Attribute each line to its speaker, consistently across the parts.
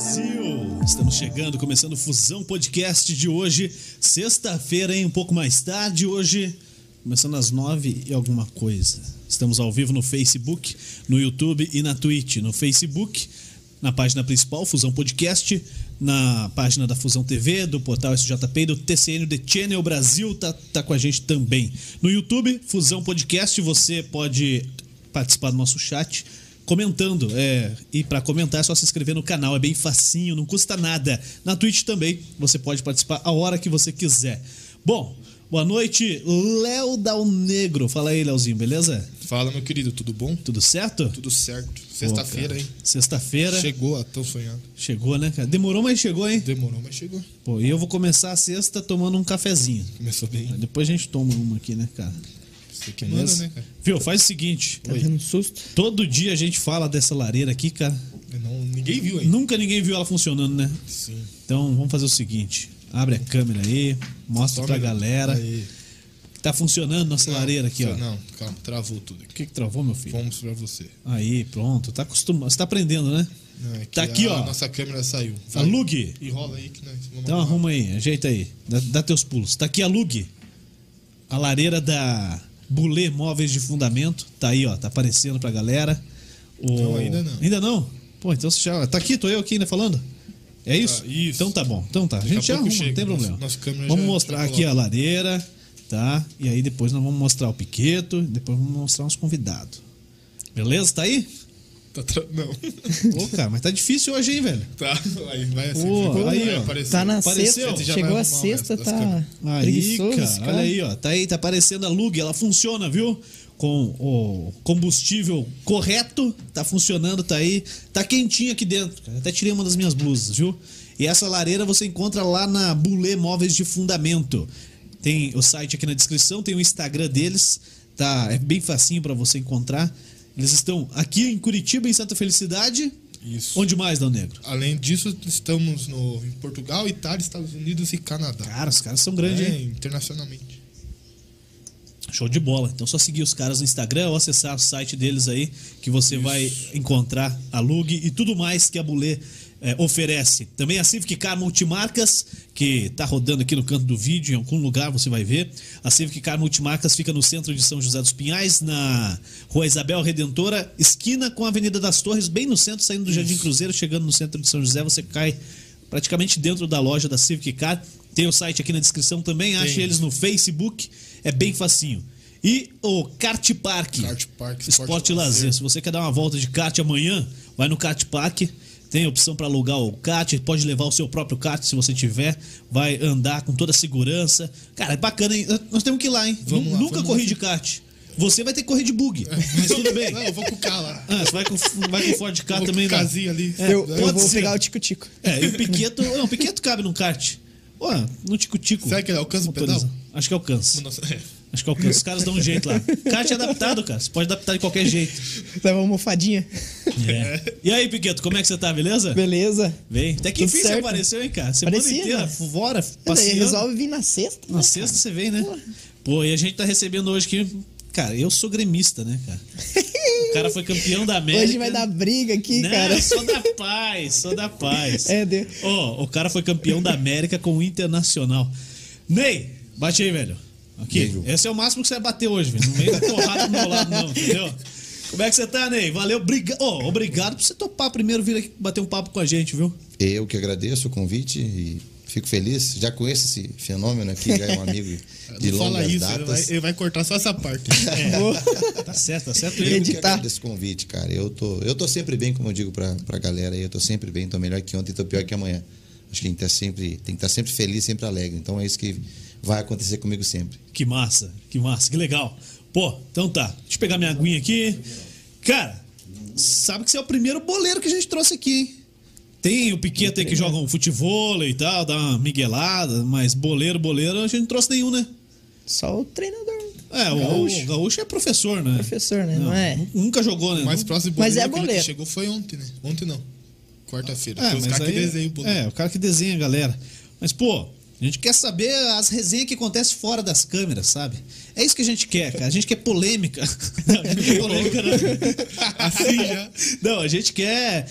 Speaker 1: Brasil! Estamos chegando, começando o Fusão Podcast de hoje, sexta-feira, hein? Um pouco mais tarde, hoje, começando às nove e alguma coisa. Estamos ao vivo no Facebook, no YouTube e na Twitch. No Facebook, na página principal, Fusão Podcast, na página da Fusão TV, do portal SJP e do TCN The Channel Brasil, tá, tá com a gente também. No YouTube, Fusão Podcast, você pode participar do nosso chat comentando. É, e para comentar é só se inscrever no canal, é bem facinho, não custa nada. Na Twitch também, você pode participar a hora que você quiser. Bom, boa noite, Léo Dal Negro. Fala aí, Léozinho, beleza?
Speaker 2: Fala, meu querido, tudo bom?
Speaker 1: Tudo certo?
Speaker 2: Tudo certo. Sexta-feira, hein?
Speaker 1: Sexta-feira.
Speaker 2: Chegou a tão sonhado.
Speaker 1: Chegou, né, cara? Demorou, mas chegou, hein?
Speaker 2: Demorou, mas chegou.
Speaker 1: Pô, e eu vou começar a sexta tomando um cafezinho.
Speaker 2: Começou bem.
Speaker 1: Depois a gente toma uma aqui, né, cara?
Speaker 2: Você que
Speaker 1: Beleza?
Speaker 2: manda, né, cara?
Speaker 1: Viu, faz o seguinte.
Speaker 3: Tá dando susto?
Speaker 1: Todo dia a gente fala dessa lareira aqui, cara.
Speaker 2: Não, ninguém viu ainda.
Speaker 1: Nunca ninguém viu ela funcionando, né?
Speaker 2: Sim.
Speaker 1: Então vamos fazer o seguinte: abre a câmera aí, mostra pra
Speaker 2: Tome-
Speaker 1: galera
Speaker 2: Aí.
Speaker 1: tá funcionando nossa lareira aqui, ó.
Speaker 2: Não, calma, travou tudo
Speaker 1: O
Speaker 2: aqui.
Speaker 1: que, que travou, meu filho?
Speaker 2: Vamos pra você.
Speaker 1: Aí, pronto. Tá acostumado. Você tá aprendendo, né?
Speaker 2: Não, é
Speaker 1: Tá aqui,
Speaker 2: a
Speaker 1: ó.
Speaker 2: Nossa câmera saiu.
Speaker 1: A Lug.
Speaker 2: E rola aí que nós vamos
Speaker 1: Então arruma aí, ajeita aí. Dá, dá teus pulos. Tá aqui a Lug. A lareira da Bulê Móveis de Fundamento. Tá aí, ó. Tá aparecendo pra galera. O...
Speaker 2: Não, ainda não.
Speaker 1: Ainda não? Pô, então você já. Tá aqui, tô eu aqui ainda falando? É isso?
Speaker 2: Ah, isso.
Speaker 1: Então tá bom. Então tá. A gente
Speaker 2: a
Speaker 1: já arruma, não tem problema.
Speaker 2: nosso câmera
Speaker 1: vamos mostrar aqui a lareira, tá? E aí depois nós vamos mostrar o piqueto, depois vamos mostrar uns convidados. Beleza? Tá aí?
Speaker 2: Tá tra- Não.
Speaker 1: Ô, cara, mas tá difícil hoje, hein, velho?
Speaker 2: tá. Aí vai assim.
Speaker 1: Pô,
Speaker 2: ficou-
Speaker 1: aí, ó.
Speaker 2: aparecer.
Speaker 3: Tá na
Speaker 1: Apareceu?
Speaker 3: sexta, chegou a sexta, tá.
Speaker 1: Aí, cara,
Speaker 3: cara.
Speaker 1: olha aí, ó. Tá aí, tá aparecendo a Lug, ela funciona, viu? Com o combustível correto, tá funcionando, tá aí. Tá quentinho aqui dentro, cara. Até tirei uma das minhas blusas, viu? E essa lareira você encontra lá na Bulê Móveis de Fundamento. Tem o site aqui na descrição, tem o Instagram deles, tá? É bem facinho pra você encontrar. Eles estão aqui em Curitiba, em Santa Felicidade.
Speaker 2: Isso.
Speaker 1: Onde mais, Dão Negro?
Speaker 2: Além disso, estamos no, em Portugal, Itália, Estados Unidos e Canadá.
Speaker 1: Cara, os caras são grandes,
Speaker 2: é,
Speaker 1: hein?
Speaker 2: internacionalmente.
Speaker 1: Show de bola. Então só seguir os caras no Instagram ou acessar o site deles aí que você vai encontrar a Lug e tudo mais que a Bulê eh, oferece. Também a Civic Car Multimarcas, que tá rodando aqui no canto do vídeo, em algum lugar você vai ver. A Civic Car Multimarcas fica no centro de São José dos Pinhais, na Rua Isabel Redentora, esquina com a Avenida das Torres, bem no centro, saindo do Jardim Cruzeiro, chegando no centro de São José, você cai praticamente dentro da loja da Civic Car. Tem o site aqui na descrição também, ache
Speaker 2: Tem.
Speaker 1: eles no Facebook, é bem facinho. E o Kart Park.
Speaker 2: Kart Park,
Speaker 1: Esporte,
Speaker 2: Esporte
Speaker 1: lazer.
Speaker 2: Lazer.
Speaker 1: Se você quer dar uma volta de kart amanhã, vai no Kart Park. Tem a opção para alugar o kart, pode levar o seu próprio kart se você tiver. Vai andar com toda a segurança. Cara, é bacana, hein? Nós temos que ir lá, hein?
Speaker 2: Vamos lá,
Speaker 1: Nunca corri
Speaker 2: lá.
Speaker 1: de kart. Você vai ter que correr de bug. Mas tudo bem.
Speaker 2: Não, eu vou com o K lá.
Speaker 1: Ah, você vai com, vai com Ford K
Speaker 2: Eu vou
Speaker 1: também,
Speaker 2: com o
Speaker 1: né?
Speaker 2: Ali.
Speaker 1: É,
Speaker 3: eu, eu
Speaker 1: pode
Speaker 3: vou
Speaker 1: ser.
Speaker 3: pegar o tico-tico.
Speaker 1: É, e o Piqueto. Não, o Piqueto cabe num kart. Pô, no tico-tico.
Speaker 2: Será que ele alcança o pedal?
Speaker 1: Acho que alcança.
Speaker 2: Nossa, é.
Speaker 1: Acho que. Os caras dão um jeito lá. Kart é adaptado, cara. Você pode adaptar de qualquer jeito.
Speaker 3: Leva uma almofadinha.
Speaker 1: É. E aí, Piqueto, como é que você tá, beleza?
Speaker 3: Beleza.
Speaker 1: Vem. Até que
Speaker 3: Tudo
Speaker 1: enfim você
Speaker 3: certo.
Speaker 1: apareceu, hein, cara? Semana
Speaker 3: Parecia,
Speaker 1: inteira,
Speaker 3: né?
Speaker 1: fora, passeando.
Speaker 3: resolve vir na sexta.
Speaker 1: Na
Speaker 3: né,
Speaker 1: sexta
Speaker 3: cara?
Speaker 1: você vem, né? Pô, e a gente tá recebendo hoje que... Cara, eu sou gremista, né, cara? O cara foi campeão da América.
Speaker 3: Hoje vai dar briga aqui,
Speaker 1: Não,
Speaker 3: cara.
Speaker 1: sou da paz, sou da paz.
Speaker 3: É, deu.
Speaker 1: Ó, o cara foi campeão da América com o Internacional. Ney, bate aí, velho. Aqui. Esse é o máximo que você vai bater hoje, velho. Não da porrada do meu lado, não, entendeu? Como é que você tá, Ney? Valeu, briga... Ó, obrigado por você topar primeiro vir aqui bater um papo com a gente, viu?
Speaker 4: Eu que agradeço o convite e fico feliz. Já conheço esse fenômeno aqui, já é um amigo de
Speaker 2: Não fala isso, ele
Speaker 4: datas.
Speaker 2: vai, ele vai cortar só essa parte.
Speaker 1: Tá certo, tá certo.
Speaker 4: Eu
Speaker 1: Ele.
Speaker 4: que
Speaker 3: editar.
Speaker 4: agradeço convite, cara. Eu tô, eu tô sempre bem, como eu digo pra, pra galera aí, eu tô sempre bem, tô melhor que ontem, tô pior que amanhã. Acho que a gente tá sempre, tem que estar sempre feliz, sempre alegre. Então é isso que vai acontecer comigo sempre.
Speaker 1: Que massa, que massa, que legal. Pô, então tá. Deixa eu pegar minha aguinha aqui. Cara, sabe que você é o primeiro boleiro que a gente trouxe aqui, hein? Tem o Piqueta aí que joga um futebol e tal, dá uma miguelada, mas boleiro, boleiro, a gente não trouxe nenhum, né?
Speaker 3: Só o treinador.
Speaker 1: É, o
Speaker 3: Gaúcho.
Speaker 1: o Gaúcho é professor, né?
Speaker 3: Professor, né? Não é?
Speaker 1: nu- Nunca jogou, né?
Speaker 2: O mais
Speaker 1: Não-
Speaker 2: próximo
Speaker 3: Mas é boleiro.
Speaker 2: chegou foi ontem, né? Ontem não. Quarta-feira.
Speaker 1: É,
Speaker 2: os
Speaker 1: mas
Speaker 2: caras que desenham o boleiro.
Speaker 1: É, o cara que desenha a galera. Mas, pô, a gente quer saber as resenhas que acontecem fora das câmeras, sabe? É isso que a gente quer, cara. A gente quer polêmica. Não, a gente não quer polêmica, não.
Speaker 2: Assim já.
Speaker 1: Não, a gente quer.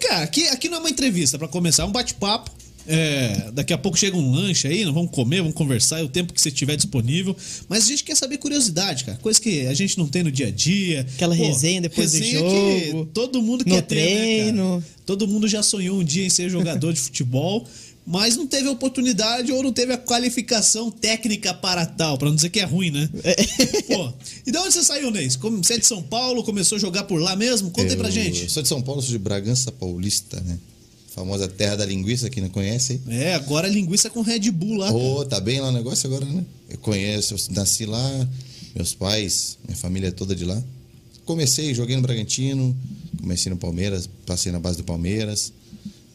Speaker 1: cara, aqui, aqui não é uma entrevista pra começar, é um bate-papo. É, daqui a pouco chega um lanche aí, nós vamos comer, vamos conversar, é o tempo que você tiver disponível. Mas a gente quer saber curiosidade, cara. Coisa que a gente não tem no dia a dia.
Speaker 3: Aquela resenha depois do
Speaker 1: resenha
Speaker 3: jogo,
Speaker 1: que todo mundo
Speaker 3: no
Speaker 1: quer ter, né,
Speaker 3: treino.
Speaker 1: cara? Todo mundo já sonhou um dia em ser jogador de futebol, mas não teve oportunidade ou não teve a qualificação técnica para tal, pra não dizer que é ruim, né? Pô, e de onde você saiu, Neis? Você é de São Paulo, começou a jogar por lá mesmo? Conta aí pra
Speaker 4: Eu
Speaker 1: gente.
Speaker 4: Sou de São Paulo, sou de Bragança Paulista, né? Famosa terra da linguiça, quem não conhece.
Speaker 1: É, agora linguiça com Red Bull lá.
Speaker 4: Ô, tá bem lá o negócio agora, né? Eu conheço, eu nasci lá, meus pais, minha família é toda de lá. Comecei, joguei no Bragantino, comecei no Palmeiras, passei na base do Palmeiras,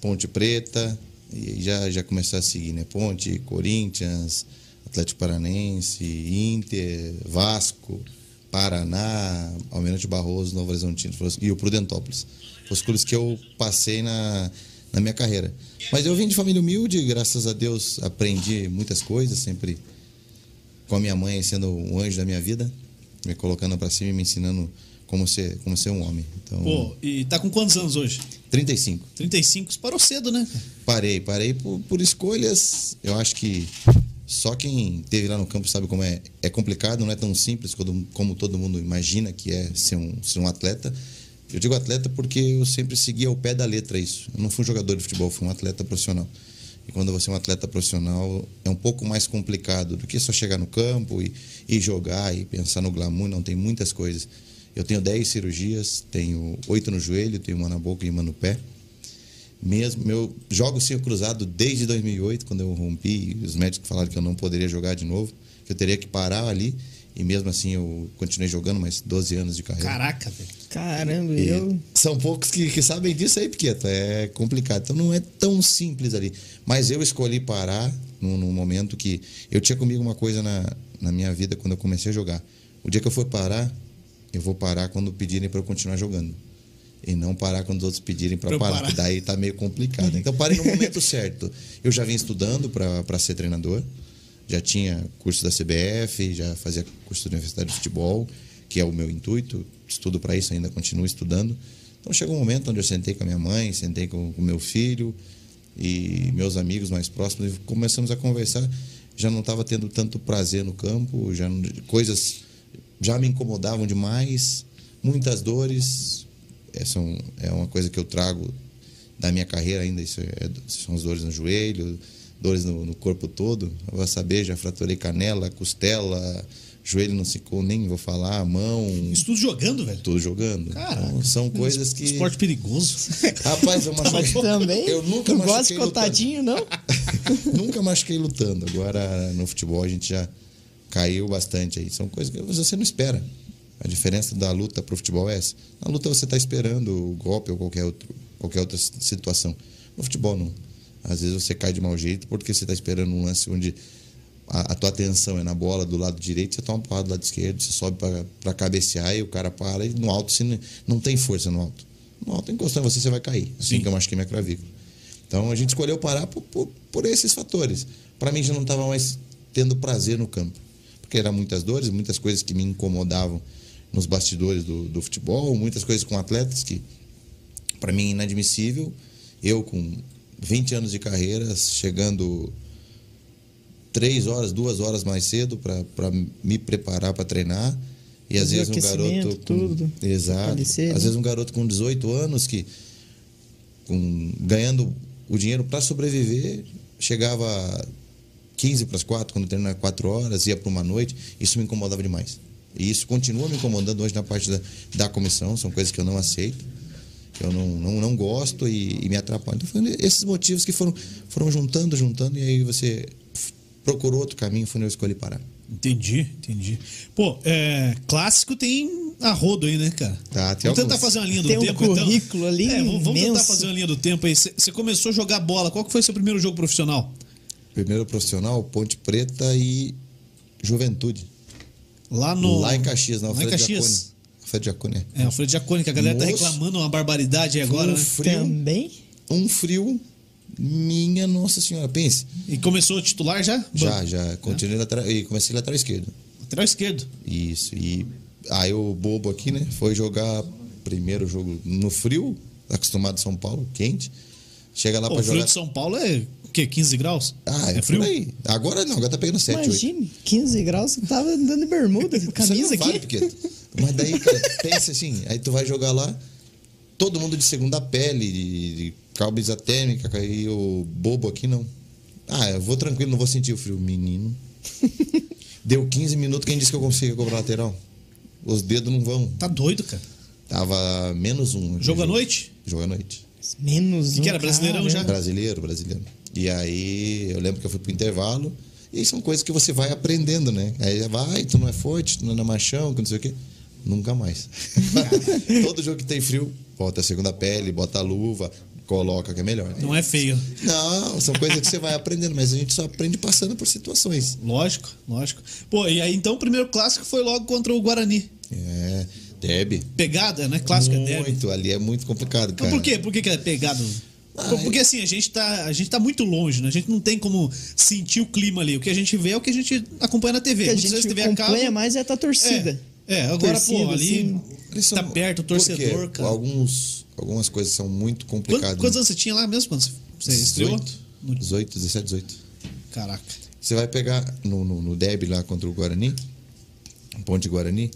Speaker 4: Ponte Preta, e já, já comecei a seguir, né? Ponte, Corinthians, Atlético Paranense, Inter, Vasco, Paraná, Almirante Barroso, Novo Horizontino e o Prudentópolis. Os clubes que eu passei na, na minha carreira. Mas eu vim de família humilde, graças a Deus aprendi muitas coisas, sempre com a minha mãe sendo um anjo da minha vida, me colocando para cima e me ensinando como ser, como ser um homem. Então,
Speaker 1: Pô, e tá com quantos anos hoje?
Speaker 4: 35.
Speaker 1: 35, você parou cedo, né?
Speaker 4: Parei, parei por, por escolhas. Eu acho que só quem teve lá no campo sabe como é. É complicado, não é tão simples como, como todo mundo imagina que é ser um, ser um atleta. Eu digo atleta porque eu sempre segui ao pé da letra isso. Eu não fui um jogador de futebol, fui um atleta profissional. E quando você é um atleta profissional, é um pouco mais complicado do que só chegar no campo e, e jogar e pensar no glamour. Não, tem muitas coisas. Eu tenho 10 cirurgias, tenho 8 no joelho, tenho uma na boca e uma no pé mesmo meu jogo sem o cruzado desde 2008 quando eu rompi os médicos falaram que eu não poderia jogar de novo que eu teria que parar ali e mesmo assim eu continuei jogando mais 12 anos de carreira
Speaker 1: Caraca, velho.
Speaker 3: Caramba,
Speaker 4: E
Speaker 3: eu.
Speaker 4: são poucos que, que sabem disso aí Piqueto é complicado então não é tão simples ali mas eu escolhi parar num, num momento que eu tinha comigo uma coisa na, na minha vida quando eu comecei a jogar o dia que eu for parar eu vou parar quando pedirem para eu continuar jogando e não parar quando os outros pedirem para parar,
Speaker 1: parar.
Speaker 4: que daí tá meio complicado. Então parei no momento certo. Eu já vinha estudando para ser treinador, já tinha curso da CBF, já fazia curso da Universidade de Futebol, que é o meu intuito, estudo para isso, ainda continuo estudando. Então chegou um momento onde eu sentei com a minha mãe, sentei com o meu filho e meus amigos mais próximos e começamos a conversar. Já não estava tendo tanto prazer no campo, já não- coisas já me incomodavam demais, muitas dores. Essa é é uma coisa que eu trago da minha carreira ainda. Isso é- são as dores no joelho, dores no, no corpo todo. Eu vou saber, já fraturei canela, costela, joelho não secou, nem vou falar, mão,
Speaker 1: Isso tudo jogando, velho.
Speaker 4: tudo jogando.
Speaker 1: Caraca.
Speaker 4: Então, são coisas que.
Speaker 1: Esporte perigoso.
Speaker 4: Rapaz, eu
Speaker 3: Mas
Speaker 4: machuquei.
Speaker 3: também.
Speaker 4: Eu nunca
Speaker 3: não gosta de
Speaker 4: machuquei lutando.
Speaker 3: cotadinho, não?
Speaker 4: Nunca machuquei lutando. Agora no futebol a gente já caiu bastante aí. São coisas que você não espera. A diferença da luta pro futebol é essa. Na luta você está esperando o golpe ou qualquer, outro, qualquer outra situação. No futebol não. Às vezes você cai de mau jeito porque você está esperando um lance onde a, a tua atenção é na bola do lado direito, você toma porrada do lado esquerdo, você sobe para cabecear e o cara para e no alto você não, não tem força no alto. No alto encostando em você, você vai cair. Assim
Speaker 1: Sim.
Speaker 4: que eu machuquei minha clavícula. Então a gente escolheu parar por, por, por esses fatores. Para mim já não estava mais tendo prazer no campo. Porque eram muitas dores, muitas coisas que me incomodavam nos bastidores do, do futebol, muitas coisas com atletas que, para mim, inadmissível. Eu, com 20 anos de carreira, chegando três horas, duas horas mais cedo para me preparar para treinar. E às
Speaker 3: Fazer
Speaker 4: vezes um garoto. Com,
Speaker 3: tudo.
Speaker 4: Exato. Às
Speaker 3: né?
Speaker 4: vezes um garoto com 18 anos que com, ganhando o dinheiro para sobreviver, chegava 15 para as 4, quando treinava 4 horas, ia para uma noite, isso me incomodava demais. E isso continua me incomodando hoje na parte da, da comissão, são coisas que eu não aceito, que eu não, não, não gosto e, e me atrapalham. Então, foram esses motivos que foram, foram juntando, juntando, e aí você procurou outro caminho, foi onde eu escolhi parar.
Speaker 1: Entendi, entendi. Pô, é, clássico tem a rodo aí, né, cara?
Speaker 4: Tá, tem
Speaker 1: vamos tentar
Speaker 4: alguns.
Speaker 1: fazer uma linha do
Speaker 3: Tem um
Speaker 1: tempo, então.
Speaker 3: currículo ali
Speaker 1: É, vamos, vamos tentar fazer uma linha do tempo aí. Você você começou a jogar bola. Qual que foi seu primeiro jogo profissional?
Speaker 4: Primeiro profissional, Ponte Preta e Juventude.
Speaker 1: Lá no.
Speaker 4: Lá em Caxias, na
Speaker 1: Lá em
Speaker 4: Alfredo
Speaker 1: Caxias.
Speaker 4: Jacone. Alfredo Jacone.
Speaker 1: É, Alfredo Diacone, que a galera tá
Speaker 4: Moço.
Speaker 1: reclamando uma barbaridade aí agora,
Speaker 4: um
Speaker 1: né?
Speaker 4: frio,
Speaker 3: Também?
Speaker 4: um frio, minha nossa senhora, pense.
Speaker 1: E começou titular já?
Speaker 4: Já, já, continuei lateral, e comecei lateral esquerdo.
Speaker 1: Lateral esquerdo.
Speaker 4: Isso, e aí o bobo aqui, né, foi jogar primeiro jogo no frio, acostumado a São Paulo, quente. Chega lá
Speaker 1: Pô,
Speaker 4: pra
Speaker 1: o frio
Speaker 4: jogar.
Speaker 1: de São Paulo é o quê? 15 graus?
Speaker 4: Ah, é,
Speaker 1: é frio?
Speaker 4: aí. Agora não, agora tá pegando 7, 8.
Speaker 3: Imagine, 15 graus, você tava andando de bermuda, camisa
Speaker 4: não vale,
Speaker 3: aqui.
Speaker 4: Piqueto. Mas daí, cara, pensa assim, aí tu vai jogar lá, todo mundo de segunda pele, de, de calma isotérmica, e o bobo aqui não. Ah, eu vou tranquilo, não vou sentir o frio. Menino. Deu 15 minutos, quem disse que eu consigo cobrar lateral? Os dedos não vão.
Speaker 1: Tá doido, cara.
Speaker 4: Tava menos um.
Speaker 1: Jogo à noite?
Speaker 4: Jogo à noite.
Speaker 3: Menos
Speaker 1: E
Speaker 3: um.
Speaker 1: que era Brasileirão
Speaker 3: cara.
Speaker 1: já?
Speaker 4: Brasileiro, brasileiro. E aí eu lembro que eu fui pro intervalo. E são coisas que você vai aprendendo, né? Aí vai, tu não é forte, tu não é machão, que não sei o quê. Nunca mais. Todo jogo que tem frio, bota a segunda pele, bota a luva, coloca que é melhor.
Speaker 1: Não é feio.
Speaker 4: Não, são coisas que você vai aprendendo, mas a gente só aprende passando por situações.
Speaker 1: Lógico, lógico. Pô, e aí então o primeiro clássico foi logo contra o Guarani.
Speaker 4: É, Deb.
Speaker 1: Pegada, né? Clássico é derby.
Speaker 4: Muito, ali é muito complicado,
Speaker 1: Então
Speaker 4: cara.
Speaker 1: por quê? Por que, que é pegado? Por- Porque assim, a gente, tá, a gente tá muito longe, né? A gente não tem como sentir o clima ali. O que a gente vê é o que a gente acompanha na TV.
Speaker 3: O que a
Speaker 1: Muitas vezes
Speaker 3: gente
Speaker 1: TV acaba-
Speaker 3: acompanha mais é a tua torcida.
Speaker 1: É, é agora,
Speaker 3: Torcida,
Speaker 1: pô, ali
Speaker 3: assim.
Speaker 1: Tá perto, o torcedor, cara.
Speaker 4: Alguns, algumas coisas são muito complicadas.
Speaker 1: quantos anos você tinha lá mesmo quando você- você estreou?
Speaker 4: 18,
Speaker 1: No-
Speaker 4: 18, 17, 18.
Speaker 1: Caraca.
Speaker 4: Você vai pegar no, no, no derby lá contra o Guarani, Ponte Guarani.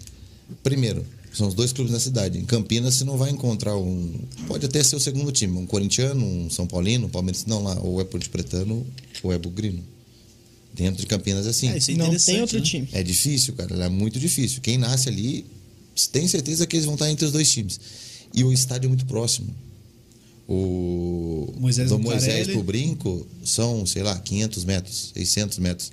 Speaker 4: Primeiro, são os dois clubes na cidade. Em Campinas você não vai encontrar um. Pode até ser o segundo time, um corintiano, um São Paulino, um Palmeiras. Não, lá, ou é Ponte Pretano ou é Bugrino. Dentro de Campinas é assim.
Speaker 1: É, isso é
Speaker 3: Não tem outro
Speaker 1: né?
Speaker 3: time.
Speaker 4: É difícil, cara. É muito difícil. Quem nasce ali tem certeza que eles vão estar entre os dois times. E o estádio é muito próximo. O
Speaker 1: Moisés
Speaker 4: do. Moisés pro Brinco são, sei lá, 500 metros, 600 metros.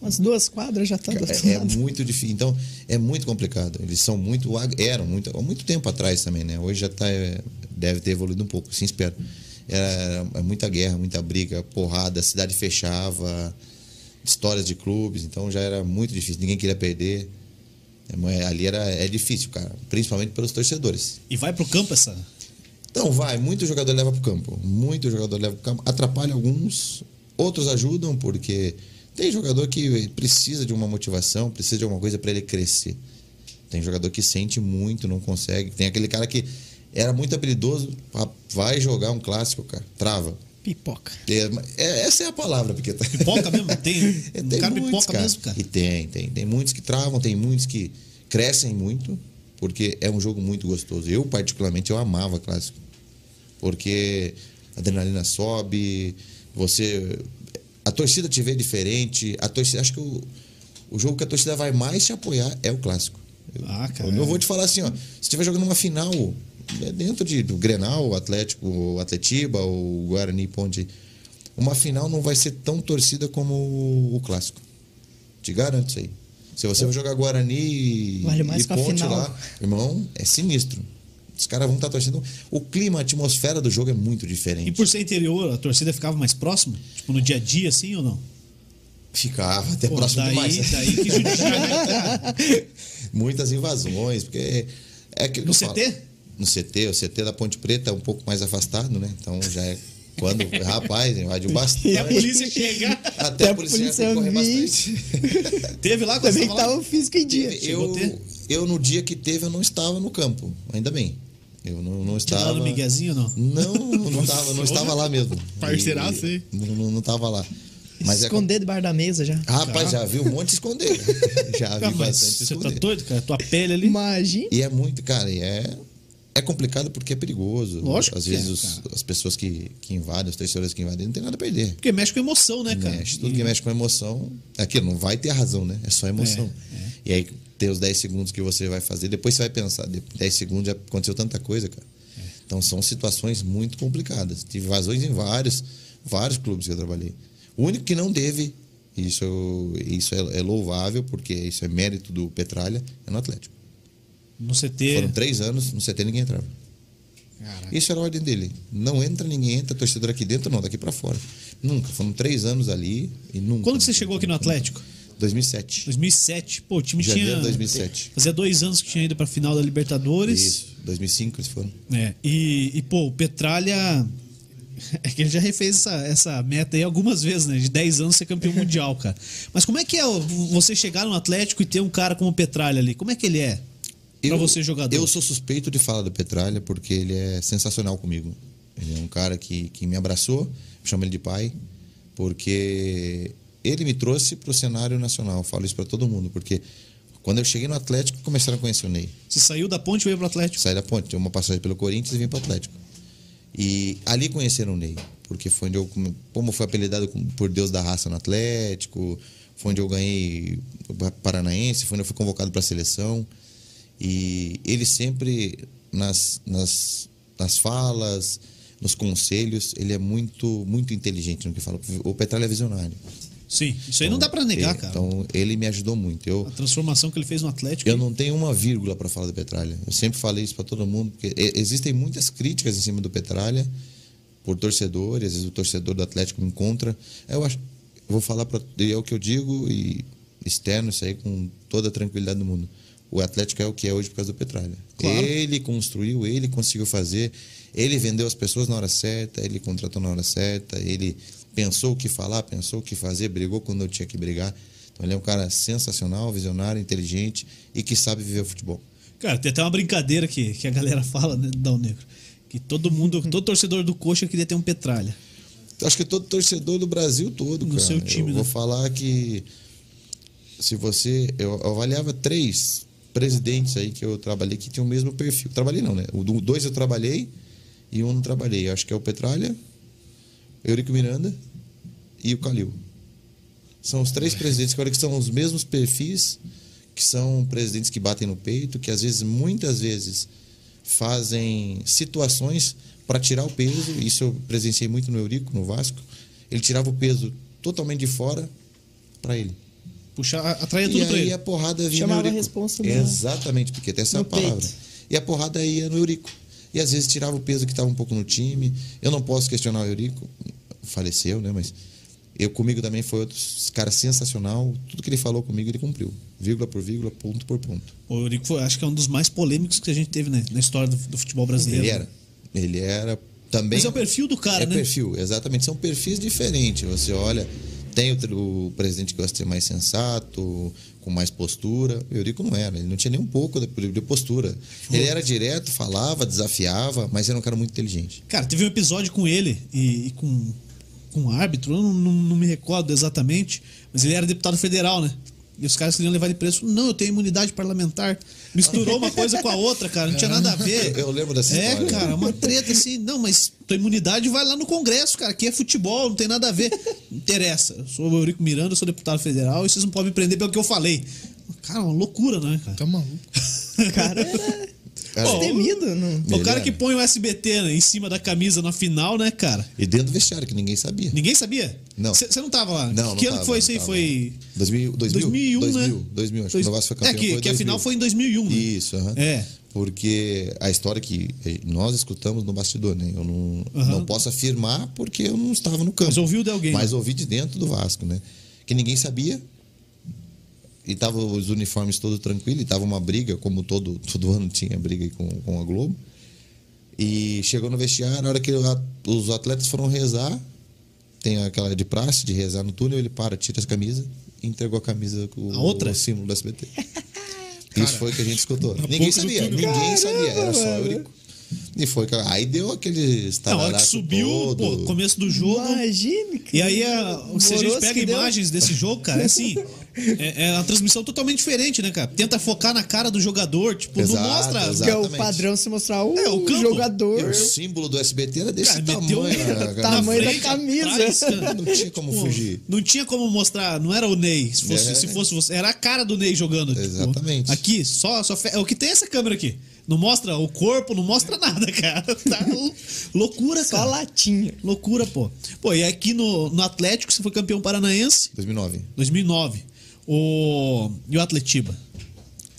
Speaker 3: Umas duas quadras já tá do outro
Speaker 4: É, é muito difícil. Então, é muito complicado. Eles são muito. Eram muito, há muito tempo atrás também, né? Hoje já tá, é, deve ter evoluído um pouco, sim, espero. Era, é muita guerra, muita briga, porrada, a cidade fechava, histórias de clubes, então já era muito difícil, ninguém queria perder. É, ali era, é difícil, cara, principalmente pelos torcedores.
Speaker 1: E vai pro campo essa.
Speaker 4: Então vai, muito jogador leva pro campo. Muito jogador leva pro campo. Atrapalha alguns, outros ajudam, porque tem jogador que precisa de uma motivação, precisa de alguma coisa para ele crescer. Tem jogador que sente muito, não consegue. Tem aquele cara que era muito habilidoso, vai jogar um clássico, cara. Trava.
Speaker 3: Pipoca.
Speaker 4: É, é- essa é a palavra, porque
Speaker 1: Pipoca mesmo? Tem.
Speaker 4: é,
Speaker 1: Um
Speaker 4: tem
Speaker 1: cara
Speaker 4: muitos,
Speaker 1: pipoca
Speaker 4: cara.
Speaker 1: mesmo, cara.
Speaker 4: E tem, tem. Tem muitos que travam, tem muitos que crescem muito, porque é um jogo muito gostoso. Eu, particularmente, eu amava clássico. Porque a adrenalina sobe, você. A torcida te vê diferente. A torcida. Acho que o, o jogo que a torcida vai mais te apoiar é o clássico. Eu,
Speaker 1: Ah, cara.
Speaker 4: eu não vou te falar assim, ó. Se estiver jogando uma final, é dentro de, do Grenal, Atlético, Atletiba, o Guarani Ponte, uma final não vai ser tão torcida como o, o clássico. Te garanto isso aí. Se você vai jogar Guarani e,
Speaker 3: Vale
Speaker 4: e Ponte lá, irmão, é sinistro. Os caras vão estar torcendo. O clima, a atmosfera do jogo é muito diferente.
Speaker 1: E por ser interior, a torcida ficava mais próxima? Tipo, no dia a dia, assim ou não?
Speaker 4: Ficava até
Speaker 1: Pô,
Speaker 4: próximo
Speaker 1: daí,
Speaker 4: demais.
Speaker 1: daí que judiar, né?
Speaker 4: Muitas invasões, porque é
Speaker 1: No CT?
Speaker 4: falo. No CT, o CT da Ponte Preta é um pouco mais afastado, né? Então já é quando, rapaz, invadiu bastante.
Speaker 1: E a polícia chega.
Speaker 4: Até
Speaker 3: Até
Speaker 4: a polícia
Speaker 3: polícia
Speaker 4: correr bastante.
Speaker 1: Teve lá quando
Speaker 3: Também
Speaker 1: você
Speaker 3: que
Speaker 1: tava lá?
Speaker 3: tava o físico em dia.
Speaker 4: Eu, eu, no dia que teve, eu não estava no campo, ainda bem. Eu não, não estava.
Speaker 1: dando miguezinho, não?
Speaker 4: Não, não estava, não estava lá mesmo.
Speaker 2: Parceiraço, hein?
Speaker 4: Não, não, não estava lá. Mas é,
Speaker 3: Esconder debaixo da mesa já.
Speaker 4: rapaz, já vi um monte esconder. Já vi
Speaker 1: Ah, mas
Speaker 4: bastante
Speaker 1: você tá
Speaker 4: esconder.
Speaker 1: doido, cara? Tua pele ali.
Speaker 3: Imagina.
Speaker 4: E é muito, cara, e é, é complicado porque é perigoso.
Speaker 1: Lógico
Speaker 4: Às
Speaker 1: que
Speaker 4: vezes
Speaker 1: é,
Speaker 4: os- as pessoas que, que invadem, os torcedores que invadem, não tem nada a perder.
Speaker 1: Porque mexe com emoção, né, cara?
Speaker 4: Mexe, tudo
Speaker 1: E-
Speaker 4: que mexe com emoção. é Aquilo não vai ter a razão, né? É só emoção.
Speaker 1: É,
Speaker 4: E aí tem os 10 segundos que você vai fazer, depois você vai pensar, de- 10 segundos já aconteceu tanta coisa, cara.
Speaker 1: É.
Speaker 4: Então são situações muito complicadas. Tive invasões em vários, vários clubes que eu trabalhei. O único que não teve, isso, isso é, é louvável, porque isso é mérito do Petralha, é no Atlético.
Speaker 1: No CT.
Speaker 4: Foram três anos, no CT ninguém entrava.
Speaker 1: Caraca.
Speaker 4: Isso era a ordem dele. Não entra ninguém, entra torcedor aqui dentro, não, daqui pra fora. Nunca. Foram três anos ali e nunca.
Speaker 1: Quando você
Speaker 4: nunca,
Speaker 1: chegou aqui no Atlético?
Speaker 4: nunca. 2007.
Speaker 1: 2007. Pô, o time
Speaker 4: Janeiro
Speaker 1: tinha.
Speaker 4: de 2007.
Speaker 1: Fazia dois anos que tinha ido pra final da Libertadores.
Speaker 4: Isso. 2005 eles foram.
Speaker 1: É, e, e, pô, o Petralha. É que ele já refez essa, essa meta aí algumas vezes, né? De 10 anos ser campeão mundial, cara. Mas como é que é você chegar no Atlético e ter um cara como o Petralha ali? Como é que ele é? Pra você, jogador.
Speaker 4: Eu sou suspeito de falar do Petralha porque ele é sensacional comigo. Ele é um cara que, que me abraçou, chamo ele de pai, porque ele me trouxe para o cenário nacional. Falo isso para todo mundo, porque quando eu cheguei no Atlético, começaram a conhecer o Ney.
Speaker 1: Você saiu da ponte e veio pro Atlético.
Speaker 4: Saí da ponte, uma passagem pelo Corinthians e vim para o Atlético. E ali conheceram o Ney, porque foi onde eu, como foi apelidado por Deus da raça no Atlético, foi onde eu ganhei o Paranaense, foi onde eu fui convocado para a seleção. E ele sempre, nas, nas, nas falas, nos conselhos, ele é muito muito inteligente no que fala. O Petralha é visionário.
Speaker 1: Sim, isso aí não dá pra negar,
Speaker 4: ele,
Speaker 1: cara.
Speaker 4: Então, ele me ajudou muito. Eu,
Speaker 1: A transformação que ele fez no Atlético.
Speaker 4: eu não tenho uma vírgula para falar do Petralha. Eu sempre falei isso para todo mundo, porque existem muitas críticas em cima do Petralha por torcedores, às vezes o torcedor do Atlético me encontra. Eu acho, eu vou falar para é o que eu digo e externo isso aí com toda a tranquilidade do mundo. O Atlético é o que é hoje por causa do Petralha.
Speaker 1: Claro.
Speaker 4: Ele construiu, ele conseguiu fazer, ele vendeu as pessoas na hora certa, ele contratou na hora certa, ele pensou o que falar, pensou o que fazer, brigou quando eu tinha que brigar. Então ele é um cara sensacional, visionário, inteligente e que sabe viver o futebol.
Speaker 1: Cara, tem até uma brincadeira que, que a galera fala, né, Dal Negro. Que todo mundo, todo torcedor do Coxa queria ter um Petralha.
Speaker 4: Acho que todo torcedor do Brasil todo,
Speaker 1: No
Speaker 4: cara.
Speaker 1: seu time,
Speaker 4: eu vou
Speaker 1: né?
Speaker 4: falar que se você. Eu avaliava três presidentes aí que eu trabalhei que tinham o mesmo perfil. Trabalhei não, né? O do- dois eu trabalhei e um não trabalhei. Acho que é o Petralha, Eurico Miranda e o Calil. São os três presidentes que olha que são os mesmos perfis, que são presidentes que batem no peito, que às vezes, muitas vezes, fazem situações para tirar o peso. Isso eu presenciei muito no Eurico, no Vasco. Ele tirava o peso totalmente de fora para ele.
Speaker 1: Puxar, atraía
Speaker 4: E
Speaker 1: tudo pra
Speaker 4: aí
Speaker 1: ele.
Speaker 4: a porrada vinha
Speaker 3: Chamava
Speaker 4: no Eurico.
Speaker 3: a responsa
Speaker 4: Exatamente, porque tem essa
Speaker 3: no
Speaker 4: palavra.
Speaker 3: peito.
Speaker 4: E a porrada ia no Eurico. E às vezes tirava o peso que estava um pouco no time. Eu não posso questionar o Eurico, faleceu, né? Mas eu comigo também foi outro cara sensacional. Tudo que ele falou comigo ele cumpriu, vírgula por vírgula, ponto por ponto.
Speaker 1: O Eurico foi, acho que é um dos mais polêmicos que a gente teve né, na história do, do futebol brasileiro.
Speaker 4: Ele era, ele era também.
Speaker 1: Mas é o perfil do cara,
Speaker 4: é
Speaker 1: né?
Speaker 4: perfil, exatamente. São perfis diferentes. Você olha, tem o, o presidente que gosta de ser mais sensato, com mais postura. O Eurico não era, ele não tinha nem um pouco de, de postura. Ele era direto, falava, desafiava, mas era um cara muito inteligente.
Speaker 1: Cara, teve um episódio com ele e, e com, com árbitro, eu não, não, não me recordo exatamente, mas ele era deputado federal, né? E os caras queriam levar ele preso. Não, eu tenho imunidade parlamentar. Misturou uma coisa com a outra, cara. Não tinha nada a ver.
Speaker 4: Eu lembro dessa
Speaker 1: É,
Speaker 4: história.
Speaker 1: cara, uma treta assim. Não, mas tua imunidade vai lá no Congresso, cara. Aqui é futebol, não tem nada a ver. Não interessa. Eu sou o Eurico Miranda, eu sou deputado federal e vocês não podem me prender pelo que eu falei. Cara, uma loucura, né, cara?
Speaker 2: Tá maluco.
Speaker 3: Cara
Speaker 4: Cara.
Speaker 3: Não...
Speaker 1: O
Speaker 4: Ele
Speaker 1: cara
Speaker 4: era.
Speaker 1: que põe o SBT né, em cima da camisa na final, né, cara?
Speaker 4: E dentro do vestiário, que ninguém sabia.
Speaker 1: Ninguém sabia?
Speaker 4: Não.
Speaker 1: Você não tava lá?
Speaker 4: Não,
Speaker 1: que
Speaker 4: não
Speaker 1: ano
Speaker 4: tava,
Speaker 1: que foi isso aí? Foi
Speaker 4: 2000, 2000,
Speaker 1: 2001,
Speaker 4: 2000,
Speaker 1: né?
Speaker 4: 2000, acho que o Vasco foi campeão.
Speaker 1: É, que,
Speaker 4: foi
Speaker 1: que a
Speaker 4: 2000.
Speaker 1: final foi em 2001, né?
Speaker 4: Isso, aham.
Speaker 1: É.
Speaker 4: Porque a história que nós escutamos no bastidor, né? Eu não,
Speaker 1: Aham.
Speaker 4: não posso afirmar porque eu não estava no campo.
Speaker 1: Mas ouviu de alguém,
Speaker 4: Mas
Speaker 1: né?
Speaker 4: ouvi de dentro do Vasco, né? Que ninguém sabia. E tava os uniformes todos tranquilos, e tava uma briga, como todo, todo ano tinha briga com, com a Globo. E chegou no vestiário, na hora que os atletas foram rezar, tem aquela de praxe de rezar no túnel, ele para, tira as camisas e entregou a camisa com
Speaker 1: A outra?
Speaker 4: o símbolo do SBT. Isso foi o que a gente escutou. Ninguém sabia, ninguém sabia, era só. Eurico. E foi, aí deu aquele
Speaker 1: Na hora que subiu,
Speaker 4: todo.
Speaker 1: pô, começo do jogo.
Speaker 3: Imagine.
Speaker 1: E aí, a- se a gente pega imagens desse jogo, cara, é assim. É, é uma transmissão totalmente diferente, né, cara? Tenta focar na cara do jogador, tipo,
Speaker 4: Exato,
Speaker 1: não mostra.
Speaker 3: Que é o padrão se mostrar o,
Speaker 1: É, o campo.
Speaker 3: jogador.
Speaker 4: E o símbolo do SBT era desse
Speaker 1: Cara,
Speaker 4: tamanho.
Speaker 1: meteu
Speaker 4: cara?
Speaker 3: tamanho da
Speaker 1: frente,
Speaker 3: camisa.
Speaker 1: atrás, cara.
Speaker 4: Não tinha como
Speaker 1: Pô,
Speaker 4: fugir.
Speaker 1: Não tinha como mostrar, não era o Ney. Se fosse,
Speaker 4: É.
Speaker 1: se fosse você, era a cara do Ney jogando. tipo,
Speaker 4: Exatamente.
Speaker 1: aqui, só, só. fe- É o que tem essa câmera aqui. Não mostra o corpo, não mostra nada, cara. Tá lou- loucura,
Speaker 3: Só
Speaker 1: cara.
Speaker 3: latinha.
Speaker 1: Loucura, pô. Pô, e aqui no, no Atlético você foi campeão paranaense
Speaker 4: 2009.
Speaker 1: 2009. O, e o Atletiba?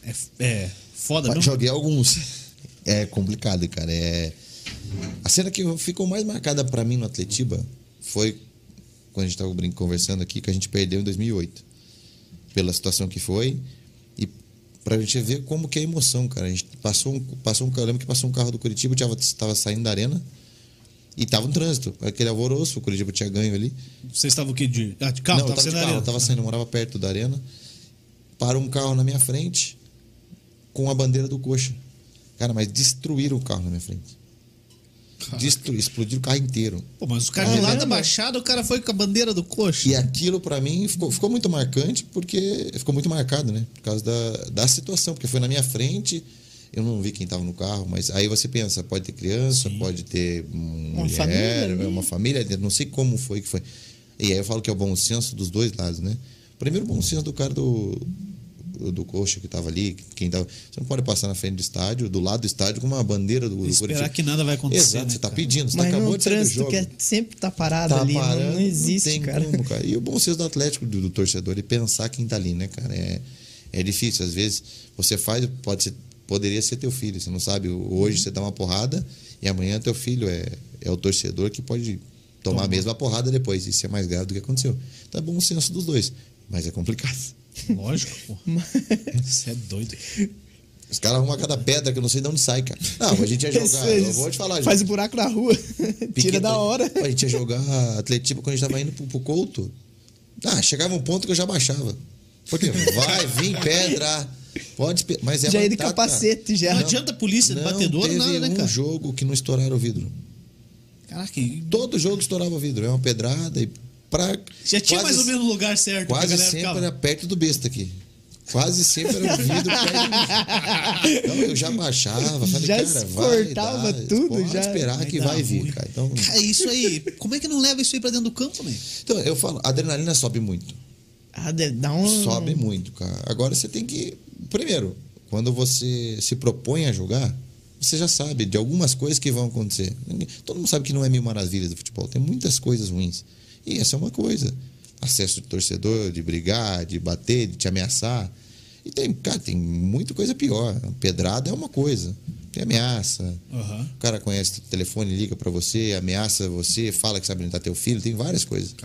Speaker 1: É, é foda, não?
Speaker 4: Joguei alguns. É complicado, cara. É... A cena que ficou mais marcada pra mim no Atletiba foi quando a gente tava brin- conversando aqui, que a gente perdeu em 2008. Pela situação que foi. E pra gente ver como que é a emoção, cara. A gente passou um, passou um, eu lembro que passou um carro do Curitiba, tava, tava saindo da arena. E tava um trânsito, aquele alvoroço, o Curitiba tinha ganho ali.
Speaker 1: Você estava o quê? De, ah, de carro?
Speaker 4: Não, eu
Speaker 1: tava
Speaker 4: tava de carro,
Speaker 1: arena.
Speaker 4: tava saindo, eu morava perto da arena. Para um carro na minha frente. com a bandeira do coxa. Cara, mas destruíram o carro na minha frente. Destru... Explodiram o carro inteiro.
Speaker 1: Pô, mas o cara de lá da Baixada, o cara foi com a bandeira do coxa.
Speaker 4: E aquilo pra mim ficou, ficou muito marcante porque ficou muito marcado, né? Por causa da, da situação, porque foi na minha frente, eu não vi quem tava no carro, mas aí você pensa, pode ter criança, pode ter
Speaker 3: Uma
Speaker 4: mulher,
Speaker 3: família ali.
Speaker 4: uma família, não sei como foi que foi. E aí eu falo que é o bom senso dos dois lados, né? Primeiro o bom senso do cara do do coxa que tava ali, quem tava, você não pode passar na frente do estádio, do lado do estádio com uma bandeira do, do
Speaker 1: Esperar
Speaker 4: Corinthians.
Speaker 1: que nada vai acontecer.
Speaker 4: Exato,
Speaker 1: né,
Speaker 4: você tá
Speaker 1: cara?
Speaker 4: pedindo, você
Speaker 3: Mas
Speaker 4: acabou
Speaker 3: no
Speaker 4: de sair do jogo
Speaker 3: que é, sempre tá parado
Speaker 4: tá
Speaker 3: ali, não-
Speaker 4: parando,
Speaker 3: não, existe,
Speaker 4: tem
Speaker 3: cara.
Speaker 4: como, cara. E o bom senso do Atlético, do, do torcedor, e pensar quem tá ali, né, cara? É, é difícil. Às vezes você faz, pode ser, poderia ser teu filho. Você não sabe. Hoje você dá uma porrada e amanhã teu filho é, é o torcedor que pode tomar a mesma porrada depois. Isso é mais grave do que aconteceu. Então é bom senso dos dois. Mas é complicado.
Speaker 1: Lógico, pô. Você é doido.
Speaker 4: Os caras arrumam cada pedra que eu não sei de onde sai, cara. Não, a gente ia jogar. eu vou te falar,
Speaker 3: Faz
Speaker 4: gente.
Speaker 3: o buraco na rua. Tira da hora.
Speaker 4: A gente ia jogar Atletiba quando a gente tava indo pro, pro Couto. Ah, chegava um ponto que eu já baixava. Porque vai vir pedra. Pode, mas é
Speaker 3: Já ia de capacete, já.
Speaker 1: Não adianta a polícia,
Speaker 4: Não
Speaker 1: batedor,
Speaker 4: teve
Speaker 1: nada, né,
Speaker 4: um
Speaker 1: cara?
Speaker 4: jogo que não estouraram o vidro.
Speaker 1: Caraca,
Speaker 4: Todo jogo estourava o vidro. É uma pedrada e pra...
Speaker 1: já tinha
Speaker 4: quase-
Speaker 1: mais ou menos o lugar certo
Speaker 4: Quase
Speaker 1: galera
Speaker 4: sempre
Speaker 1: ficava.
Speaker 4: era perto do besta aqui. Quase sempre era o vidro perto do- Então eu já baixava, falei,
Speaker 3: Já
Speaker 4: cara, vai
Speaker 3: exportava
Speaker 4: dar,
Speaker 3: tudo,
Speaker 4: pode
Speaker 3: já.
Speaker 4: esperar
Speaker 1: Vai
Speaker 4: que vai vir, cara. Então,
Speaker 1: Cara, isso aí, como é que não leva isso aí pra dentro do campo, né?
Speaker 4: então eu falo, a adrenalina sobe muito.
Speaker 3: Ah, dá um.
Speaker 4: Sobe muito, cara. Agora você tem que. Primeiro, quando você se propõe a jogar, você já sabe de algumas coisas que vão acontecer. Todo mundo sabe que não é mil maravilhas do futebol. Tem muitas coisas ruins. E essa é uma coisa. Acesso de torcedor, de brigar, de bater, de te ameaçar. E tem, cara, tem muita coisa pior. Pedrada é uma coisa. Tem ameaça.
Speaker 1: Aham.
Speaker 4: O cara conhece o telefone, liga pra você, ameaça você, fala que sabe orientar teu filho, tem várias coisas.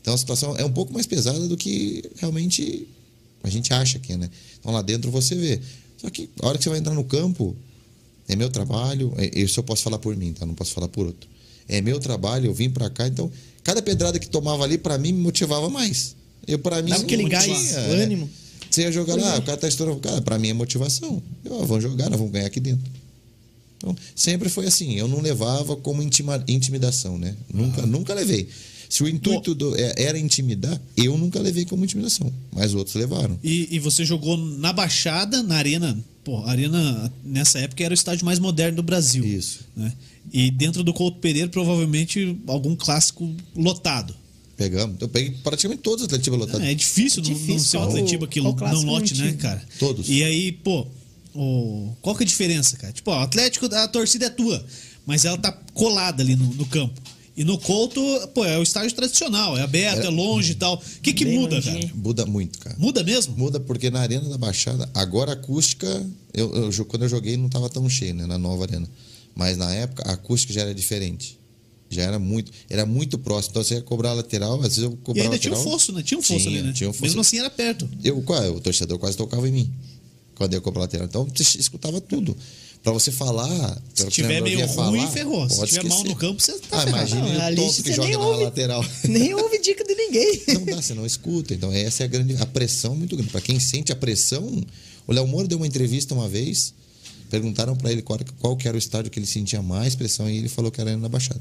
Speaker 4: Então a situação é um pouco mais pesada do que realmente a gente acha que é, né? Então lá dentro você vê. Só que a hora que você vai entrar no campo, é meu trabalho, é- isso eu posso falar por mim, tá? Não posso falar por outro. É meu trabalho, eu vim pra cá, então cada pedrada que tomava ali pra mim me motivava mais. Eu para mim
Speaker 3: Dava aquele gás, o
Speaker 4: né?
Speaker 3: ânimo.
Speaker 4: Você ia jogar lá, o cara tá estourando, cara, pra mim é motivação. Eu, ah, vamos jogar, nós vamos ganhar aqui dentro. Então, sempre foi assim. Eu não levava como intima- intimidação, né? Nunca, nunca levei. Se o intuito do- é- era intimidar, eu nunca levei como intimidação. Mas outros levaram.
Speaker 1: E, e você jogou na Baixada, na Arena. Pô, a Arena, nessa época, era o estádio mais moderno do Brasil.
Speaker 4: Isso.
Speaker 1: Né? E dentro do Couto Pereira, provavelmente, algum clássico lotado.
Speaker 4: Pegamos. Eu peguei praticamente todos os Atletiba lotados.
Speaker 1: É, é difícil,
Speaker 3: É
Speaker 1: não- não
Speaker 3: difícil,
Speaker 1: ser um Atletiba que não
Speaker 3: clássico
Speaker 1: lote,
Speaker 3: não
Speaker 1: né, cara?
Speaker 4: Todos.
Speaker 1: E aí, pô, o, qual que é a diferença, cara? Tipo, ó, o Atlético, a torcida é tua, mas ela tá colada ali no, no campo. E no Couto, pô, é o estádio tradicional, é aberto,
Speaker 4: Era-
Speaker 1: é longe e tal. O que que
Speaker 3: Bem
Speaker 1: muda,
Speaker 3: longinho.
Speaker 1: cara?
Speaker 4: Muda muito, cara.
Speaker 1: Muda mesmo?
Speaker 4: Muda porque na Arena da Baixada, agora a acústica, eu, eu quando eu joguei não estava tão cheio, né, na nova arena. Mas na época a acústica já era diferente. Já era muito, era muito próximo. Então você ia cobrar a lateral, às vezes eu
Speaker 1: E
Speaker 4: cobrava
Speaker 1: ainda tinha um
Speaker 4: lateral.
Speaker 1: fosso, né? Tinha um fosso
Speaker 4: Tinha,
Speaker 1: ali, né?
Speaker 4: tinha um fosso.
Speaker 1: Mesmo assim era perto.
Speaker 4: Eu, qual- o torcedor quase tocava em mim quando eu ia cobrar a lateral. Então você escutava tudo. Pra você falar,
Speaker 1: Se
Speaker 4: pra
Speaker 1: tiver meio ruim,
Speaker 4: falar,
Speaker 1: ferrou. Se tiver mal
Speaker 4: esquecer.
Speaker 1: no campo, você tá
Speaker 4: Ah, imagine
Speaker 3: Não,
Speaker 4: o tonto
Speaker 3: você
Speaker 4: que joga
Speaker 3: nem
Speaker 4: na
Speaker 3: ouve.
Speaker 4: lateral.
Speaker 3: Nem ouve dica de ninguém.
Speaker 4: Não dá, você não escuta. Então, essa é a grande. A pressão é muito grande. Para quem sente a pressão, o Léo Moura deu uma entrevista uma vez, perguntaram para ele qual, qual que era o estádio que ele sentia mais pressão e ele falou que era a Arena da Baixada.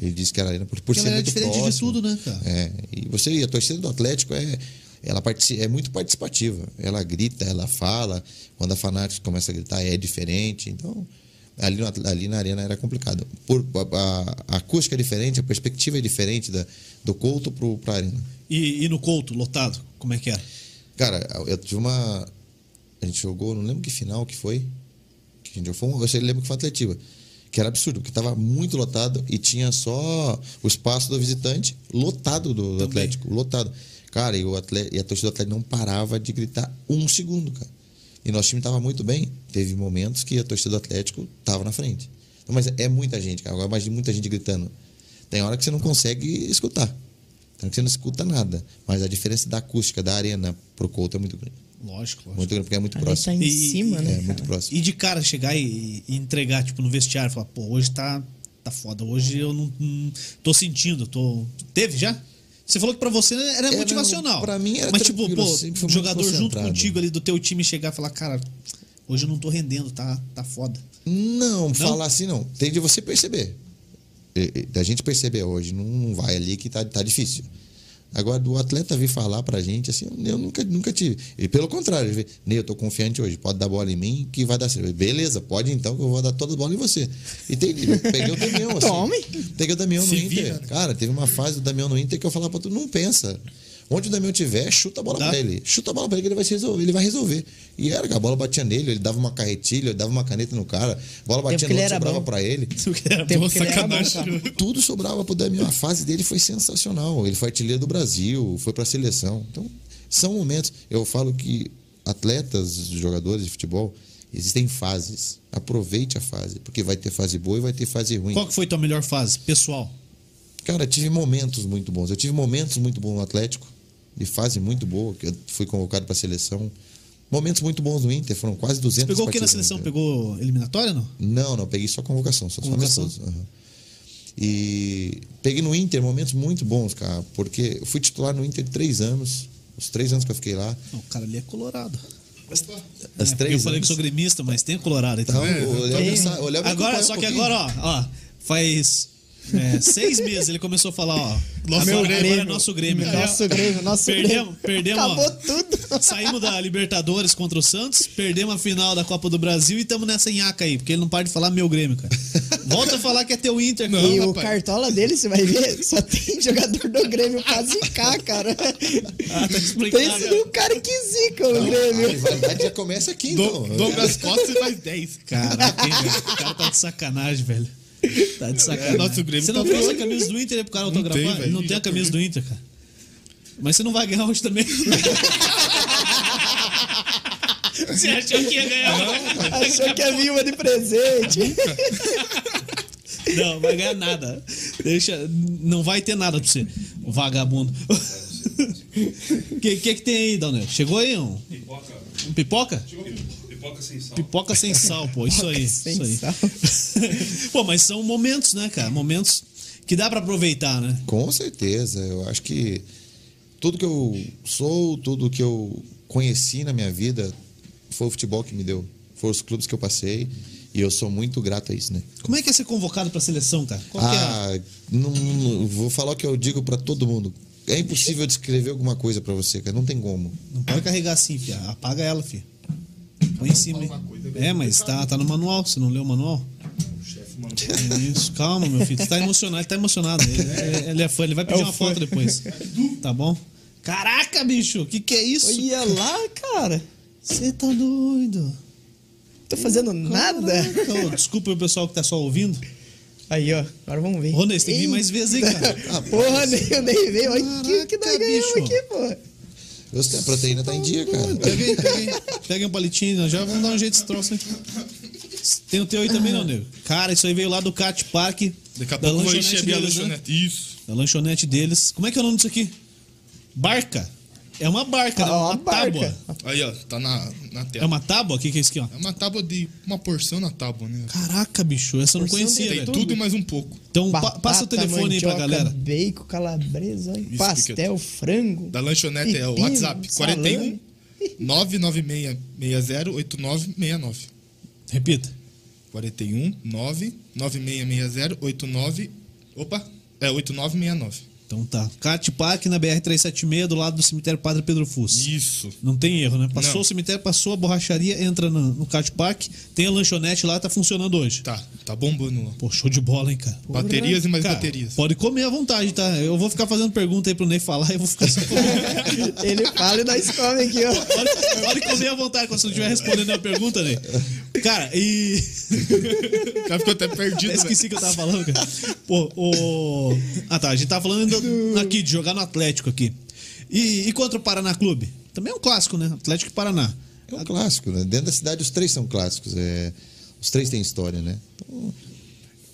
Speaker 4: Ele disse que era a Arena por, por ser
Speaker 1: ela é
Speaker 4: muito
Speaker 1: diferente de
Speaker 4: próximo.
Speaker 1: tudo, né, cara?
Speaker 4: É, e você e a torcida do Atlético é ela é muito participativa. Ela grita, ela fala. Quando a Fanáticos começa a gritar, é diferente. Então, ali, ali na arena era complicado. Por, a, a- acústica é diferente, a perspectiva é diferente da, do Couto para a arena.
Speaker 1: E, e no Couto, lotado, como é que era?
Speaker 4: Cara, eu tive uma. A gente jogou, não lembro que final que foi. Que a gente foi, um- eu sei, lembro que foi Atletiva. Que era absurdo, porque estava muito lotado e tinha só o espaço do visitante lotado do, do. Atlético, lotado. Cara, e, o atleta, e a torcida do Atlético não parava de gritar um segundo, cara. E nosso time estava muito bem. Teve momentos que a torcida do Atlético estava na frente. Então, mas é muita gente, cara. Agora imagina muita gente gritando. Tem hora que você não consegue escutar. Tem hora que você não escuta nada. Mas a diferença da acústica da arena pro Couto é muito grande.
Speaker 1: Lógico, lógico.
Speaker 4: Muito grande, porque é muito
Speaker 3: Ali
Speaker 4: próximo.
Speaker 3: tá em
Speaker 1: E-
Speaker 3: cima, né?
Speaker 4: É, muito
Speaker 3: cara?
Speaker 4: próximo.
Speaker 1: E de cara chegar e, e entregar, tipo, no vestiário, falar, pô, hoje tá, tá foda, hoje eu não, não tô sentindo, tô. Teve já? Você falou que pra você era,
Speaker 4: Era,
Speaker 1: motivacional.
Speaker 4: pra mim era
Speaker 1: Mas, tipo, pô,
Speaker 4: fui
Speaker 1: um jogador junto contigo ali do teu time chegar e falar, cara, Hoje eu não tô rendendo, tá, tá foda.
Speaker 4: Não, falar assim não. Tem de você perceber. Da gente perceber hoje, não, não vai ali que tá, tá difícil. Agora, do atleta vir falar pra gente, assim, eu nunca, nunca tive. E pelo contrário, ele Ney, eu tô confiante hoje, pode dar bola em mim que vai dar certo. Beleza, pode então, que eu vou dar todas as bolas em você. E tem, peguei o Damião, assim.
Speaker 3: Tome.
Speaker 4: Peguei o Damião no
Speaker 2: Se
Speaker 4: Inter.
Speaker 2: vira, né?
Speaker 4: Cara, teve uma fase do Damião no Inter que eu falava pra tu, não pensa. Onde o Damião tiver, chuta a bola
Speaker 1: Dá.
Speaker 4: pra ele. Chuta a bola pra ele que ele vai, se resolver, ele vai resolver. E era, que a bola batia nele, ele dava uma carretilha, ele dava uma caneta no cara, a bola batia
Speaker 3: que
Speaker 4: no
Speaker 3: ele
Speaker 4: outro,
Speaker 3: era
Speaker 4: sobrava
Speaker 3: bom.
Speaker 4: pra ele.
Speaker 3: Tempo
Speaker 2: Pô,
Speaker 3: bom,
Speaker 2: sacanagem.
Speaker 4: Tudo sobrava pro Damião. A fase dele foi sensacional. Ele foi artilheiro do Brasil, foi pra seleção. Então, são momentos. Eu falo que atletas, jogadores de futebol, existem fases. Aproveite a fase, porque vai ter fase boa e vai ter fase ruim.
Speaker 1: Qual que foi tua melhor fase, pessoal?
Speaker 4: Cara, tive momentos muito bons. Eu tive momentos muito bons no Atlético, de fase muito boa, que eu fui convocado para a seleção. Momentos muito bons no Inter, foram quase 200
Speaker 1: Pegou o que na seleção? Pegou eliminatória, não?
Speaker 4: Não, não, peguei só convocação, só,
Speaker 1: Convocação.
Speaker 4: aham. E peguei no Inter momentos muito bons, cara, porque eu fui titular no Inter três anos, os três anos que eu fiquei lá.
Speaker 1: Não, o cara ali é colorado.
Speaker 4: As
Speaker 1: É,
Speaker 4: três
Speaker 1: eu falei que sou gremista, mas tem colorado. Então.
Speaker 4: Então, o Léo
Speaker 3: Tem.
Speaker 4: sa- o Léo me
Speaker 1: agora, só
Speaker 4: um
Speaker 1: que agora, ó, ó, faz é, seis meses ele começou a falar, ó.
Speaker 2: Nosso
Speaker 1: agora,
Speaker 2: Grêmio.
Speaker 1: agora é nosso Grêmio. cara.
Speaker 3: Nosso Grêmio, nosso
Speaker 1: Perdemos,
Speaker 3: Grêmio.
Speaker 1: perdemos,
Speaker 3: Acabou
Speaker 1: ó.
Speaker 3: tudo.
Speaker 1: Saímos da Libertadores contra o Santos, perdemos a final da Copa do Brasil e estamos nessa nhaca aí, porque ele não para de falar meu Grêmio, cara. Volta a falar que é teu Inter, cara.
Speaker 2: Não,
Speaker 3: e o
Speaker 2: rapaz.
Speaker 3: cartola dele, você vai ver, só tem jogador do Grêmio pra zicar, cara.
Speaker 1: Ah, tá explicado.
Speaker 3: Pense no cara que zica o
Speaker 4: A
Speaker 3: Grêmio.
Speaker 4: rivalidade já começa aqui, então.
Speaker 2: Do- Douglas Costa e mais 10.
Speaker 1: Caraca, hein, velho? o cara tá de sacanagem, velho. Tá de sacanagem.
Speaker 2: É, nosso Grêmio
Speaker 1: você não
Speaker 2: tá
Speaker 1: trouxe a camisa do Inter aí pro cara
Speaker 2: Não
Speaker 1: autografar?
Speaker 2: tem,
Speaker 1: Ele
Speaker 2: velho.
Speaker 1: não tem a camisa do Inter, cara. Mas você não vai ganhar hoje também. você achou que ia ganhar hoje?
Speaker 3: Achou que havia uma de presente.
Speaker 1: Não, vai ganhar nada. Deixa, não vai ter nada pra você, vagabundo. O que, que que tem aí, Daniel? Chegou aí um,
Speaker 5: Pipoca.
Speaker 1: um pipoca?
Speaker 5: Pipoca sem sal.
Speaker 1: Pipoca sem sal, pô. Isso aí.
Speaker 3: Sem
Speaker 1: isso aí.
Speaker 3: sal.
Speaker 1: pô, mas são momentos, né, cara? Momentos que dá pra aproveitar, né?
Speaker 4: Com certeza. Eu acho que tudo que eu sou, tudo que eu conheci na minha vida foi o futebol que me deu. Foram os clubes que eu passei. E eu sou muito grato a isso, né?
Speaker 1: Como é que é ser convocado pra seleção, cara? Qual que é? a-
Speaker 4: Ah, não, não- vou falar o que eu digo pra todo mundo. É impossível descrever alguma coisa pra você, cara. Não tem como.
Speaker 1: Não pode carregar assim, filha. Apaga ela, filha. Põe em cima. hein? É, mas tá, tá no manual. Você não leu o manual? É Isso, calma, meu filho. Você tá emocionado, ele tá emocionado. Ele, ele- ele é fã, ele vai pedir
Speaker 3: É o
Speaker 1: uma
Speaker 3: fã.
Speaker 1: foto depois. Tá bom? Caraca, bicho, que que é isso?
Speaker 3: Olha lá, cara.
Speaker 1: Você tá doido.
Speaker 3: Tô fazendo nada.
Speaker 1: Caraca, ô, desculpa o pessoal que tá só ouvindo.
Speaker 3: Aí, ó. Agora vamos ver.
Speaker 1: Ô, Ney, você tem que vir mais vezes aí, cara.
Speaker 4: Ah,
Speaker 3: Porra, nem, eu nem veio. Olha que, que nós
Speaker 1: Caraca,
Speaker 3: ganhamos
Speaker 1: bicho.
Speaker 3: aqui, pô.
Speaker 4: Eu sei, a proteína tá em dia, cara.
Speaker 1: Pega aí, pega aí. Pega um palitinho, já vamos dar um jeito desse troço aí. Tem o teu aí também, não, nego? Cara, isso aí veio lá do Cat Park.
Speaker 2: Daqui a
Speaker 1: da
Speaker 2: pouco
Speaker 1: lanchonete
Speaker 2: encher a minha
Speaker 1: deles, né?
Speaker 2: lanchonete. Isso.
Speaker 1: Da lanchonete deles. Como é que é o nome disso aqui? Barca. É uma barca, né?
Speaker 3: Ah,
Speaker 1: Uma,
Speaker 3: uma barca.
Speaker 1: tábua.
Speaker 2: Aí, ó, tá na, na
Speaker 1: É
Speaker 2: tela.
Speaker 1: uma tábua? O que, que é isso aqui, ó?
Speaker 2: É uma tábua de. Uma porção na tábua, né?
Speaker 1: Caraca, bicho, essa eu não
Speaker 3: Porção
Speaker 1: conhecia,
Speaker 2: Tem
Speaker 1: velho.
Speaker 2: tudo e mais um pouco.
Speaker 1: Então
Speaker 3: Batata,
Speaker 1: passa o telefone aí pra galera.
Speaker 3: Bacon, calabresa,
Speaker 2: Isso,
Speaker 3: pastel, frango.
Speaker 2: Da lanchonete é o
Speaker 3: pepino,
Speaker 2: WhatsApp.
Speaker 3: salame.
Speaker 2: 41 99660 8969.
Speaker 1: Repita.
Speaker 2: 41 99660 89. Opa! É 8969.
Speaker 1: Então tá. Cat Park na BR-376, do lado do cemitério Padre Pedro Fuss.
Speaker 2: Isso.
Speaker 1: Não tem erro, né? Passou
Speaker 2: Não.
Speaker 1: o cemitério, passou a borracharia, entra no, no Park, tem a lanchonete lá, tá funcionando hoje.
Speaker 2: Tá, tá bombando lá.
Speaker 1: Pô, show de bola, hein, cara?
Speaker 2: Baterias e mais
Speaker 1: Cara,
Speaker 2: baterias.
Speaker 1: Pode comer à vontade, tá? Eu vou ficar fazendo pergunta aí pro Ney falar e eu vou ficar só comendo.
Speaker 3: Ele fala e nós comemos aqui, ó.
Speaker 1: Pode, pode comer à vontade quando você não estiver respondendo a pergunta, Ney. Cara, e.
Speaker 2: O cara ficou até perdido,
Speaker 1: Até
Speaker 2: velho.
Speaker 1: esqueci o que eu tava falando, cara. Pô, o. Ah tá, a gente tava falando aqui de jogar no Atlético aqui. E, e contra o Paraná Clube? Também é um clássico, né? Atlético e Paraná.
Speaker 4: É um clássico, né? Dentro da cidade os três são clássicos. É... Os três têm história, né? Então,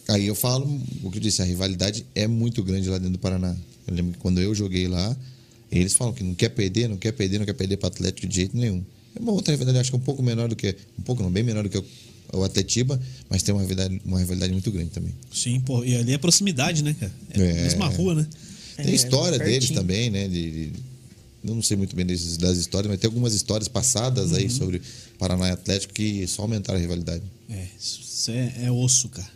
Speaker 4: aí eu falo o que eu disse, a rivalidade é muito grande lá dentro do Paraná. Eu lembro que quando eu joguei lá, eles falam que não quer perder, não quer perder, não quer perder para Atlético de jeito nenhum. É uma outra rivalidade, acho que um pouco menor do que. Um pouco não, bem menor do que o, o Atletiba, mas tem uma rivalidade, uma rivalidade muito grande também.
Speaker 1: Sim, pô. E ali é proximidade, né, cara? É, a
Speaker 4: É.
Speaker 1: mesma rua, né?
Speaker 4: Tem
Speaker 3: É,
Speaker 4: história deles também, né? De, de- não sei muito bem desses, das histórias, mas tem algumas histórias passadas
Speaker 1: Uhum.
Speaker 4: aí sobre Paraná e Atlético que só aumentaram a rivalidade.
Speaker 1: É, isso é, é osso, cara.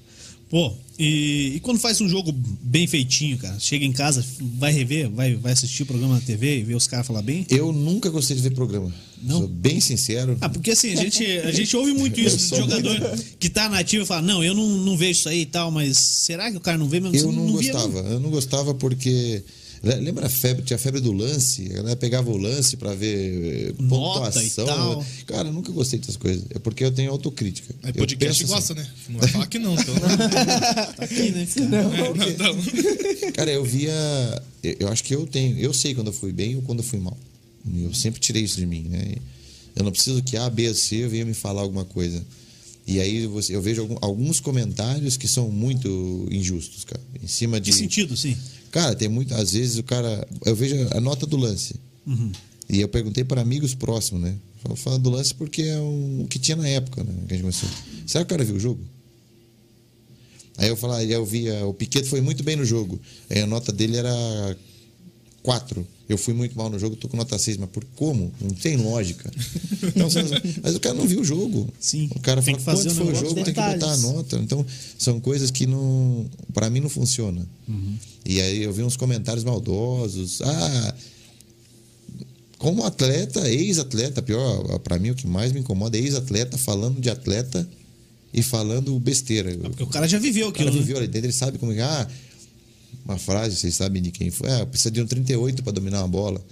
Speaker 1: Pô, e, e quando faz um jogo bem feitinho, cara? Chega em casa, vai rever, vai, vai assistir o programa na TV e ver os caras falar bem?
Speaker 4: Eu nunca gostei de ver programa.
Speaker 1: Não?
Speaker 4: Sou bem sincero.
Speaker 1: Ah, porque assim, a gente, a gente ouve muito isso de jogador que tá nativo e fala, não, eu não, não vejo isso aí e tal, mas será que o cara não vê mesmo?
Speaker 4: Eu
Speaker 1: Você
Speaker 4: não,
Speaker 1: via,
Speaker 4: gostava. Eu não gostava porque. Le- Lembra a febre? Tinha a febre do lance. A galera pegava o lance pra ver eh,
Speaker 1: Nota
Speaker 4: pontuação.
Speaker 1: e tal.
Speaker 4: Cara, eu nunca gostei dessas coisas. É porque eu tenho autocrítica. Eu
Speaker 2: podcast gosta, né? Não vai falar que não, então.
Speaker 1: Tá aqui, né, cara?
Speaker 2: É, não, não.
Speaker 4: assim, Cara, eu via. Eu, acho que eu tenho. Eu sei quando eu fui bem ou quando eu fui mal. Eu sempre tirei isso de mim, né? Eu não preciso que A, B C venha me falar alguma coisa. E aí você- eu vejo alguns comentários que são muito injustos, cara. Em cima de.
Speaker 1: Que sentido, sim.
Speaker 4: Cara, tem muito. Às vezes o cara. Eu vejo a nota do lance. E eu perguntei para amigos próximos, né? Falando do lance porque é o que tinha na época, né? Que a gente começou. Será que o cara viu o jogo? Aí eu falava, eu via. O Piquet foi muito bem no jogo. Aí a nota dele era 4. Eu fui muito mal no jogo, tô com nota 6, mas por como? Não tem lógica. Então, mas o cara não viu o jogo.
Speaker 1: Sim.
Speaker 4: O cara
Speaker 1: Tem
Speaker 4: fala, quanto foi o jogo, tem que botar a nota. Então, são coisas que não. Pra mim não funciona. E aí eu vi uns comentários maldosos. Ah. Como atleta, ex-atleta, pior, pra mim o que mais me incomoda é ex-atleta falando de atleta e falando besteira.
Speaker 1: Porque o cara já viveu
Speaker 4: O cara
Speaker 1: aquilo, né?
Speaker 4: viveu ali dentro, ele sabe como é. Ah, uma frase, vocês sabem de quem foi. Ah, precisa de um 38 para dominar uma bola.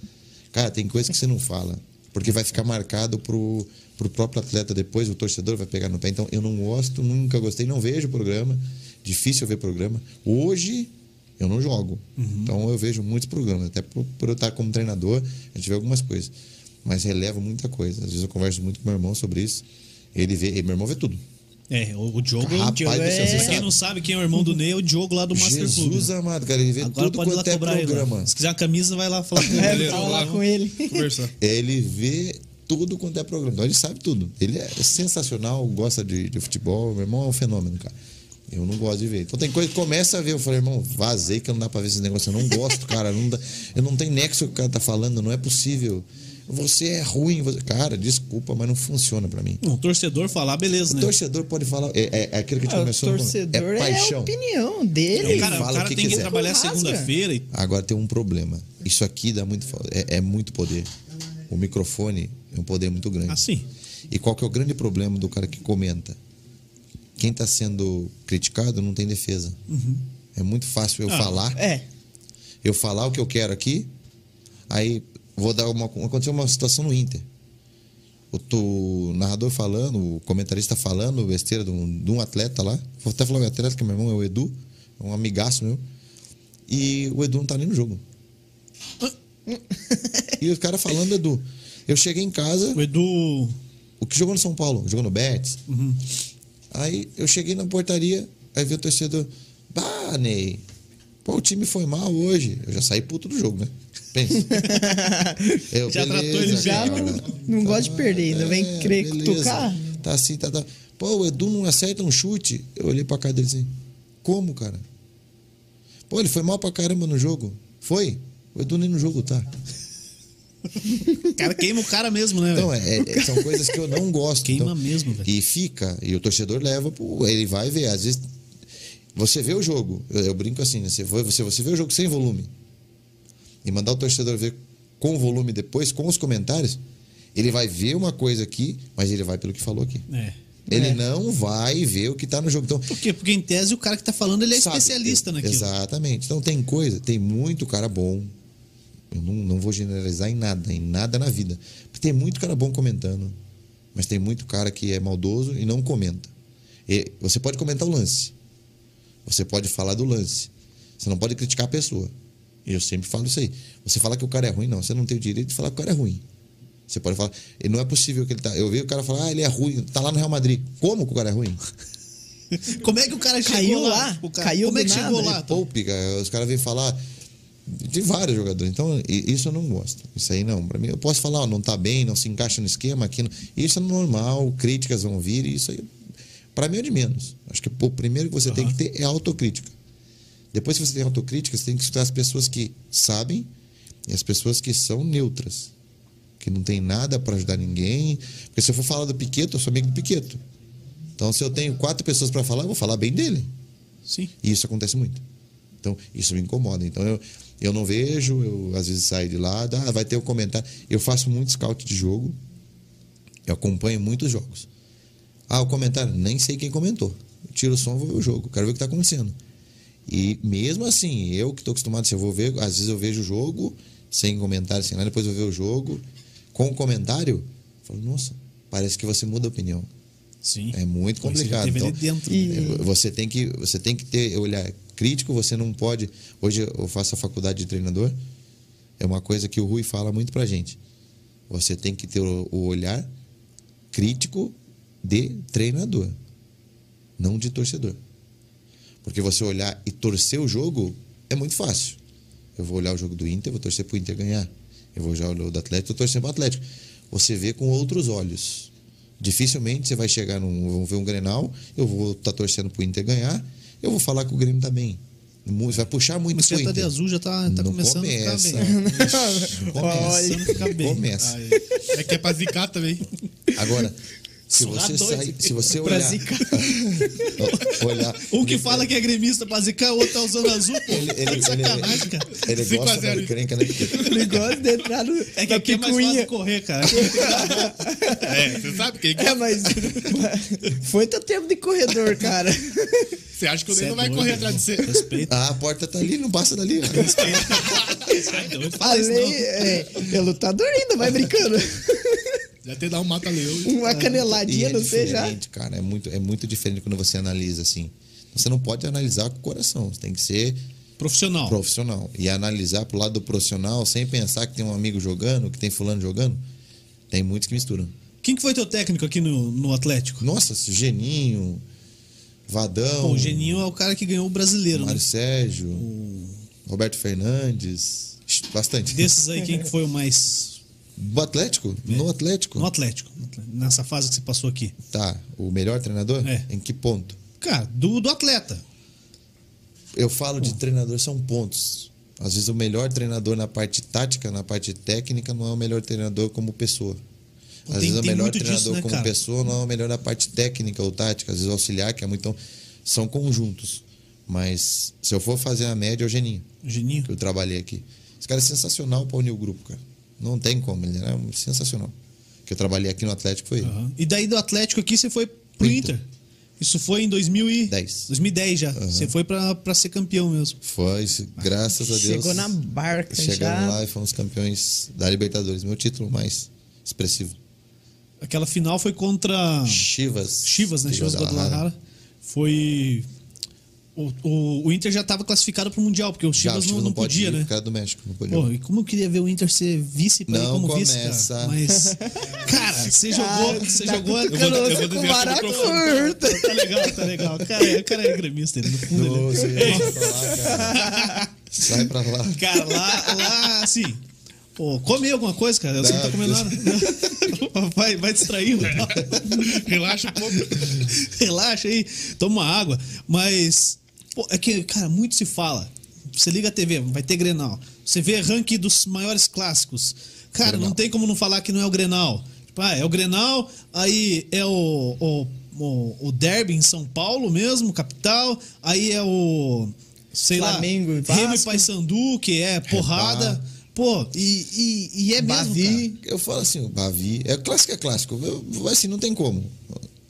Speaker 4: Cara, tem coisa que você não fala. Porque vai ficar marcado pro, pro próprio atleta depois, o torcedor vai pegar no pé. Então, eu não gosto, nunca gostei, não vejo programa. Difícil ver programa. Hoje, eu não jogo. Então, eu vejo muitos programas. Até por, por eu estar como treinador, a gente vê algumas coisas. Mas releva muita coisa. Às vezes eu converso muito com meu irmão sobre isso. Ele vê, e meu irmão vê tudo.
Speaker 1: É, o, Diogo.
Speaker 4: Rapaz
Speaker 1: o Diogo é... Pra quem não sabe quem é o irmão do Ney, é o Diogo lá do Master Club.
Speaker 4: Jesus amado, cara, ele vê
Speaker 1: Agora
Speaker 4: tudo
Speaker 1: pode
Speaker 4: quanto é
Speaker 1: ele.
Speaker 4: programa.
Speaker 1: Se quiser uma camisa, vai lá falar com
Speaker 3: É,
Speaker 1: ele.
Speaker 3: fala lá com ele.
Speaker 2: Conversar.
Speaker 4: Ele vê tudo quanto é programa. Então ele sabe tudo. Ele é sensacional, gosta de, de futebol. Meu irmão é um fenômeno, cara. Eu não gosto de ver. Então tem coisa que começa a ver. Eu falei, irmão, vazei que não dá pra ver esse negócio. Eu não gosto, cara. Não dá, eu não tenho nexo com o que o cara tá falando. Não é possível. Você é ruim. Você... Cara, desculpa, mas não funciona pra mim.
Speaker 1: Um torcedor falar, beleza,
Speaker 4: O
Speaker 1: né?
Speaker 4: torcedor pode falar. É, é, é aquilo que a gente
Speaker 3: Ah, o
Speaker 4: começou no-
Speaker 3: torcedor
Speaker 4: É
Speaker 3: é, a
Speaker 4: paixão.
Speaker 3: opinião dele.
Speaker 1: O cara, o
Speaker 4: fala
Speaker 1: cara
Speaker 4: o que
Speaker 1: tem que
Speaker 4: quiser.
Speaker 1: trabalhar
Speaker 3: Rasga.
Speaker 1: segunda-feira e
Speaker 4: Agora tem um problema. Isso aqui dá muito. É, é muito poder. O microfone é um poder muito grande.
Speaker 1: assim.
Speaker 4: E qual que é o grande problema do cara que comenta? Quem está sendo criticado não tem defesa. É muito fácil eu
Speaker 1: Ah,
Speaker 4: falar,
Speaker 3: É.
Speaker 4: eu falar o que eu quero aqui, aí vou dar uma. Aconteceu uma situação no Inter. O, narrador falando, o comentarista falando besteira de um, de um atleta lá. Vou até falar o atleta, que meu irmão é o Edu, é um amigaço meu. E o Edu não tá nem no jogo. e o cara falando, Edu. Eu cheguei em casa,
Speaker 1: O Edu.
Speaker 4: o que jogou no São Paulo, jogou no Betis. Aí eu cheguei na portaria, aí vi o torcedor, bah, Ney, pô, o time foi mal hoje. Eu já saí puto do jogo, né? Pensa. Eu,
Speaker 1: Já tratou ele
Speaker 3: já,
Speaker 4: cara.
Speaker 3: não- não gosta de perder, ainda vem querer
Speaker 4: beleza.
Speaker 3: cutucar?
Speaker 4: Tá assim, tá, tá. Pô, o Edu não acerta um chute. Eu olhei pra cara dele assim, como, cara? Pô, ele foi mal pra caramba no jogo. Foi? O Edu nem no jogo tá.
Speaker 1: O cara queima o cara mesmo, né?
Speaker 4: Então, é- é- são coisas que eu não gosto.
Speaker 1: Queima
Speaker 4: Então,
Speaker 1: mesmo, velho.
Speaker 4: E fica, e o torcedor leva, pro- ele vai ver. Às vezes, você vê o jogo, eu, eu brinco assim, né? Você, você, você vê o jogo sem volume e mandar o torcedor ver com volume depois, com os comentários, ele vai ver uma coisa aqui, mas ele vai pelo que falou aqui.
Speaker 1: É.
Speaker 4: Ele
Speaker 3: É.
Speaker 4: não vai ver o que tá no jogo. Então,
Speaker 1: Por quê? Porque em tese o cara que tá falando, ele é
Speaker 4: sabe,
Speaker 1: especialista naquilo.
Speaker 4: Exatamente. Então tem coisa, tem muito cara bom. Eu não, não vou generalizar em nada, em nada na vida. Porque tem muito cara bom comentando. Mas tem muito cara que é maldoso e não comenta. E você pode comentar o lance. Você pode falar do lance. Você não pode criticar a pessoa. E eu sempre falo isso aí. Você fala que o cara é ruim, não. Você não tem o direito de falar que o cara é ruim. Você pode falar. E não é possível que ele tá. Eu vi o cara falar, ah, ele é ruim, tá lá no Real Madrid. Como que o cara é ruim?
Speaker 1: Como é que o cara chegou
Speaker 3: Caiu
Speaker 1: lá?
Speaker 3: lá?
Speaker 1: O cara-
Speaker 3: Caiu
Speaker 1: Como é que chegou
Speaker 3: nada.
Speaker 1: lá? Tom?
Speaker 4: Poupe, cara. Os caras vêm falar de vários jogadores. Então, isso eu não gosto. Isso aí não. Pra mim, eu posso falar, ó, não tá bem, não se encaixa no esquema aqui. não- Isso é normal, críticas vão vir, e isso aí, pra mim é de menos. Acho que pô, o primeiro que você tem que ter é autocrítica. Depois que você tem autocrítica, você tem que escutar as pessoas que sabem e as pessoas que são neutras, que não tem nada para ajudar ninguém. Porque se eu for falar do Piqueto, eu sou amigo do Piqueto. Então, se eu tenho quatro pessoas para falar, eu vou falar bem dele.
Speaker 1: Sim.
Speaker 4: E isso acontece muito. Então, isso me incomoda. Então, eu, eu não vejo, eu às vezes saio de lado, ah, vai ter um comentário. Eu faço muito scout de jogo, eu acompanho muitos jogos. Ah, o comentário, nem sei quem comentou. Eu tiro o som, vou ver o jogo, quero ver o que está acontecendo. E mesmo assim, eu que estou acostumado, se eu vou ver, às vezes eu vejo o jogo sem comentário, sem nada, depois eu ver o jogo com o comentário, eu falo, nossa, parece que você muda a opinião.
Speaker 1: Sim.
Speaker 4: É muito
Speaker 1: você
Speaker 4: complicado.
Speaker 1: ali
Speaker 4: Então,
Speaker 1: dentro.
Speaker 3: E-
Speaker 4: é, Você tem que você tem que ter olhar crítico. Você não pode. Hoje eu faço a faculdade de treinador. É uma coisa que o Rui fala muito pra gente. Você tem que ter o olhar crítico de treinador, não de torcedor. Porque você olhar e torcer o jogo é muito fácil. Eu vou olhar o jogo do Inter, vou torcer pro Inter ganhar. Eu vou olhar o do Atlético, vou torcer pro Atlético. Você vê com outros olhos. Dificilmente você vai chegar num. Vamos ver um Grenal, eu vou estar torcendo pro Inter ganhar, eu vou falar que o Grêmio tá bem. Vai puxar muito
Speaker 1: Mas
Speaker 4: pro
Speaker 1: tá de
Speaker 4: Inter.
Speaker 1: azul, já tá, tá começando a
Speaker 4: começa.
Speaker 1: ficar bem. A ficar bem.
Speaker 4: Começa.
Speaker 1: Aí.
Speaker 2: É que é pra zicar também.
Speaker 4: Agora, se você sair, se você
Speaker 3: Pra
Speaker 4: olhar,
Speaker 3: zicar.
Speaker 4: olhar,
Speaker 1: Um que fala que é gremista pra zicar, o outro tá usando azul, pô.
Speaker 4: ele, ele,
Speaker 1: Tá de sacanagem,
Speaker 4: ele,
Speaker 1: cara.
Speaker 4: ele
Speaker 2: 5 a
Speaker 4: gosta
Speaker 2: 0.
Speaker 4: da encrenca, né?
Speaker 3: Ele gosta de entrar no,
Speaker 1: É que aqui é mais fácil correr, cara.
Speaker 2: É, você sabe quem
Speaker 3: É, mas foi teu tempo de corredor, cara.
Speaker 2: Você acha que o Ney
Speaker 1: é
Speaker 2: não vai
Speaker 1: doido,
Speaker 2: correr
Speaker 1: né?
Speaker 2: atrás de você?
Speaker 1: Respeita.
Speaker 4: Ah, a porta tá ali, não passa dali.
Speaker 1: Sai doido,
Speaker 3: A
Speaker 1: fala isso
Speaker 3: lei
Speaker 1: não.
Speaker 3: é, é lutador ainda, vai brincando.
Speaker 2: Já ter dar um mata-leão.
Speaker 3: Uma
Speaker 4: E
Speaker 3: caneladinha,
Speaker 4: é
Speaker 3: não sei já.
Speaker 4: diferente, cara. É muito, é muito diferente quando você analisa assim. Você não pode analisar com o coração. Você tem que ser
Speaker 1: Profissional.
Speaker 4: profissional. E analisar pro lado do profissional sem pensar que tem um amigo jogando, que tem fulano jogando. Tem muitos que misturam.
Speaker 1: Quem que foi teu técnico aqui no, no Atlético?
Speaker 4: Nossa, Geninho, Vadão,
Speaker 1: Pô, o Geninho é o cara que ganhou o brasileiro, né?
Speaker 4: Mário Sérgio, Roberto Fernandes. Bastante.
Speaker 1: Desses aí, quem que foi o mais.
Speaker 4: Do Atlético? No Atlético?
Speaker 1: No Atlético. no Atlético, Nessa fase que você passou aqui.
Speaker 4: Tá. O melhor treinador?
Speaker 1: É.
Speaker 4: Em que ponto?
Speaker 1: Cara, do, do atleta.
Speaker 4: Eu falo de treinador são pontos. Às vezes o melhor treinador na parte tática, na parte técnica, não é o melhor treinador como pessoa. Às
Speaker 1: Tem-
Speaker 4: vezes o melhor
Speaker 1: muito disso,
Speaker 4: treinador
Speaker 1: né,
Speaker 4: como
Speaker 1: cara?
Speaker 4: pessoa não é o melhor na parte técnica ou tática. Às vezes o auxiliar, que é muito. Então, são conjuntos. Mas se eu for fazer a média, é o Geninho,
Speaker 1: Geninho.
Speaker 4: que eu trabalhei aqui. Esse cara é sensacional para unir o grupo, cara. Não tem como, ele é um sensacional. Que eu trabalhei aqui no Atlético foi ele.
Speaker 1: Aham. E daí do Atlético aqui você foi pro
Speaker 4: Inter.
Speaker 1: Inter. Isso foi em 2010.
Speaker 4: 10.
Speaker 1: 2010 já. Você foi pra, pra ser campeão mesmo.
Speaker 4: Foi, graças a Deus.
Speaker 3: Chegou na barca
Speaker 4: Chegamos
Speaker 3: já.
Speaker 4: lá e fomos campeões da Libertadores. Meu título mais expressivo.
Speaker 1: Aquela final foi contra
Speaker 4: Chivas.
Speaker 1: Chivas, né? Chivas Guadalajara. Foi. O, o, o Inter já estava classificado pro Mundial, porque o
Speaker 4: Já,
Speaker 1: Chivas,
Speaker 4: o Chivas
Speaker 1: não, não
Speaker 4: pode
Speaker 1: podia,
Speaker 4: ir
Speaker 1: né?
Speaker 4: por causa do México. Não podia.
Speaker 1: Pô, e como eu queria ver o Inter ser vice ir
Speaker 4: Não
Speaker 1: como vice,
Speaker 4: começa.
Speaker 1: cara. Mas, cara, você jogou. Você
Speaker 3: tá
Speaker 1: jogou.
Speaker 3: com
Speaker 2: vou- eu vou
Speaker 3: com curta.
Speaker 1: Tá legal, tá legal. O cara, é- o cara é gremista, ele no fundo. ele-
Speaker 4: Ô, você vai pra lá, cara. Sai pra lá.
Speaker 1: Cara, lá, lá, assim. Pô, come alguma coisa, cara. Você não tá
Speaker 4: Não,
Speaker 1: comendo nada. Vai, vai distraindo.
Speaker 2: Relaxa um pouco.
Speaker 1: Relaxa aí, toma uma água. Mas, pô, é que, cara, muito se fala. Você liga a TV, vai ter Grenal. Você vê ranking dos maiores clássicos. Cara,
Speaker 4: Grenal.
Speaker 1: não tem como não falar que não é o Grenal. Tipo, ah, é o Grenal, aí é o, o, o, o Derby em São Paulo mesmo, capital. Aí é o, sei
Speaker 3: Flamengo
Speaker 1: lá, Remo e
Speaker 3: Vasco.
Speaker 1: Paysandu, que é porrada. Pô, e, e, e é mesmo,
Speaker 3: Bavi.
Speaker 1: cara.
Speaker 4: Eu falo assim, o Bavi. É clássico, é clássico. Eu- Assim, não tem como.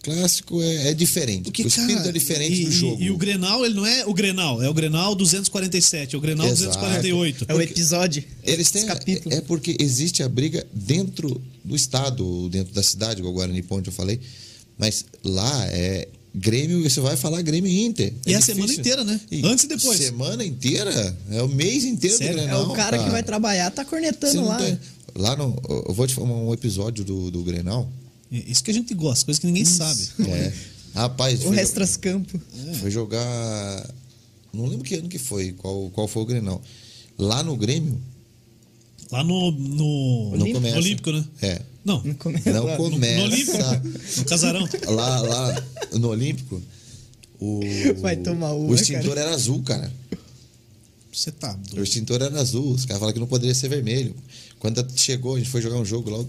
Speaker 4: Clássico é, é diferente.
Speaker 1: Porque,
Speaker 4: o espírito
Speaker 1: cara,
Speaker 4: é diferente
Speaker 1: e,
Speaker 4: do
Speaker 1: e-
Speaker 4: jogo.
Speaker 1: E, o Grenal, ele não é o Grenal, é o Grenal 247, é o Grenal
Speaker 4: Exato.
Speaker 1: 248.
Speaker 3: É o episódio.
Speaker 4: Eles têm.
Speaker 3: Capítulo.
Speaker 4: É porque existe a briga dentro do estado, dentro da cidade, igual Guarani Ponte eu falei. Mas lá é Grêmio, você vai falar Grêmio e Inter.
Speaker 1: E
Speaker 4: é
Speaker 1: a semana inteira, né? Antes e depois.
Speaker 4: Semana inteira? É o mês inteiro
Speaker 1: Sério?
Speaker 4: do
Speaker 3: É
Speaker 4: Grenal.
Speaker 3: o cara que vai trabalhar, tá cornetando lá.
Speaker 4: tem- Lá no. Eu vou te falar um episódio do, do Grenal.
Speaker 1: É Isso que a gente gosta, coisa que ninguém sabe.
Speaker 4: É. Rapaz,
Speaker 3: O Restras Campo.
Speaker 4: foi jogar. Não lembro que ano que foi, qual, qual foi o Grenal. Lá no Grêmio,
Speaker 1: Lá no, no,
Speaker 4: não começa.
Speaker 1: Olímpico, né?
Speaker 4: É.
Speaker 1: Não,
Speaker 3: Não começa.
Speaker 4: Não
Speaker 3: lá.
Speaker 1: no, no
Speaker 4: começa.
Speaker 1: Olímpico, no Casarão.
Speaker 4: lá, lá no Olímpico, o,
Speaker 3: Vai tomar uma,
Speaker 4: o extintor era azul, cara.
Speaker 1: Você tá
Speaker 4: O
Speaker 1: doido.
Speaker 4: extintor era azul, os caras falaram que não poderia ser vermelho. Quando chegou, a gente foi jogar um jogo lá,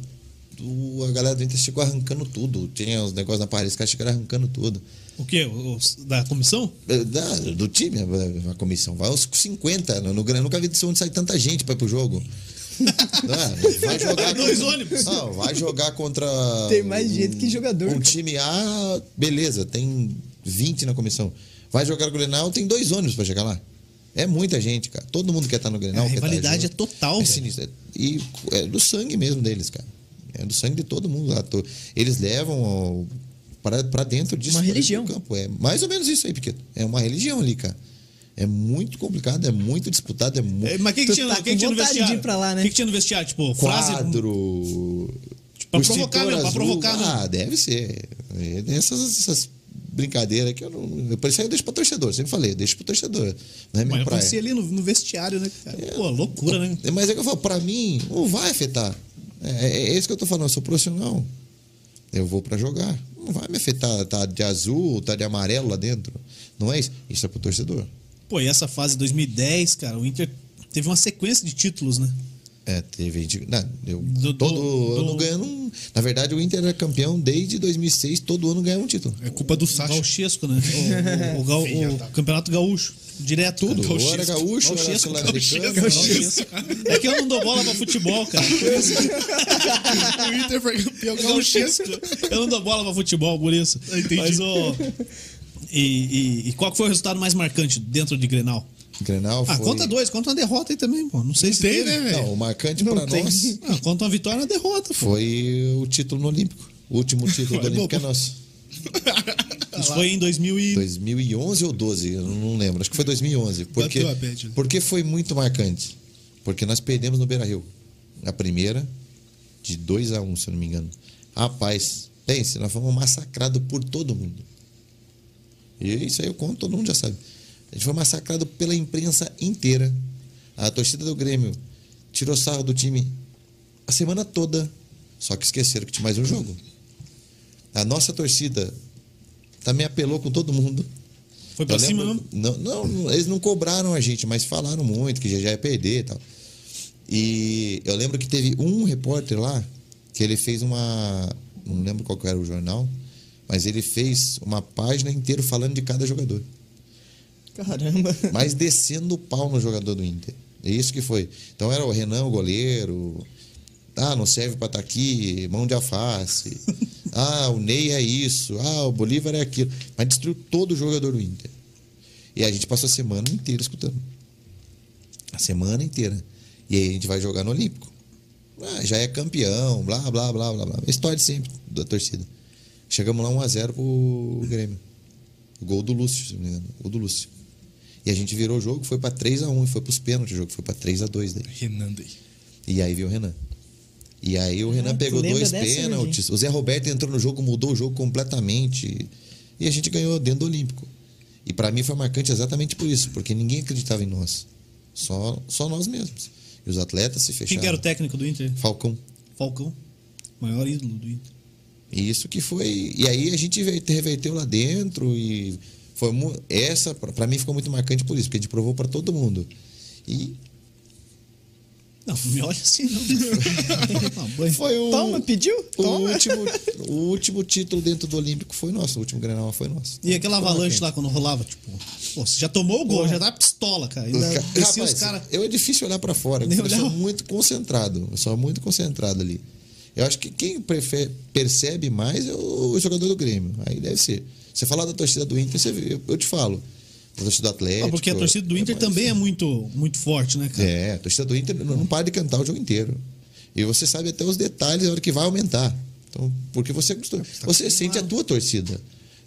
Speaker 4: o- a galera do Inter chegou arrancando tudo. Tinha os negócios na parede, os caras chegaram arrancando tudo.
Speaker 1: O quê? Os da comissão?
Speaker 4: Eh, Da, do time, a, a comissão. Vai aos 50. No, no, nunca vi de onde sai tanta gente pra ir pro jogo. Ah, vai jogar
Speaker 1: Dois
Speaker 4: contra-
Speaker 1: ônibus.
Speaker 4: Não, vai jogar contra.
Speaker 3: Tem mais gente que jogador,
Speaker 4: Um time A, beleza, tem 20 na comissão. Vai jogar o Grenal, tem dois ônibus pra chegar lá. É muita gente, cara. Todo mundo quer estar no Grenal.
Speaker 1: A
Speaker 4: quer estar
Speaker 1: rivalidade é total,
Speaker 4: É sinistro. E é do sangue mesmo deles, cara. É do sangue de todo mundo lá. Eles levam pra pra dentro disso.
Speaker 3: Uma
Speaker 4: pra
Speaker 3: religião.
Speaker 4: campo. É mais ou menos isso aí, Piquet. É uma religião ali, cara. É muito complicado, é muito disputado, é muito.
Speaker 1: É, Mas o que, tinha,
Speaker 3: tá
Speaker 1: que que
Speaker 3: com
Speaker 1: tinha no
Speaker 3: vontade de
Speaker 1: vestiário?
Speaker 3: ir pra lá, né?
Speaker 1: O que, que tinha no vestiário? Tipo, frase.
Speaker 4: quadro.
Speaker 1: pra
Speaker 4: o
Speaker 1: provocar mesmo, pra provocar mesmo.
Speaker 4: Ah, deve ser. É, Essas, essas brincadeiras que eu não. Por isso aí eu deixo pro torcedor. Sempre falei, deixa pro torcedor. Não é minha
Speaker 1: Mas
Speaker 4: praia.
Speaker 1: acontecia ali no, no vestiário, né, cara? Pô, loucura, né?
Speaker 4: É, Mas é que eu falo, pra mim, não vai afetar. É, é, é isso que eu tô falando, eu sou profissional. Eu vou pra jogar. Não vai me afetar, tá de azul, tá de amarelo lá dentro. Não é isso. Isso é pro torcedor.
Speaker 1: Pô, e essa fase 2010, cara, o Inter teve uma sequência de títulos, né?
Speaker 4: É, teve. gente- Não, eu,
Speaker 1: Do-
Speaker 4: todo
Speaker 1: do-
Speaker 4: ano
Speaker 1: do-
Speaker 4: ganhando um. Na verdade, o Inter era campeão desde 2006, todo ano ganhava um título.
Speaker 2: É culpa do
Speaker 1: O
Speaker 2: Sacha.
Speaker 1: Gauchesco, né? O, o, o,
Speaker 2: Filha
Speaker 1: o Campeonato Gaúcho. Direto.
Speaker 4: Tudo. Ou era gaúcho, era
Speaker 1: Gauchesco,
Speaker 4: sul-americano.
Speaker 1: Gauchesco. É que eu não dou bola pra futebol, cara.
Speaker 2: O Inter foi campeão
Speaker 1: Gauchesco.
Speaker 2: gauchesco.
Speaker 1: Eu não dou bola pra futebol, por isso.
Speaker 2: Entendi.
Speaker 1: Mas, ô. E, e, e qual foi o resultado mais marcante dentro de Grenal?
Speaker 4: Grenal
Speaker 1: Ah,
Speaker 4: foi...
Speaker 1: conta dois, conta uma derrota aí também, pô. Não sei se
Speaker 2: Tem,
Speaker 1: teve.
Speaker 2: né, velho?
Speaker 4: Não, o marcante
Speaker 3: Não
Speaker 4: pra
Speaker 3: tem.
Speaker 4: nós
Speaker 1: Ah, conta uma vitória e uma derrota, pô.
Speaker 4: foi o título no Olímpico. O último título do Olímpico é nosso.
Speaker 1: Isso foi em 2000 e...
Speaker 4: 2011 ou 12, eu não lembro. Acho que foi 2011. Porque,
Speaker 2: né?
Speaker 4: porque foi muito marcante. Porque nós perdemos no Beira-Rio. A primeira, de 2 a 1 se eu não me engano. Rapaz, pense, nós fomos massacrados por todo mundo. E isso aí eu conto, todo mundo já sabe. A gente foi massacrado pela imprensa inteira. A torcida do Grêmio tirou sarro do time a semana toda. Só que esqueceram que tinha mais um jogo. A nossa torcida também apelou com todo mundo.
Speaker 1: Foi pra
Speaker 4: Eu
Speaker 1: cima
Speaker 4: lembro-
Speaker 1: mesmo?
Speaker 4: Não, não, não, eles não cobraram a gente, mas falaram muito que já, ia perder e tal. E eu lembro que teve um repórter lá que ele fez uma. Não lembro qual era o jornal, mas ele fez uma página inteira falando de cada jogador.
Speaker 3: Caramba.
Speaker 4: Mas descendo o pau no jogador do Inter. É isso que foi. Então era o Renan, o goleiro. Ah, não serve pra estar aqui, mão de alface. Ah, o Ney é isso. Ah, o Bolívar é aquilo. Mas destruiu todo o jogador do Inter. E a gente passou a semana inteira escutando. A semana inteira. E aí a gente vai jogar no Olímpico. Ah, já é campeão, blá, blá, blá, blá, blá. História de sempre da torcida. Chegamos lá 1x0 pro Grêmio. O gol do Lúcio, se não me engano. O do Lúcio. E a gente virou o jogo, foi pra 3x1 e foi pros pênaltis o jogo, foi pra 3x2 daí.
Speaker 2: Renan daí.
Speaker 4: E aí veio o Renan. E aí o Renan
Speaker 3: Ah,
Speaker 4: pegou dois pênaltis. O Zé Roberto entrou no jogo, mudou o jogo completamente. E a gente ganhou dentro do Olímpico. E pra mim foi marcante exatamente por isso, porque ninguém acreditava em nós. Só, só nós mesmos. E os atletas se fecharam.
Speaker 1: Quem que era o técnico do Inter?
Speaker 4: Falcão.
Speaker 1: Falcão. Maior ídolo do Inter.
Speaker 4: E Isso que foi. E aí a gente ve- reverteu lá dentro e foi essa pra pra mim ficou muito marcante por isso, porque a gente provou pra todo mundo. E
Speaker 1: Não, não me olha assim, não.
Speaker 4: foi o
Speaker 3: Toma, pediu?
Speaker 4: o
Speaker 3: Toma.
Speaker 4: último o último título dentro do Olímpico foi nosso, o último Grenal foi nosso.
Speaker 1: E aquela avalanche lá quando rolava, tipo, pô, você já tomou o gol, já tá pistola, cara. Ainda
Speaker 4: Rapaz,
Speaker 1: os caras.
Speaker 4: eu é difícil olhar pra fora, eu sou
Speaker 1: olhar.
Speaker 4: muito concentrado, eu sou muito concentrado ali. Eu acho que quem percebe mais é o jogador do Grêmio. Aí deve ser. Você falar da torcida do Inter, você eu, eu te falo. A torcida do Atlético.
Speaker 1: Ah, porque a torcida do Inter
Speaker 4: mais-
Speaker 1: também é muito, muito forte, né, cara?
Speaker 4: É, a torcida do Inter não não para de cantar o jogo inteiro. E você sabe até os detalhes da hora que vai aumentar. Então, porque você acostuma- Você sente a tua torcida.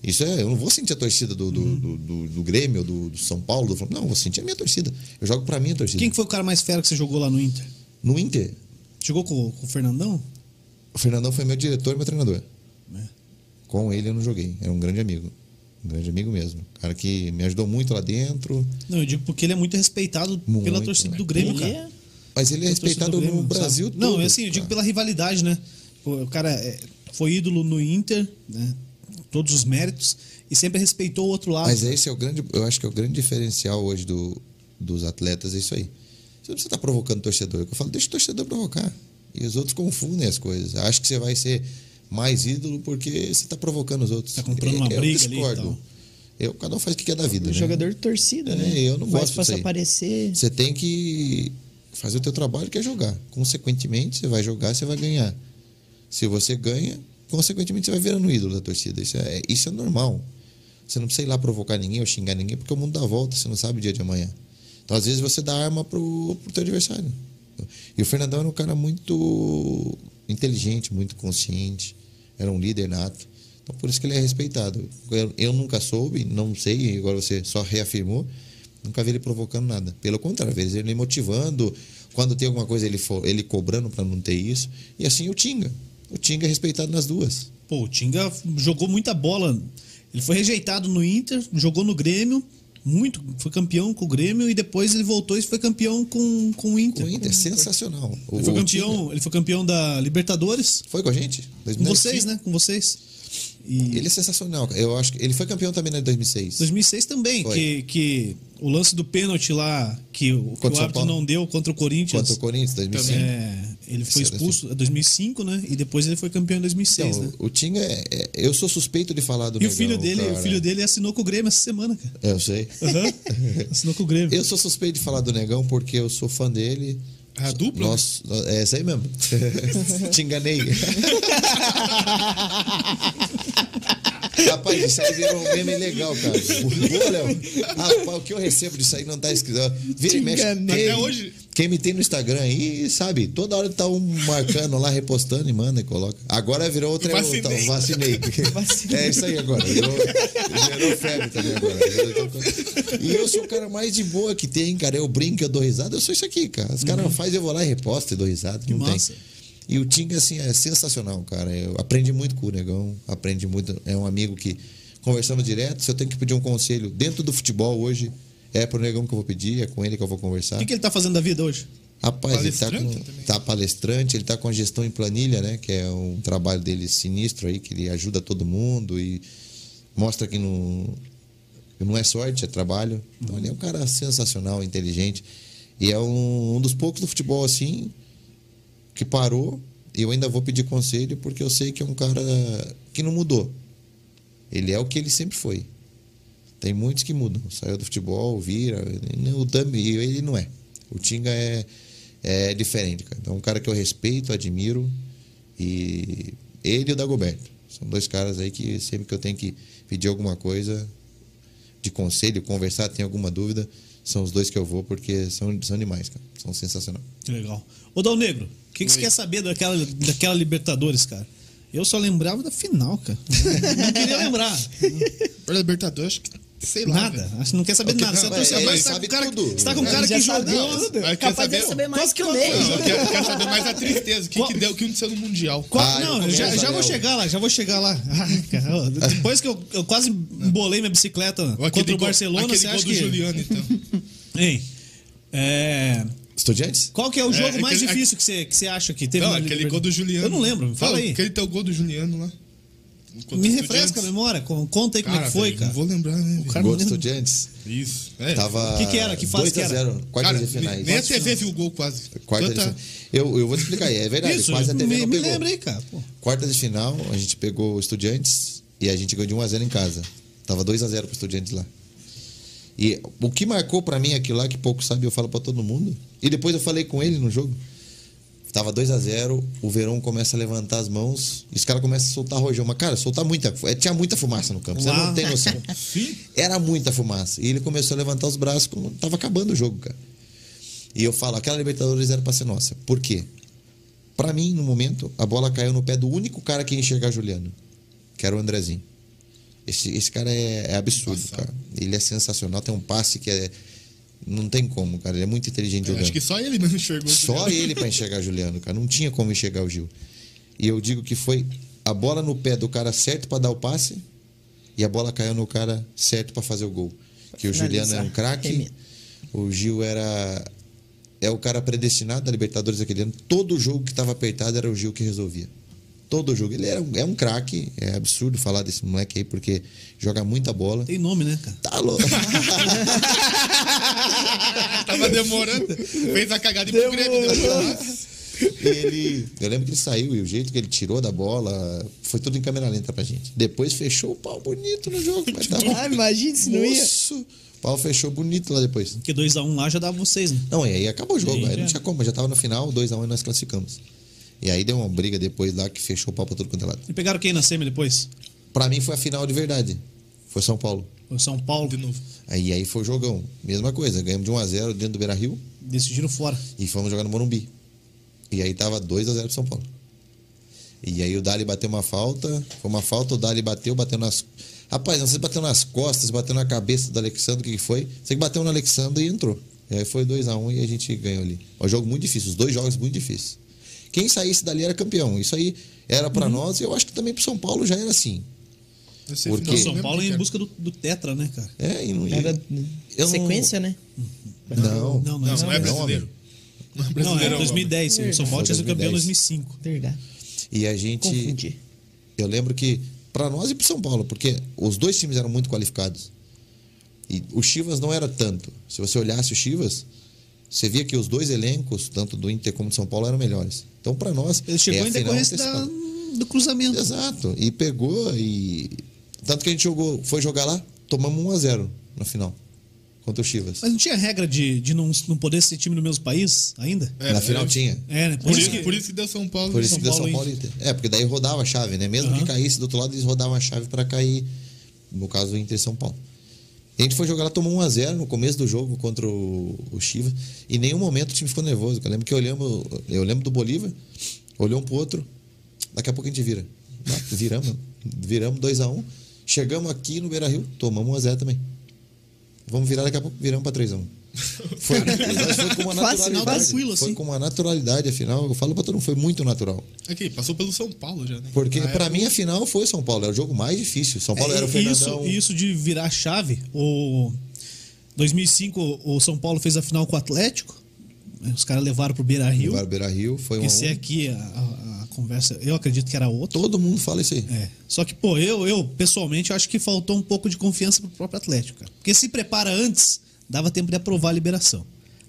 Speaker 4: Isso é, eu não vou sentir a torcida do, do, do, do- do Grêmio, ou do, do São Paulo, do Flamengo. Não, vou sentir a minha torcida. Eu jogo pra minha torcida.
Speaker 1: Quem que foi o cara mais fera que você jogou lá no Inter?
Speaker 4: No Inter,
Speaker 1: Jogou com, com o Fernandão?
Speaker 4: o Fernandão foi meu diretor e meu treinador.
Speaker 1: É.
Speaker 4: Com ele eu não joguei. Era um grande amigo. Um grande amigo mesmo. Cara que me ajudou muito lá dentro.
Speaker 1: Não, eu digo porque ele é muito respeitado
Speaker 4: Muito,
Speaker 1: pela torcida
Speaker 4: né?
Speaker 1: do Grêmio, cara.
Speaker 3: é-
Speaker 4: Mas ele é respeitado
Speaker 1: do Grêmio,
Speaker 4: no Brasil
Speaker 1: sabe?
Speaker 4: todo.
Speaker 1: Não, é assim, eu digo
Speaker 4: cara.
Speaker 1: pela rivalidade, né? O cara é, foi ídolo no Inter, né? Todos os méritos. E sempre respeitou o outro lado.
Speaker 4: Mas esse é o grande, eu acho que é o grande diferencial hoje do, dos atletas é isso aí. Você não precisa estar provocando o torcedor. Eu falo, deixa o torcedor provocar. E os outros confundem as coisas. Acho que você vai ser mais ídolo porque você está provocando os outros.
Speaker 1: Tá comprando uma
Speaker 4: eu
Speaker 1: briga ali e
Speaker 4: discordo.
Speaker 1: tal.
Speaker 4: Eu, cada um faz o que quer da vida.
Speaker 3: O
Speaker 4: né?
Speaker 3: jogador de torcida,
Speaker 4: É,
Speaker 3: né?
Speaker 4: eu não
Speaker 3: Faz
Speaker 4: gosto
Speaker 3: pra
Speaker 4: disso
Speaker 3: se
Speaker 4: aí.
Speaker 3: aparecer.
Speaker 4: Você tem que fazer o teu trabalho que é jogar. Consequentemente, você vai jogar, você vai ganhar. Se você ganha, consequentemente você vai virando ídolo da torcida. Isso é, isso é normal. Você não precisa ir lá provocar ninguém ou xingar ninguém, porque o mundo dá volta, você não sabe o dia de amanhã. Então, às vezes, você dá arma pro, pro teu adversário. E o Fernandão era um cara muito inteligente, muito consciente, era um líder nato. Então, por isso que ele é respeitado. Eu, eu nunca soube, não sei, agora você só reafirmou, nunca vi ele provocando nada. Pelo contrário, às vezes ele motivando, quando tem alguma coisa ele, for, ele cobrando para não ter isso. E assim o Tinga. O Tinga é respeitado nas duas.
Speaker 1: Pô, o Tinga jogou muita bola. Ele foi rejeitado no Inter, jogou no Grêmio, muito, foi campeão com o Grêmio e depois ele voltou e foi campeão com, com o Inter.
Speaker 4: O Inter é sensacional. O,
Speaker 1: Ele foi
Speaker 4: o
Speaker 1: campeão,
Speaker 4: Tinga
Speaker 1: ele foi campeão da Libertadores
Speaker 4: foi com a gente?
Speaker 1: com
Speaker 4: 2009?
Speaker 1: vocês, né? Com vocês. E
Speaker 4: Ele é sensacional. Eu acho que ele foi campeão também em 2006.
Speaker 1: 2006 também,
Speaker 4: Foi.
Speaker 1: que, que o lance do pênalti lá que, o- que
Speaker 4: o
Speaker 1: árbitro não deu contra o Corinthians.
Speaker 4: Contra o Corinthians, 2005.
Speaker 1: É, ele foi expulso em 2005, né? E depois ele foi campeão em 2006,
Speaker 4: Então,
Speaker 1: né?
Speaker 4: o Tinga é, é- Eu sou suspeito de falar do
Speaker 1: E o
Speaker 4: Negão,
Speaker 1: filho dele,
Speaker 4: cara.
Speaker 1: o filho dele assinou com o Grêmio essa semana, cara.
Speaker 4: É, Eu sei.
Speaker 1: Aham. assinou com o Grêmio.
Speaker 4: Eu sou suspeito de falar do Negão porque eu sou fã dele.
Speaker 2: A dupla?
Speaker 4: Nós, é essa aí mesmo. Te enganei. Rapaz, isso aí virou um meme legal, cara. Boa, Léo. Rapaz, o que eu recebo disso aí não tá escrito. Vira e mexe.
Speaker 3: enganei.
Speaker 2: Até hoje.
Speaker 4: Quem me tem no Instagram aí, sabe, toda hora tá um marcando lá, repostando e manda e coloca. Agora virou outra.
Speaker 2: Vacinei.
Speaker 4: outra- vacinei. É isso aí agora. Virou, virou febre também agora. E eu sou o cara mais de boa que tem, cara. Eu brinco, eu dou risada. Eu sou isso aqui, cara. Os caras fazem, eu vou lá e reposto e dou risada. Não
Speaker 1: Uhum. massa.
Speaker 4: tem. E o Tinga, assim, é sensacional, cara. Eu aprendi muito com o Negão. Aprendi muito. É um amigo que conversamos direto. Se eu tenho que pedir um conselho dentro do futebol hoje, é pro Negão que eu vou pedir, é com ele que eu vou conversar.
Speaker 1: O que, que ele tá fazendo da vida hoje?
Speaker 4: Rapaz, ele tá,
Speaker 2: Palestrante
Speaker 4: com, tá palestrante, ele tá com a gestão em planilha, né? Que é um trabalho dele sinistro aí, que ele ajuda todo mundo e mostra que não, não é sorte, é trabalho. Então ele é um cara sensacional, inteligente. E é um, um dos poucos do futebol assim que parou. E eu ainda vou pedir conselho porque eu sei que é um cara que não mudou. Ele é o que ele sempre foi. Tem muitos que mudam. Saiu do futebol, vira. O Dami, ele não é. O Tinga é, é diferente, cara. Então, é um cara que eu respeito, admiro. E ele e o Dagoberto. São dois caras aí que sempre que eu tenho que pedir alguma coisa de conselho, conversar, tem alguma dúvida, são os dois que eu vou, porque são, são demais, cara. São sensacionais.
Speaker 1: Que legal. Ô, Dal Negro, o que, que você quer saber daquela, daquela Libertadores, cara? Eu só lembrava da final, cara. Não queria lembrar.
Speaker 2: Libertadores, acho que sei lá.
Speaker 1: Nada.
Speaker 2: velho.
Speaker 1: Acho que não quer saber de nada. Você é torcedor,
Speaker 4: ele
Speaker 1: você tá com
Speaker 4: sabe
Speaker 1: um cara,
Speaker 4: tudo.
Speaker 1: você tá com um cara que jogou.
Speaker 2: quer
Speaker 3: Capaz de
Speaker 2: saber-
Speaker 3: saber mais que o Ney.
Speaker 2: Eu quero, quero saber mais a tristeza. O que, que deu, o que aconteceu no Mundial?
Speaker 1: Qual-
Speaker 4: Ah,
Speaker 1: não, já, já vou chegar lá, já vou chegar lá. Ó, depois que eu, eu quase embolei minha bicicleta contra o Barcelona,
Speaker 2: aquele
Speaker 1: você
Speaker 2: gol
Speaker 1: acha
Speaker 2: do
Speaker 1: que.
Speaker 2: Juliano, então.
Speaker 1: Hein? É,
Speaker 4: Estudiantes?
Speaker 1: Qual que é o jogo
Speaker 2: É,
Speaker 1: mais
Speaker 2: aquele-
Speaker 1: difícil que você, que você acha que teve
Speaker 2: Não, aquele
Speaker 1: Libertadores?
Speaker 2: gol do Juliano.
Speaker 1: Eu não lembro, fala
Speaker 2: Não,
Speaker 1: aí.
Speaker 2: Aquele teu gol do Juliano lá.
Speaker 1: Me refresca a memória, con- conta aí como é
Speaker 2: Cara,
Speaker 1: que foi, cara.
Speaker 2: Não vou lembrar, né? velho?
Speaker 1: cara
Speaker 4: Gol
Speaker 1: lembra.
Speaker 4: Estudiantes.
Speaker 2: Isso. É.
Speaker 4: Tava
Speaker 1: Que que era? Que fase que era?
Speaker 4: 2x0, quartas
Speaker 2: Cara,
Speaker 4: de finais.
Speaker 2: nem a
Speaker 4: de
Speaker 2: TV viu o gol quase.
Speaker 4: Quartas de
Speaker 2: Tanta-
Speaker 4: finais. Eu, eu vou te explicar aí, é verdade.
Speaker 1: Isso,
Speaker 4: quase a TV
Speaker 1: me,
Speaker 4: não
Speaker 1: me
Speaker 4: pegou.
Speaker 1: lembra aí, cara. Pô.
Speaker 4: Quartas de final, a gente pegou Estudiantes e a gente ganhou de 1x0 em casa. Tava 2x0 pro Estudiantes lá. E o que marcou pra mim aquilo lá, que pouco sabe, eu falo pra todo mundo. E depois eu falei com ele no jogo. Tava 2x0, o Verão começa a levantar as mãos e os caras começam a soltar rojão. Mas, cara, soltar muita. é, Tinha muita fumaça no campo. Você
Speaker 1: Lá.
Speaker 4: não tem noção.
Speaker 2: Sim.
Speaker 4: Era muita fumaça. E ele começou a levantar os braços como tava acabando o jogo, cara. E eu falo, aquela Libertadores era pra ser nossa. Por quê? Pra mim, no momento, a bola caiu no pé do único cara que ia enxergar Juliano, que era o Andrezinho. Esse, esse cara é, é absurdo, cara. Ele é sensacional, tem um passe que é. Não tem como, cara. Ele é muito inteligente jogando.
Speaker 2: acho que só ele mesmo enxergou.
Speaker 4: Só
Speaker 2: Juliano.
Speaker 4: ele pra enxergar Juliano, cara. Não tinha como enxergar o Gil. E eu digo que foi a bola no pé do cara certo pra dar o passe e a bola caiu no cara certo pra fazer o gol. Que o. Juliano é um craque, o Gil era é o cara predestinado da Libertadores daquele ano. Todo jogo que tava apertado era o Gil que resolvia. Todo jogo. Ele era, é um craque. É absurdo falar desse moleque aí, porque joga muita bola.
Speaker 1: Tem nome, né, cara?
Speaker 4: Tá louco.
Speaker 2: Tava demorando. Fez a cagada e pro Grêmio.
Speaker 3: Demorou.
Speaker 4: E ele, eu lembro que ele saiu e o jeito que ele tirou da bola foi tudo em câmera lenta pra gente. Depois fechou o pau bonito no jogo. Mas tava...
Speaker 3: Ah, imagina se não ia.
Speaker 4: O pau fechou bonito lá depois.
Speaker 1: Porque 2x1 lá já dava vocês, né?
Speaker 4: Não, e aí acabou o jogo.
Speaker 1: Aí
Speaker 4: Aí não
Speaker 1: já-
Speaker 4: tinha como, já tava no final, 2x1 e nós classificamos. E aí deu uma briga depois lá que fechou o pau pra todo quanto é lado.
Speaker 1: E pegaram quem na semi depois?
Speaker 4: Pra mim foi a final de verdade. Foi São Paulo.
Speaker 1: O São Paulo.
Speaker 2: De novo.
Speaker 4: Aí, aí foi o jogão. Mesma coisa, ganhamos de 1x0 dentro do Beira Rio
Speaker 1: Decidiram fora.
Speaker 4: e fomos jogar no Morumbi. E aí tava 2x0 pro São Paulo. E aí o Dali bateu uma falta, foi uma falta, o Dali bateu, bateu nas. Rapaz, não sei se bateu nas costas, bateu na cabeça do Alexandre, o que que foi? Sei que bateu no Alexandre e entrou. E aí foi 2x1 e a gente ganhou ali. Um jogo muito difícil, os dois jogos muito difíceis. Quem saísse dali era campeão. Isso aí era pra nós e eu acho que também pro São Paulo já era assim.
Speaker 2: Esse
Speaker 4: Por
Speaker 2: final
Speaker 4: quê?
Speaker 2: eu
Speaker 1: São Paulo em busca do, do Tetra, né, cara?
Speaker 4: É, e não
Speaker 3: Era
Speaker 4: eu não-
Speaker 3: sequência, né?
Speaker 4: Não,
Speaker 1: Não,
Speaker 2: Não, não é
Speaker 1: Não,
Speaker 2: brasileiro.
Speaker 4: amigo.
Speaker 2: Não é
Speaker 1: Não,
Speaker 2: brasileiro.
Speaker 1: é 2010. sim. O São Paulo tinha sido campeão em
Speaker 4: 2010.
Speaker 1: 2005.
Speaker 3: Verdade.
Speaker 4: E a gente.
Speaker 3: Confundi.
Speaker 4: Eu lembro que, para nós e para São Paulo, porque os dois times eram muito qualificados. E o Chivas não era tanto. Se você olhasse o Chivas, você via que os dois elencos, tanto do Inter como do São Paulo, eram melhores. Então, para nós.
Speaker 1: Ele chegou
Speaker 4: é
Speaker 1: em decorrência da, do cruzamento.
Speaker 4: Exato. E pegou e. Tanto que a gente jogou, foi jogar lá, tomamos 1x0 na final. Contra o Chivas.
Speaker 1: Mas não tinha regra de, de não, não poder ser time no mesmo país ainda?
Speaker 2: É,
Speaker 4: na final
Speaker 2: é.
Speaker 4: tinha.
Speaker 1: É, né?
Speaker 2: Por, isso, que, por isso que deu São Paulo.
Speaker 4: Por isso
Speaker 1: São
Speaker 4: que deu
Speaker 1: Paulo
Speaker 4: São Paulo Inter. É, porque daí rodava a chave, né? Mesmo
Speaker 1: Aham.
Speaker 4: que caísse do outro lado, eles rodavam a chave para cair. No caso Inter São Paulo. E a gente foi jogar lá, tomou 1x0 no começo do jogo contra o, o Chivas. E em nenhum momento o time ficou nervoso. Eu lembro que olhamos, eu lembro do Bolívar, olhou um pro outro, daqui a pouco a gente vira. Viramos, viramos 2x1. Chegamos aqui no Beira Rio, tomamos 1x0 também. Vamos virar daqui a pouco, viramos pra 3x1. Foi, foi com uma
Speaker 3: Fácil,
Speaker 4: naturalidade. foi
Speaker 1: assim.
Speaker 4: com uma naturalidade, afinal. Eu falo pra todo mundo, foi muito natural.
Speaker 2: Aqui, passou pelo São Paulo já, né?
Speaker 4: Porque
Speaker 2: Na
Speaker 4: pra
Speaker 2: época-
Speaker 4: mim a final foi São Paulo, era o jogo mais difícil. São Paulo
Speaker 1: É,
Speaker 4: era o
Speaker 1: isso,
Speaker 4: Fernandão.
Speaker 1: isso de virar chave. O 2005 o São Paulo fez a final com o Atlético. né? Os caras levaram pro Beira Rio.
Speaker 4: Levaram o Beira Rio, foi um. a
Speaker 1: Esse aqui, a, a- a conversa, eu acredito que era outro.
Speaker 4: Todo mundo fala isso aí.
Speaker 1: É. Só que, pô, eu, eu pessoalmente acho que faltou um pouco de confiança pro próprio Atlético, cara. Porque se prepara antes, dava tempo de aprovar a liberação.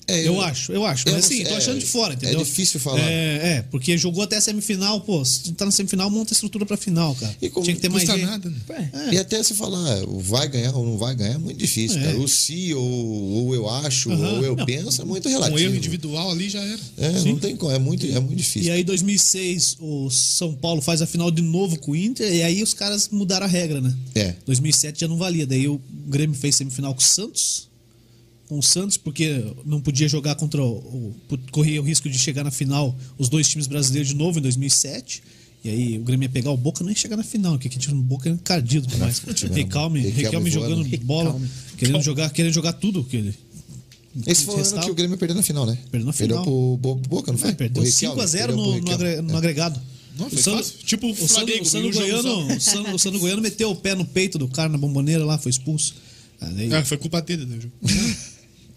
Speaker 4: É,
Speaker 1: eu,
Speaker 4: eu-
Speaker 1: acho, eu acho.
Speaker 4: eu
Speaker 1: Mas assim, tô
Speaker 4: é,
Speaker 1: achando de fora,
Speaker 4: é
Speaker 1: entendeu?
Speaker 4: difícil falar.
Speaker 1: É, é, porque jogou até a semifinal, pô, se tu tá na semifinal, monta a estrutura pra final, cara.
Speaker 4: E como
Speaker 1: Tinha que ter mais gente.
Speaker 2: nada, né?
Speaker 3: Ué,
Speaker 4: E até se falar, o vai ganhar ou não vai ganhar é muito difícil,
Speaker 1: É.
Speaker 4: cara. O se ou, ou eu acho ou eu
Speaker 1: não.
Speaker 4: penso é muito
Speaker 2: Um
Speaker 4: relativo.
Speaker 2: erro individual ali já era.
Speaker 4: É, não tem como, é muito, é muito difícil.
Speaker 1: E aí, 2006, o São Paulo faz a final de novo com o Inter, e aí os caras mudaram a regra, né?
Speaker 4: É.
Speaker 1: 2007 já não valia. Daí o Grêmio fez semifinal com o Santos. Com o Santos, porque não podia jogar contra o. o corria o risco de chegar na final os dois times brasileiros de novo em 2007. E aí o Grêmio ia pegar o Boca nem chegar na final, porque tinha um Boca encardido demais. Riquelme
Speaker 4: Riquelme
Speaker 1: jogando
Speaker 4: voando.
Speaker 1: bola, querendo jogar, querendo jogar tudo. Que ele,
Speaker 4: Esse foi o ano que o Grêmio perdeu na final, né?
Speaker 1: Perdeu na final.
Speaker 4: Perdeu pro Bo- Boca, não foi?
Speaker 1: É, perdeu
Speaker 4: O Riquelme,
Speaker 1: 5x0
Speaker 4: perdeu pro
Speaker 1: no, no, no agregado.
Speaker 2: Não,
Speaker 1: o.
Speaker 2: Tipo o Flamengo,
Speaker 1: o Goiano, o o Goiano meteu o pé no peito do cara na bomboneira lá, foi expulso. Ah, daí-
Speaker 2: É, foi culpa dele, né?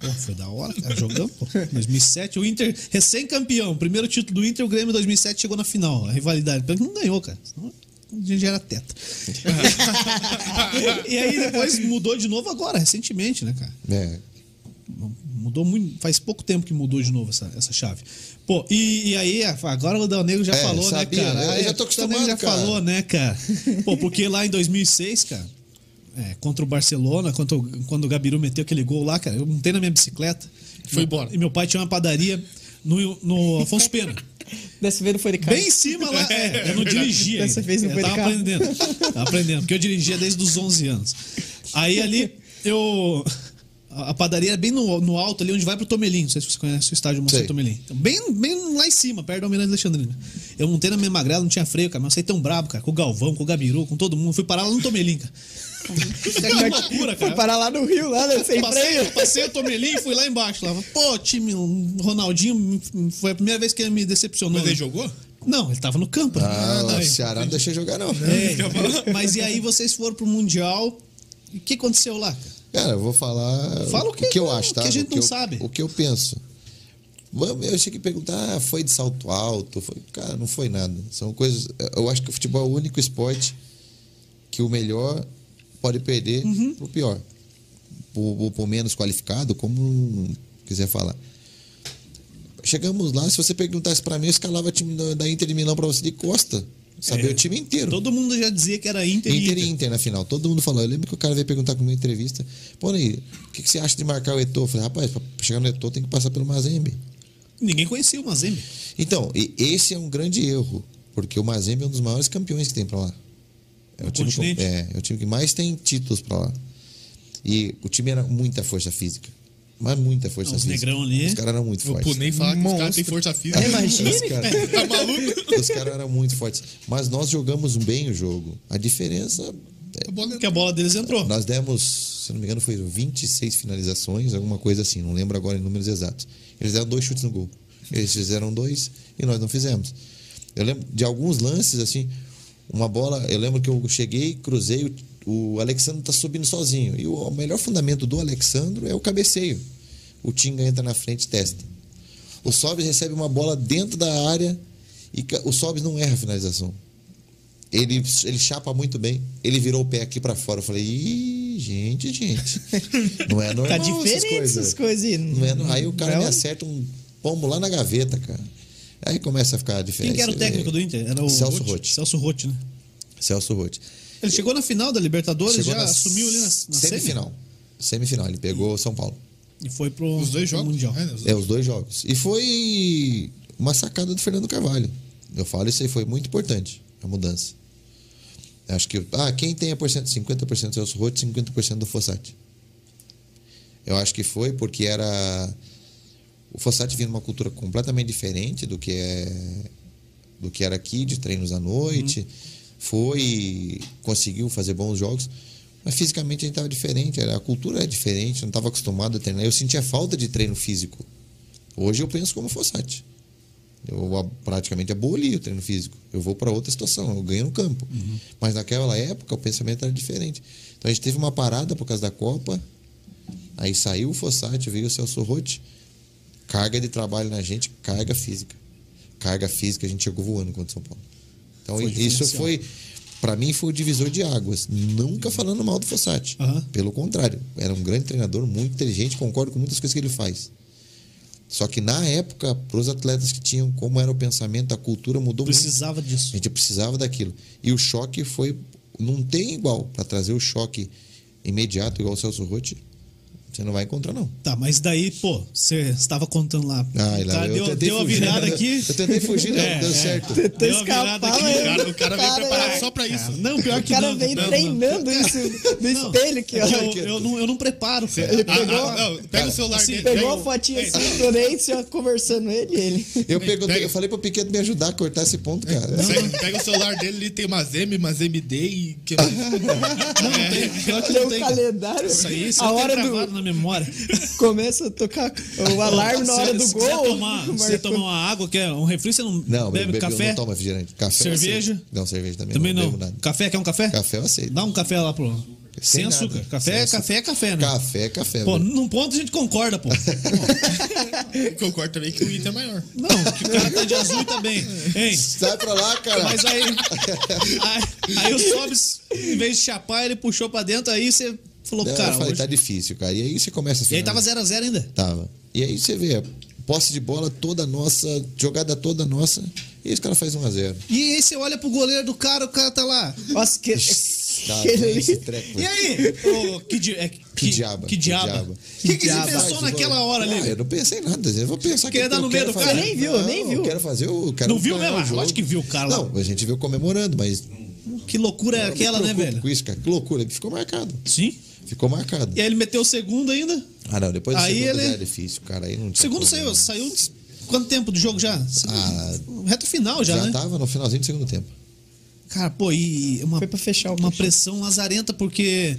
Speaker 1: Pô, foi da hora, cara, jogando, pô. 2007, o Inter, recém-campeão, primeiro título do Inter, o Grêmio em 2007 chegou na final, a rivalidade. Pelo que não ganhou, cara. Senão a gente já era teta. e aí depois mudou de novo agora, recentemente, né, cara?
Speaker 4: É.
Speaker 1: Mudou muito, faz pouco tempo que mudou de novo essa, essa chave. Pô, e, e aí, agora o Dal Negro já
Speaker 4: É,
Speaker 1: falou,
Speaker 4: sabia,
Speaker 1: né, cara?
Speaker 4: eu- já tô
Speaker 1: o Dal Negro
Speaker 4: acostumado,
Speaker 1: já
Speaker 4: cara.
Speaker 1: falou, né, cara? Pô, porque lá em 2006, cara, é, contra o Barcelona, quando, quando o Gabiru meteu aquele gol lá, cara, eu montei na minha bicicleta.
Speaker 2: Foi embora.
Speaker 1: E meu pai tinha uma padaria no, no Afonso Pena.
Speaker 3: dessa vez não foi de casa.
Speaker 1: Bem em cima lá. É, eu não dirigia.
Speaker 3: Dessa vez não
Speaker 1: eu
Speaker 3: foi de
Speaker 1: tava
Speaker 3: carro.
Speaker 1: aprendendo. Tava aprendendo, porque eu dirigia desde os 11 anos. Aí ali, eu. A padaria é bem no, no alto ali, onde vai pro Tomelim. Não sei se você conhece o estádio Monsenhor
Speaker 4: Sei.
Speaker 1: Tomelim. Então, bem, bem lá em cima, perto do Almirante Alexandrina. Eu montei na minha magrela, não tinha freio, cara. Mas eu saí tão brabo, cara, com o Galvão, com o Gabiru, com todo mundo. Fui parar lá no Tomelim, cara. Que loucura,
Speaker 3: Foi
Speaker 1: cara.
Speaker 3: parar lá no Rio, lá, né, sem
Speaker 1: Passei,
Speaker 3: freio.
Speaker 1: passei o Tomelim e fui lá embaixo. Lá. Pô, time, o Ronaldinho, foi a primeira vez que ele me decepcionou.
Speaker 2: Mas ele
Speaker 1: né?
Speaker 2: jogou?
Speaker 1: Não, ele tava no campo. né?
Speaker 4: Ah, o
Speaker 1: Daí-
Speaker 4: Ceará não deixa jogar, não.
Speaker 1: É, mas e aí vocês foram pro Mundial. E o que aconteceu lá? cara?
Speaker 4: Cara, eu vou falar
Speaker 1: Fala o que
Speaker 4: eu
Speaker 1: não-
Speaker 4: acho, tá?
Speaker 1: que a gente
Speaker 4: O
Speaker 1: não
Speaker 4: eu-
Speaker 1: sabe.
Speaker 4: O que eu penso. Eu achei que perguntar, ah, foi de salto alto. Foi... Cara, não foi nada. São coisas. Eu acho que o futebol é o único esporte que o melhor pode perder
Speaker 1: Uhum.
Speaker 4: pro pior. Pro, pro- menos qualificado, como quiser falar. Chegamos lá, se você perguntasse pra mim, eu escalava time da- Inter de Milão pra você de costa. Saber
Speaker 1: É.
Speaker 4: o time inteiro.
Speaker 1: Todo mundo já dizia que era Inter, e
Speaker 4: Inter
Speaker 1: Inter.
Speaker 4: e Inter na final. Todo mundo falou. Eu lembro que o cara veio perguntar comigo em entrevista: Pô, Ney, o que, que você acha de marcar o Eto'o? Eu falei: Rapaz, pra chegar no Eto'o tem que passar pelo Mazembe.
Speaker 1: Ninguém conhecia o Mazembe.
Speaker 4: Então, e esse é um grande erro, porque o Mazembe é um dos maiores campeões que tem pra lá. É o, time,
Speaker 1: continente?
Speaker 4: é, é o time que mais tem títulos pra lá. E o time era muita força física. Mas muita força
Speaker 1: Os
Speaker 4: física.
Speaker 1: negrão ali.
Speaker 4: Os caras eram muito fortes.
Speaker 2: Punei falar que os caras têm força física.
Speaker 3: Imagine.
Speaker 4: Os caras-
Speaker 2: Tá maluco?
Speaker 4: os caras eram muito fortes. Mas nós jogamos bem o jogo. A diferença
Speaker 2: A bola
Speaker 1: Porque a bola deles entrou.
Speaker 4: Nós demos, se não me engano, foi 26 finalizações, alguma coisa assim, não lembro agora em números exatos. Eles deram dois chutes no gol. Eles fizeram dois e nós não fizemos. Eu lembro de alguns lances, assim, uma bola. Eu lembro que eu cheguei, cruzei, o, o Alexandre tá subindo sozinho. E o, o melhor fundamento do Alexandre é o cabeceio. O Tinga entra na frente e testa. O Sobis recebe uma bola dentro da área e o Sobis não erra a finalização. Ele, ele chapa muito bem. Ele virou o pé aqui pra fora. Eu falei, ih, gente, gente. Não é normal
Speaker 3: Tá
Speaker 4: essas
Speaker 3: diferente
Speaker 4: coisas.
Speaker 3: essas coisas aí.
Speaker 4: Não é, aí o cara
Speaker 3: Não
Speaker 4: me
Speaker 3: é?
Speaker 4: acerta um pombo lá na gaveta, cara. Aí começa a ficar
Speaker 1: Quem
Speaker 4: diferente.
Speaker 1: que era o técnico do Inter? Era o
Speaker 4: Celso
Speaker 1: Rotti? Celso Rotti, né?
Speaker 4: Celso Rotti.
Speaker 1: Ele chegou na final da Libertadores,
Speaker 4: Chegou
Speaker 1: já
Speaker 4: na
Speaker 1: assumiu ali na, na
Speaker 4: semifinal. Semifinal. Ele pegou São Paulo.
Speaker 1: e foi pro,
Speaker 2: Os dois
Speaker 1: pro
Speaker 2: jogos?
Speaker 1: Mundial.
Speaker 2: É, né, os-
Speaker 4: É, os dois jogos. E foi uma sacada do Fernando Carvalho. Eu falo isso aí, foi muito importante, a mudança. Acho que. Ah, quem tem a porcento? 50% do Celso Rotti, 50% do Fossati. Eu acho que foi porque era. O Fossati vinha numa cultura completamente diferente do que é do que era aqui, de treinos à noite. Foi, conseguiu fazer bons jogos, mas fisicamente a gente estava diferente, a cultura é diferente, não estava acostumado a treinar. Eu sentia falta de treino físico. Hoje eu penso como Fossati. Eu praticamente abolio o treino físico. Eu vou para outra situação, eu ganho no campo. Mas naquela época o pensamento era diferente. Então a gente teve uma parada por causa da Copa. Aí saiu o Fossati, veio o Celso Rotti. Carga de trabalho na gente, carga física. Carga física, a gente chegou voando contra o São Paulo. Então
Speaker 1: Foi
Speaker 4: isso foi, para mim, foi o divisor de águas. Nunca falando mal do Fossati.
Speaker 1: Aham.
Speaker 4: Pelo contrário, era um grande treinador, muito inteligente, concordo com muitas coisas que ele faz. Só que na época, para os atletas que tinham como era o pensamento, a cultura mudou muito.
Speaker 1: Precisava
Speaker 4: A
Speaker 1: disso.
Speaker 4: gente precisava daquilo. E o choque foi. Não tem igual. Para trazer o choque imediato, igual o Celso Rotti, você não vai encontrar, não.
Speaker 1: Tá, mas daí, pô, você estava contando lá. O
Speaker 4: lá,
Speaker 1: cara
Speaker 4: eu
Speaker 1: deu,
Speaker 4: tentei
Speaker 1: deu a virada aqui.
Speaker 4: Eu tentei fugir, não
Speaker 1: É,
Speaker 4: deu
Speaker 1: é.
Speaker 4: certo.
Speaker 1: Deu virada
Speaker 3: escapar,
Speaker 1: aqui,
Speaker 2: O cara, o cara veio preparado
Speaker 3: é.
Speaker 2: só pra isso.
Speaker 1: Não, pior
Speaker 3: O
Speaker 1: que
Speaker 3: cara
Speaker 1: não.
Speaker 3: veio
Speaker 1: não, não.
Speaker 3: treinando isso no
Speaker 1: Não.
Speaker 3: espelho aqui, ó.
Speaker 1: Eu, eu não, eu não preparo, cara.
Speaker 3: Ele
Speaker 2: Ah,
Speaker 3: pegou,
Speaker 2: ah, não, pega o celular
Speaker 1: assim,
Speaker 2: dele.
Speaker 3: pegou a
Speaker 2: o-
Speaker 3: fotinha assim do ó, conversando ele e ele.
Speaker 4: Eu,
Speaker 2: Pega.
Speaker 4: eu falei pro Piquet me ajudar a cortar esse ponto, cara.
Speaker 2: Pega, pega o celular dele, ele tem umas M, umas MD e. Que...
Speaker 1: Não, tem, que não
Speaker 3: o
Speaker 1: tem.
Speaker 3: calendário.
Speaker 1: Isso aí, isso
Speaker 3: a
Speaker 1: aí tem
Speaker 3: hora do.
Speaker 1: Memória.
Speaker 3: Começa a tocar o alarme na hora do gol.
Speaker 1: quiser tomar,
Speaker 3: Marcou.
Speaker 1: tomar uma água, quer um refri, você não,
Speaker 4: Não,
Speaker 1: bebe
Speaker 4: bebe,
Speaker 1: café?
Speaker 4: não tomo refrigerante. Café
Speaker 1: Cerveja?
Speaker 4: Não, cerveja também,
Speaker 1: Também
Speaker 4: não.
Speaker 1: não. Café, quer um café?
Speaker 4: Café eu aceito.
Speaker 1: Dá um café lá pro. Sem,
Speaker 4: Sem
Speaker 1: açúcar.
Speaker 4: nada.
Speaker 1: Café,
Speaker 4: Sem açúcar.
Speaker 1: café é café, né?
Speaker 4: Café é café.
Speaker 1: Pô,
Speaker 4: velho.
Speaker 1: num ponto a gente concorda, pô.
Speaker 2: Concordo também que o Inter é maior.
Speaker 1: Não, que o cara tá de azul e tá bem. Hein?
Speaker 4: Sai pra lá, cara.
Speaker 1: Mas aí, aí. Aí o Sobs, em vez de chapar, ele puxou pra dentro, aí você falou, cara.
Speaker 4: eu falei,
Speaker 1: hoje-
Speaker 4: tá difícil, cara. E aí você começa a
Speaker 1: E aí tava 0x0 ainda.
Speaker 4: Tava. E aí você vê, posse de bola toda nossa, jogada toda nossa, e os caras fazem 1x0.
Speaker 1: E aí você olha pro goleiro do cara, o cara tá lá.
Speaker 3: Nossa, que.
Speaker 4: Tá, esse treco.
Speaker 1: E aí? Ô, que, di- é, que,
Speaker 4: diaba,
Speaker 1: Que
Speaker 4: que
Speaker 1: diaba. O que, que,
Speaker 3: Que
Speaker 1: você
Speaker 3: diaba.
Speaker 1: pensou
Speaker 4: Faz
Speaker 1: naquela hora ali?
Speaker 4: Ah, eu não pensei nada. Eu vou pensar
Speaker 1: Queria
Speaker 4: que
Speaker 1: dar no meio do
Speaker 4: fazer.
Speaker 1: cara?
Speaker 3: Nem viu,
Speaker 4: Não,
Speaker 3: nem viu.
Speaker 4: Eu quero fazer o. Quero
Speaker 1: Não viu mesmo?
Speaker 4: jogo.
Speaker 1: lógico que viu o cara lá.
Speaker 4: Não, a gente viu comemorando, mas.
Speaker 1: Que loucura é aquela, né, velho?
Speaker 4: Com isso, cara. Que loucura. Ficou marcado.
Speaker 1: Sim.
Speaker 4: Ficou marcado.
Speaker 1: E aí ele meteu o segundo ainda.
Speaker 4: Ah, não. Depois do
Speaker 1: Aí
Speaker 4: segundo
Speaker 1: ele-
Speaker 4: já é difícil, cara. Aí não
Speaker 1: segundo saiu,
Speaker 4: né?
Speaker 1: saiu. Quanto tempo do jogo já?
Speaker 4: Ah,
Speaker 1: Reto final já,
Speaker 4: já
Speaker 1: né?
Speaker 4: tava no finalzinho do segundo tempo.
Speaker 1: Cara, pô, e uma,
Speaker 3: Foi pra fechar o
Speaker 1: uma
Speaker 3: fechar.
Speaker 1: pressão lazarenta, porque.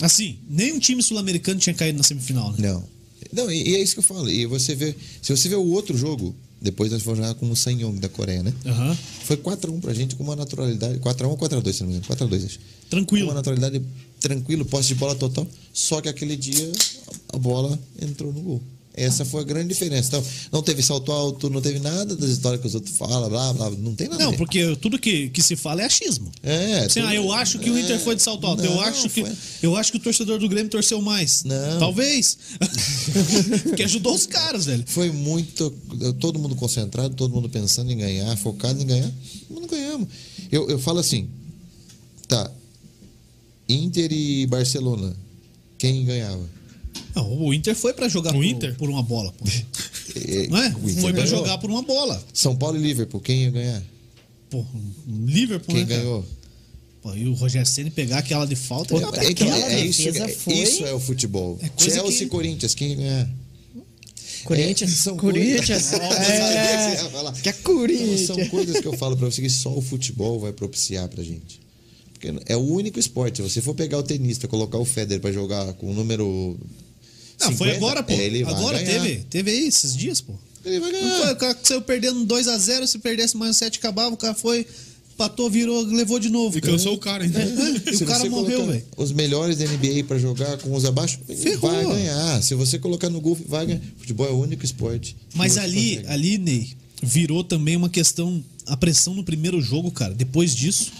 Speaker 1: Assim, nenhum time sul-americano tinha caído na semifinal, né?
Speaker 4: Não. Não, e, e é isso que eu falo. E você vê. Se você vê o outro jogo, depois nós fomos jogar com o Sanyong da Coreia, né?
Speaker 1: Aham.
Speaker 4: Foi 4x1 pra gente com uma naturalidade. 4x1 ou 4x2, se não me engano. 4x2, acho.
Speaker 1: Tranquilo.
Speaker 4: Com uma naturalidade tranquilo, posse de bola total. Só que aquele dia a bola entrou no gol. Essa foi a grande diferença. Então, não teve salto alto, não teve nada das histórias que os outros falam, blá, blá, não tem nada.
Speaker 1: Não, porque tudo que, que se fala é achismo.
Speaker 4: É,
Speaker 1: Assim,
Speaker 4: tudo-
Speaker 1: ah, eu acho que o Inter
Speaker 4: é,
Speaker 1: foi de salto alto. eu,
Speaker 4: não,
Speaker 1: acho que,
Speaker 4: foi-
Speaker 1: eu acho que o torcedor do Grêmio torceu mais.
Speaker 4: Não.
Speaker 1: Talvez. Porque ajudou os caras, velho.
Speaker 4: Foi muito. Todo mundo concentrado, todo mundo pensando em ganhar, focado em ganhar. Não ganhamos. Eu, eu falo assim: tá. Inter e Barcelona. Quem ganhava?
Speaker 1: Não, o Inter foi pra jogar
Speaker 2: O
Speaker 1: por,
Speaker 2: Inter?
Speaker 1: por uma bola. Pô.
Speaker 4: É,
Speaker 1: Não é? Foi pra
Speaker 4: ganhou.
Speaker 1: jogar por uma bola.
Speaker 4: São Paulo e Liverpool, quem ia ganhar?
Speaker 1: Pô, Liverpool,
Speaker 4: Quem
Speaker 1: né,
Speaker 4: ganhou?
Speaker 1: Pô, e o Rogério Ceni pegar aquela de falta.
Speaker 3: Pô,
Speaker 1: já-
Speaker 3: Aquela
Speaker 4: Então, é isso, é-
Speaker 3: foi-
Speaker 4: isso é o futebol.
Speaker 1: É
Speaker 4: Chelsea
Speaker 1: que-
Speaker 4: e Corinthians, quem ia ganhar?
Speaker 3: Corinthians.
Speaker 4: É, são
Speaker 3: Corinthians.
Speaker 4: coisas-
Speaker 3: É, que é Corinthians.
Speaker 4: São coisas que eu falo pra você que só o futebol vai propiciar pra gente. Porque é o único esporte. Se você for pegar o tenista, colocar o Federer pra jogar com o número.
Speaker 1: Não, foi
Speaker 4: 50,
Speaker 1: agora, pô.
Speaker 4: Ele vai
Speaker 1: agora
Speaker 4: ganhar.
Speaker 1: teve. Teve aí esses dias, pô.
Speaker 4: Ele vai
Speaker 1: foi,
Speaker 4: ganhar.
Speaker 1: o cara saiu perdendo 2x0, se perdesse mais um 7 acabava, o cara foi, patou, virou, levou de novo.
Speaker 2: E
Speaker 1: cara.
Speaker 2: cansou o cara ainda.
Speaker 1: É, e
Speaker 4: Se
Speaker 1: o cara morreu, velho.
Speaker 4: Os melhores da NBA pra jogar com os abaixo,
Speaker 1: Ferrou.
Speaker 4: vai ganhar. Se você colocar no golfe, vai ganhar. Futebol é o único esporte.
Speaker 1: Mas ali,
Speaker 4: consegue.
Speaker 1: ali, Ney, virou também uma questão. A pressão no primeiro jogo, cara, depois disso,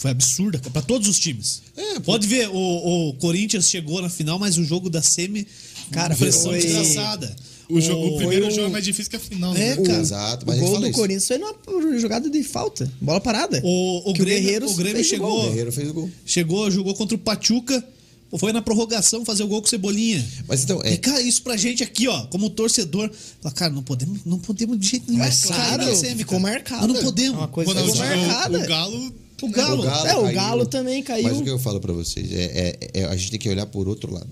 Speaker 1: foi absurda cara, pra todos os times.
Speaker 4: É.
Speaker 1: Pode ver, o, o Corinthians chegou na final, mas o jogo da Semi.
Speaker 3: Cara,
Speaker 1: pressão
Speaker 3: foi-
Speaker 1: desgraçada.
Speaker 2: O, jogo, o primeiro
Speaker 3: foi o-
Speaker 2: jogo é mais difícil que a final.
Speaker 1: É,
Speaker 2: né?
Speaker 1: cara.
Speaker 4: Exato,
Speaker 3: O
Speaker 4: mas a gente
Speaker 3: gol do
Speaker 4: isso.
Speaker 3: Corinthians foi numa jogada de falta. Bola parada.
Speaker 1: O, o,
Speaker 3: o
Speaker 1: Grêmio,
Speaker 3: Guerreiros
Speaker 1: o Grêmio
Speaker 3: fez o
Speaker 1: chegou.
Speaker 3: gol.
Speaker 4: O Guerreiro fez o gol.
Speaker 1: Chegou, jogou contra o Pachuca. Foi na prorrogação fazer o gol com o Cebolinha.
Speaker 4: Mas então, é,
Speaker 1: E, cara, isso pra gente aqui, ó, como torcedor, fala, cara, não podemos, não podemos de jeito nenhum.
Speaker 3: Mas, claro,
Speaker 1: semi,
Speaker 3: ficou marcado.
Speaker 1: Não podemos.
Speaker 3: É uma coisa
Speaker 2: Quando
Speaker 3: ficou
Speaker 2: o,
Speaker 3: marcada.
Speaker 2: o, o Galo.
Speaker 1: O Galo.
Speaker 3: É, o Galo também caiu.
Speaker 4: Mas o que eu falo pra vocês é, é- é- a gente tem que olhar por outro lado.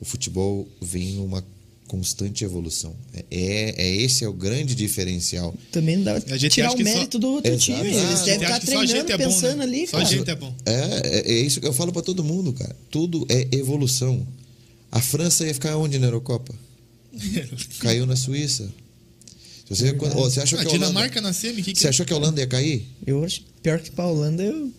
Speaker 4: O futebol vem numa constante evolução. É, é- é- esse é o grande diferencial.
Speaker 3: Também não dá
Speaker 2: A
Speaker 3: pra
Speaker 2: gente
Speaker 3: tirar o
Speaker 2: que só-
Speaker 3: mérito do outro
Speaker 4: Exato.
Speaker 3: time.
Speaker 4: Ah,
Speaker 3: Eles
Speaker 4: você
Speaker 3: devem
Speaker 2: Você
Speaker 3: estar treinando,
Speaker 2: é bom,
Speaker 3: pensando
Speaker 2: né?
Speaker 3: ali,
Speaker 2: Só a
Speaker 3: cara.
Speaker 2: gente é bom.
Speaker 4: É, é, é isso que eu falo pra todo mundo, cara. Tudo é evolução. A França ia ficar onde na Eurocopa? Caiu na Suíça. Você, quando- ó, você achou
Speaker 2: A
Speaker 4: que a Holanda,
Speaker 2: Dinamarca na semi, que que
Speaker 4: você achou que a Holanda ia cair?
Speaker 3: Eu acho pior que pra Holanda, eu...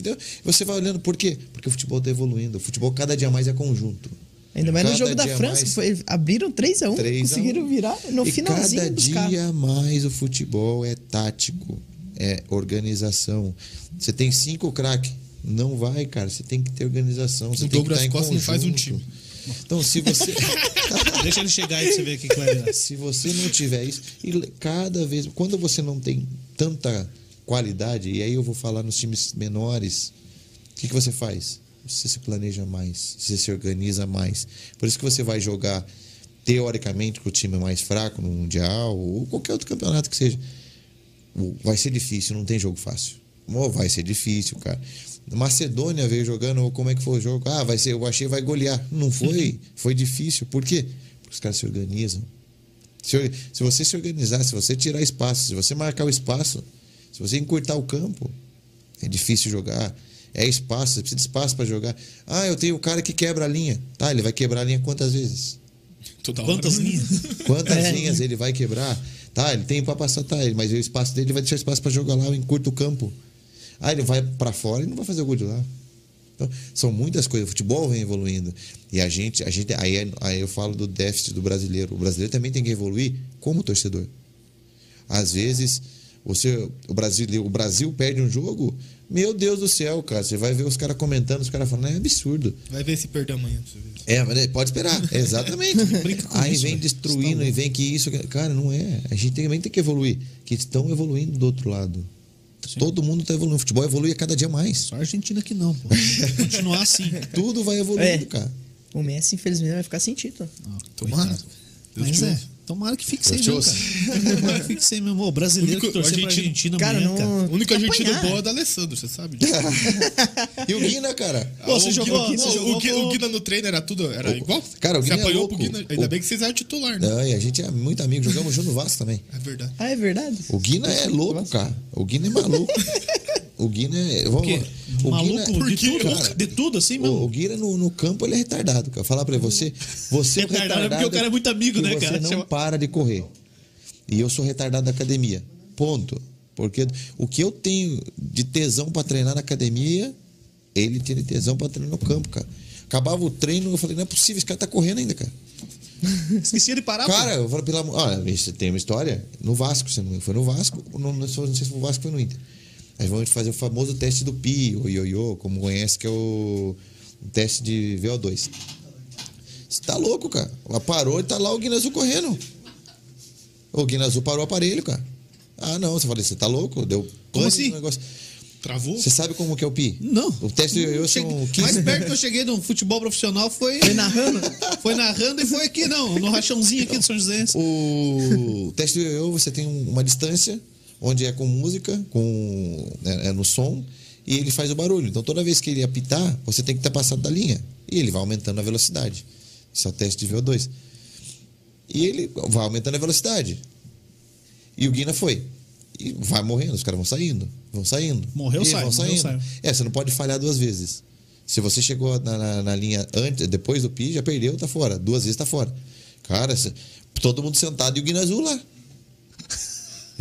Speaker 4: Entendeu? Você vai olhando por quê? Porque o futebol está evoluindo. O futebol cada dia mais é conjunto.
Speaker 3: Ainda mais no
Speaker 4: Cada
Speaker 3: jogo da França,
Speaker 4: mais-
Speaker 3: que foi, abriram 3x1,
Speaker 4: 3 a 1.
Speaker 3: conseguiram virar no
Speaker 4: e
Speaker 3: finalzinho
Speaker 4: cada
Speaker 3: dos
Speaker 4: dia mais o futebol é tático, é organização. Você tem cinco craques, não vai, cara. Você tem que ter organização. Você
Speaker 2: O
Speaker 4: tem
Speaker 2: Douglas
Speaker 4: que estar em
Speaker 2: Costa não faz um time.
Speaker 4: Então, se você
Speaker 1: Deixa ele chegar aí pra você ver o que, vai virar.
Speaker 4: se você não tiver isso, e cada vez quando você não tem tanta qualidade, e aí eu vou falar nos times menores, o que, que você faz? Você se planeja mais, você se organiza mais. Por isso que você vai jogar teoricamente com o time mais fraco no mundial ou qualquer outro campeonato que seja. Vai ser difícil, não tem jogo fácil. Vai ser difícil, cara. Macedônia veio jogando, como é que foi o jogo? Ah, vai ser, eu achei vai golear. Não foi, foi difícil. Por quê? Porque os caras se organizam. Se, se você se organizar, se você tirar espaço, se você marcar o espaço, se você encurtar o campo, é difícil jogar. É espaço, você precisa de espaço para jogar. Ah, eu tenho o cara que quebra a linha. Tá, ele vai quebrar a linha quantas vezes?
Speaker 2: Toda
Speaker 1: Quantas
Speaker 2: hora.
Speaker 1: linhas?
Speaker 4: Quantas
Speaker 3: É.
Speaker 4: linhas ele vai quebrar? Tá, ele tem para passar, tá, ele- mas o espaço dele ele vai deixar espaço para jogar lá, eu encurto o campo. Ah, ele vai para fora e não vai fazer o gol de lá. Então, são muitas coisas. O futebol vem evoluindo. E a gente, a gente aí, é- aí eu falo do déficit do brasileiro. O brasileiro também tem que evoluir como torcedor. Às vezes, você, o, Brasil, o Brasil perde um jogo, meu Deus do céu, cara. Você vai ver os caras comentando, os caras falando, é absurdo.
Speaker 2: Vai ver se perder amanhã pra você ver.
Speaker 4: É, mas pode esperar, exatamente. Aí
Speaker 1: isso,
Speaker 4: vem
Speaker 1: velho.
Speaker 4: destruindo
Speaker 1: tá
Speaker 4: e vem que isso. Cara, não é. A gente também tem que evoluir. Que estão evoluindo do outro lado. Todo mundo está evoluindo. O futebol evolui a cada dia mais.
Speaker 1: Só a Argentina que não, pô. Continuar assim.
Speaker 4: Tudo vai evoluindo,
Speaker 3: É.
Speaker 4: cara.
Speaker 3: O Messi, infelizmente, vai ficar sem título.
Speaker 2: Tomara. Deus
Speaker 1: Mas é. Tomara que fique sem mesmo, cara. Tomara que fique sem mesmo. O brasileiro
Speaker 2: Único-
Speaker 1: que torcer pra
Speaker 2: argentino-
Speaker 1: Argentina
Speaker 3: Cara,
Speaker 1: amanhã,
Speaker 3: não-
Speaker 1: cara.
Speaker 2: O único argentino bom é do Alessandro, você sabe disso.
Speaker 4: E o Guina, cara?
Speaker 1: Pô, você
Speaker 2: o
Speaker 1: jogou-
Speaker 2: Guina,
Speaker 1: você
Speaker 2: o,
Speaker 1: jogou
Speaker 2: Guina, o Guina no treino era tudo, era
Speaker 4: O-
Speaker 2: igual?
Speaker 4: cara, o
Speaker 2: Você
Speaker 4: Guina é
Speaker 2: apanhou
Speaker 4: louco.
Speaker 2: pro Guina, ainda
Speaker 4: O-
Speaker 2: bem que vocês eram titular, né?
Speaker 4: Não, e a gente é muito amigo. Jogamos junto no Vasco também.
Speaker 2: É verdade.
Speaker 3: Ah, é verdade?
Speaker 4: O Guina é louco, cara. O Guina é maluco. O Guina é. Vamos lá. O
Speaker 1: Maluco
Speaker 4: Guina,
Speaker 1: de tudo,
Speaker 4: cara,
Speaker 1: de tudo assim
Speaker 4: O,
Speaker 1: mesmo.
Speaker 4: o Guina no, no campo ele é retardado, cara. Falar pra você, você é o
Speaker 1: Retardado é
Speaker 4: retardado
Speaker 1: porque o cara é muito amigo, né,
Speaker 4: você
Speaker 1: cara?
Speaker 4: não
Speaker 1: Chama-
Speaker 4: para de correr. E eu sou retardado da academia. Ponto. Porque o que eu tenho de tesão pra treinar na academia, ele tinha de tesão pra treinar no campo, cara. Acabava o treino, eu falei, não é possível, esse cara tá correndo ainda, cara.
Speaker 1: Esquecia de parar.
Speaker 4: Cara, eu falo, pelo amor. Olha, isso tem uma história no Vasco, se não foi no Vasco, não, não sei se foi no Vasco ou foi no Inter. Aí vamos fazer o famoso teste do Pi, o ioiô, como conhece, que é o, o teste de VO2. Você tá louco, cara. Ela parou e tá lá o Guinazu correndo. O Guinazu parou o aparelho, cara. Ah, não. Você falou, você tá louco? Deu
Speaker 1: Como assim?
Speaker 4: no negócio.
Speaker 2: Travou?
Speaker 4: Você sabe como que é o Pi?
Speaker 1: Não.
Speaker 4: O teste do ioiô
Speaker 1: Cheguei-
Speaker 4: são
Speaker 1: Mais
Speaker 4: 15.
Speaker 1: perto que eu cheguei no futebol profissional foi. Foi narrando? Foi narrando e foi aqui, não. No rachãozinho aqui do São José.
Speaker 4: O teste do ioiô, você tem um- uma distância onde é com música, com é, é no som, e ele faz o barulho. Então toda vez que ele apitar, você tem que estar passado da linha. E ele vai aumentando a velocidade. Isso é o teste de VO2. E ele vai aumentando a velocidade. E o Guina foi. E vai morrendo, os caras vão saindo, vão saindo.
Speaker 1: Morreu, sai,
Speaker 4: vão
Speaker 1: morreu,
Speaker 4: saindo.
Speaker 1: sai.
Speaker 4: É, você não pode falhar duas vezes. Se você chegou na, na- na linha antes, depois do pi, já perdeu, tá fora. Duas vezes tá fora. Cara, todo mundo sentado e o Guina Azul lá.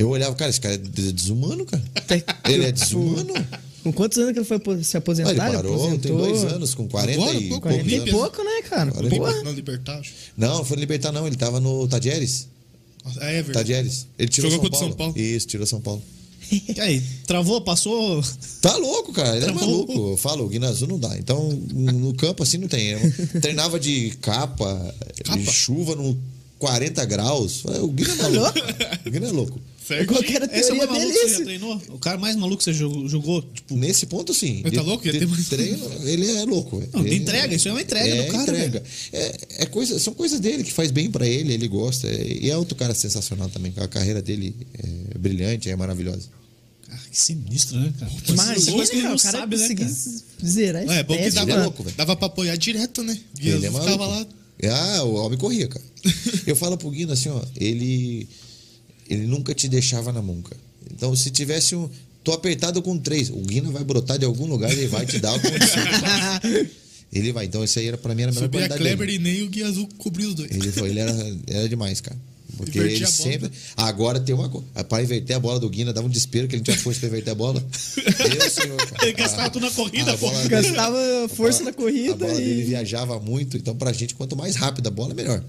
Speaker 4: Eu olhava, cara, esse cara é des- desumano, cara. Ele é desumano.
Speaker 3: Com quantos anos que ele foi se
Speaker 4: Ah,
Speaker 3: aposentar?
Speaker 4: ele parou, tem
Speaker 3: aposentou?
Speaker 4: dois anos, com 40
Speaker 2: Agora,
Speaker 4: e
Speaker 2: pouco,
Speaker 4: poucos
Speaker 3: 40 e
Speaker 4: anos.
Speaker 3: pouco, né, cara? Porra.
Speaker 2: Na Libertar.
Speaker 4: Não, não foi no Libertar, não. Ele tava no Tadieres.
Speaker 2: É, é verdade.
Speaker 4: Tadieres. Ele tirou
Speaker 2: Jogou
Speaker 4: São Paulo.
Speaker 2: São Paulo.
Speaker 4: Isso, tirou São Paulo.
Speaker 1: E aí, travou, passou.
Speaker 4: Tá louco, cara. Ele é
Speaker 1: Travou.
Speaker 4: maluco. Eu falo, o Guinazu não dá. Então, no campo assim não tem. Eu treinava de capa,
Speaker 2: Capa?
Speaker 4: de chuva no 40 graus. O Guina é maluco. O Guina é louco.
Speaker 2: Certo.
Speaker 3: Qual que era a
Speaker 1: Esse é o
Speaker 3: teoria
Speaker 1: mais maluco
Speaker 3: dele
Speaker 1: que você já treinou? O cara mais maluco que você jogou, jogou, tipo.
Speaker 4: Nesse ponto, sim.
Speaker 2: Mas tá louco? Ter mais-
Speaker 4: treino, ele é louco.
Speaker 1: Não,
Speaker 4: Ele-
Speaker 1: entrega, isso é uma entrega
Speaker 4: é
Speaker 1: do cara,
Speaker 4: Entrega. É, é coisa, são coisas dele que faz bem pra ele, ele gosta. E é outro cara sensacional também. A carreira dele é brilhante, é maravilhosa.
Speaker 1: Cara, que sinistro, né, cara?
Speaker 3: Imagina,
Speaker 1: Coisa que ele
Speaker 3: cara,
Speaker 1: não
Speaker 3: o cara
Speaker 1: sabe, né, cara?
Speaker 3: zerar esse
Speaker 2: É, bom que dava,
Speaker 4: ele é louco, velho.
Speaker 2: dava pra apoiar direto, né? E
Speaker 4: Ele é
Speaker 2: ficava
Speaker 4: maluco.
Speaker 2: lá.
Speaker 4: Ah, o homem corria, cara. Eu falo pro Guino assim, ó, ele ele nunca te deixava na mão, cara. Então, se tivesse um tô apertado com três, o Guino vai brotar de algum lugar e ele vai te dar o ele vai. Então, isso aí era para mim era a melhor
Speaker 2: Subia a
Speaker 4: qualidade
Speaker 2: Kleber
Speaker 4: dele.
Speaker 2: e nem o Guia Azul cobriu os dois.
Speaker 4: Ele foi, ele era, era demais, cara. Porque
Speaker 2: Invertia
Speaker 4: ele
Speaker 2: a bola.
Speaker 4: sempre. Agora tem uma coisa. Para inverter a bola do Guina, dava um desespero que ele tinha força pra inverter a bola. Eu, senhor. cara.
Speaker 1: Ele gastava tudo na corrida,
Speaker 4: a
Speaker 3: Gastava força
Speaker 4: a bola-
Speaker 3: na corrida
Speaker 4: A bola dele
Speaker 3: e...
Speaker 4: viajava muito, então pra gente, quanto mais rápida a bola, melhor.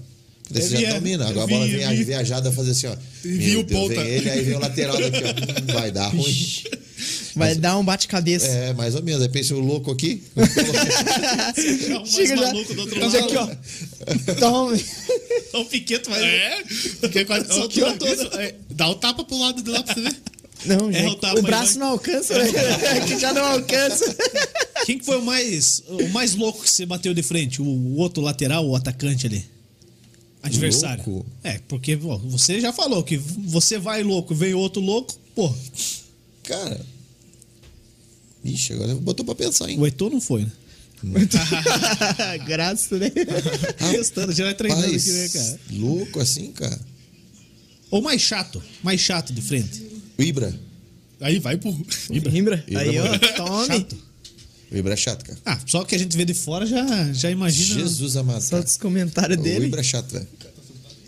Speaker 4: Você
Speaker 1: vi,
Speaker 4: já
Speaker 1: é.
Speaker 4: domina. Agora a bola vem
Speaker 1: vi.
Speaker 4: viajada fazer assim, ó.
Speaker 2: Vi o
Speaker 4: Deus,
Speaker 2: ponta.
Speaker 4: Vem ele, aí vem o lateral daqui, ó. Hum, Vai dar ruim.
Speaker 3: Vai dar um bate-cabeça.
Speaker 4: É, mais ou menos. Aí pensa o louco aqui.
Speaker 1: É o mais
Speaker 3: Chega já.
Speaker 1: maluco do outro
Speaker 3: Mas
Speaker 1: lado.
Speaker 3: aqui, ó. Toma.
Speaker 1: O Piqueto vai.
Speaker 2: É, porque quase
Speaker 1: Soltou
Speaker 2: aqui, ó,
Speaker 1: todo.
Speaker 2: é, dá o tapa pro lado de lá pra você ver.
Speaker 3: Não,
Speaker 1: É,
Speaker 3: gente.
Speaker 1: o tapa
Speaker 3: o braço não alcança, né? Aqui já não alcança.
Speaker 1: Quem que foi o mais, o mais louco que você bateu de frente? O, o outro lateral, o atacante ali? Adversário.
Speaker 4: Louco?
Speaker 1: É, porque pô, você já falou que você vai louco, vem outro louco, pô.
Speaker 4: Cara. Ixi, agora botou pra pensar, hein?
Speaker 1: O Heitor não foi, né?
Speaker 3: Graças, né?
Speaker 1: Testando, já vai treinando aqui, né, cara?
Speaker 4: louco assim, cara.
Speaker 1: Ou mais chato, mais chato de frente.
Speaker 4: O Ibra.
Speaker 2: Aí vai pro.
Speaker 3: Rimbra. Aí, ó. Tome.
Speaker 1: Chato.
Speaker 4: O Ibra é chato, cara.
Speaker 1: Ah, só que a gente vê de fora já, já imagina.
Speaker 4: Jesus amado.
Speaker 3: Só dos comentários
Speaker 4: O
Speaker 3: dele.
Speaker 4: Ibra é chato, velho.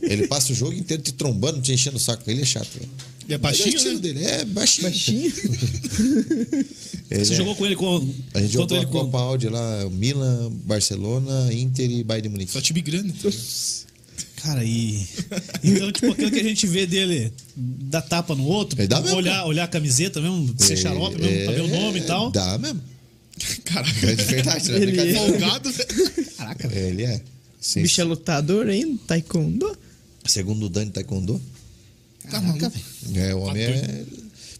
Speaker 4: Ele passa o jogo inteiro te trombando, te enchendo o saco. Ele é chato, velho.
Speaker 2: E é
Speaker 4: é o
Speaker 2: baixinho,
Speaker 4: estilo
Speaker 2: né?
Speaker 4: dele. É baixinho.
Speaker 3: Baixinho.
Speaker 1: Você
Speaker 4: é-
Speaker 1: jogou com ele com.
Speaker 4: A gente jogou a
Speaker 1: ele com.
Speaker 4: Copa Audi lá, Milan, Barcelona, Inter e Bayern de Munique.
Speaker 2: Só time grande.
Speaker 1: Cara, e. Então, tipo, aquilo que a gente vê dele dar tapa no outro,
Speaker 4: Ele dá mesmo,
Speaker 1: olhar, olhar a camiseta mesmo, ser
Speaker 4: É,
Speaker 1: xarope mesmo, saber o nome e tal.
Speaker 4: Dá mesmo.
Speaker 2: Caraca.
Speaker 4: É de verdade, né?
Speaker 3: Ele-
Speaker 4: Brincadeira.
Speaker 2: Folgado.
Speaker 1: Caraca, velho.
Speaker 4: Ele é. Sim.
Speaker 3: Bicho é lutador ainda, taekwondo.
Speaker 4: Segundo o Dani Taekwondo,
Speaker 2: Tá maluco.
Speaker 4: é, o homem é.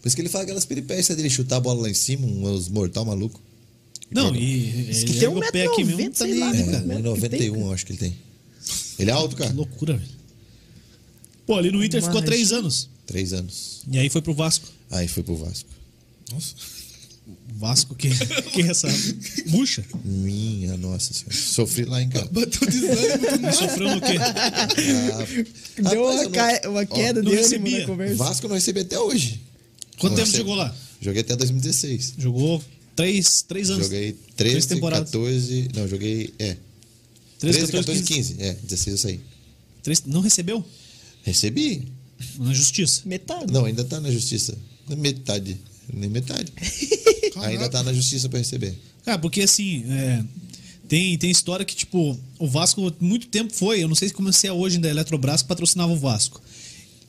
Speaker 4: Por isso que ele fala aquelas peripécias dele chutar a bola lá em cima, uns mortal maluco.
Speaker 1: Não, e.
Speaker 3: que
Speaker 1: ele
Speaker 3: tem um
Speaker 1: pé aqui mesmo,
Speaker 3: 1,90
Speaker 1: tá
Speaker 3: lá,
Speaker 1: né,
Speaker 3: né?
Speaker 1: cara?
Speaker 4: É, 91, eu acho que ele tem. Ele é alto, cara.
Speaker 1: Que loucura, velho. Pô, ali no Inter ficou
Speaker 3: Mas-
Speaker 1: três anos.
Speaker 4: Três anos.
Speaker 1: E aí foi pro Vasco.
Speaker 4: Aí foi pro Vasco.
Speaker 2: Nossa.
Speaker 1: Vasco que, que é essa bucha.
Speaker 4: Minha nossa senhora. Sofri lá em casa.
Speaker 2: Bateu desânimo.
Speaker 1: Sofreu no quê?
Speaker 3: Deu
Speaker 4: Rapaz,
Speaker 3: uma, ca- uma queda
Speaker 1: não
Speaker 3: de ânimo na conversa.
Speaker 4: Vasco eu não recebi até hoje.
Speaker 1: Quanto
Speaker 4: Não
Speaker 1: tempo
Speaker 4: recebo.
Speaker 1: jogou lá?
Speaker 4: Joguei até 2016.
Speaker 1: Jogou três, três anos.
Speaker 4: Joguei
Speaker 1: Três
Speaker 4: 13,
Speaker 1: temporadas.
Speaker 4: 14. Não, joguei. É.
Speaker 1: 13,
Speaker 4: 13,
Speaker 1: 14,
Speaker 4: 14, 15. É, 16 eu saí.
Speaker 1: Três, não recebeu?
Speaker 4: Recebi.
Speaker 1: Na justiça.
Speaker 3: Metade.
Speaker 4: Não, ainda tá na justiça. Metade. Nem metade. ainda tá na justiça pra receber.
Speaker 1: Cara, porque assim, é, Tem, tem história que, tipo, o Vasco muito tempo foi, eu não sei se comecei hoje da Eletrobras que patrocinava o Vasco.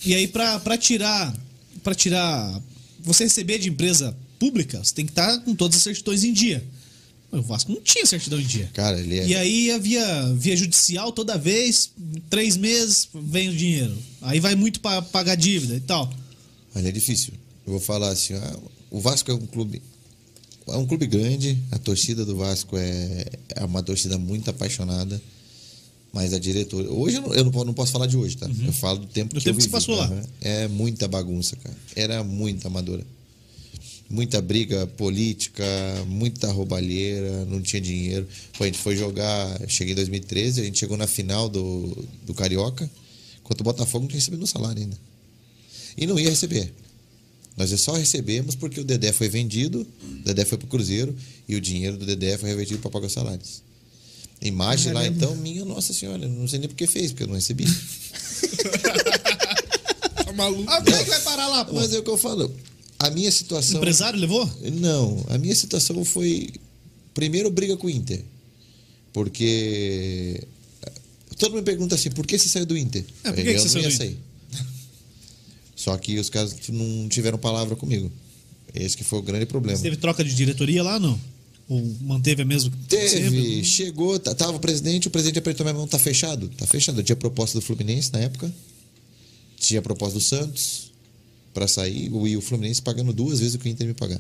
Speaker 1: E aí, pra tirar. para tirar. Você receber de empresa pública, você tem que estar com todas as certidões em dia. O Vasco não tinha certidão em dia.
Speaker 4: Cara, ele é.
Speaker 1: E aí havia via judicial toda vez, três meses vem o dinheiro. Aí vai muito para pagar dívida e tal.
Speaker 4: Mas é difícil. Eu vou falar assim, ah, o Vasco é um clube é um clube grande, a torcida do Vasco é, é uma torcida muito apaixonada, mas a diretoria hoje eu não, eu não, posso falar de hoje, tá? Eu falo do tempo
Speaker 1: Do
Speaker 4: que
Speaker 1: tempo
Speaker 4: eu
Speaker 1: que você
Speaker 4: vivi,
Speaker 1: passou lá.
Speaker 4: aham. É muita bagunça, cara. Era muita amadora. Muita briga política, muita roubalheira, não tinha dinheiro. Pô, a gente foi jogar, eu cheguei em 2013, a gente chegou na final do, do Carioca, enquanto o Botafogo não tinha recebido um salário ainda. E não ia receber. Nós só recebemos porque o Dedé foi vendido, o Dedé foi pro Cruzeiro e o dinheiro do Dedé foi revertido para pagar os salários. Imagem lá então, minha nossa senhora, não sei nem por que fez, porque eu não recebi.
Speaker 2: Tá maluco?
Speaker 1: Ah, é que vai parar lá, pô?
Speaker 4: Mas é o que eu falo. A minha
Speaker 1: O
Speaker 4: situação.
Speaker 1: empresário levou?
Speaker 4: Não, a minha situação foi. Primeiro, briga com o Inter. Porque. Todo mundo me pergunta assim: por que você saiu do Inter?
Speaker 1: É, por que que
Speaker 4: eu
Speaker 1: você
Speaker 4: não
Speaker 1: saiu
Speaker 4: ia
Speaker 1: do
Speaker 4: sair. Só que os caras não tiveram palavra comigo. Esse que foi o grande problema.
Speaker 1: Teve troca de diretoria lá, não? Ou manteve a mesma?
Speaker 4: Teve,
Speaker 1: sempre?
Speaker 4: chegou, tá- tava o presidente, o presidente apertou minha mão, tá fechado? Tá fechado. Eu tinha proposta do Fluminense na época. Tinha proposta do Santos para sair, e o Fluminense pagando duas vezes o que o Inter me pagar.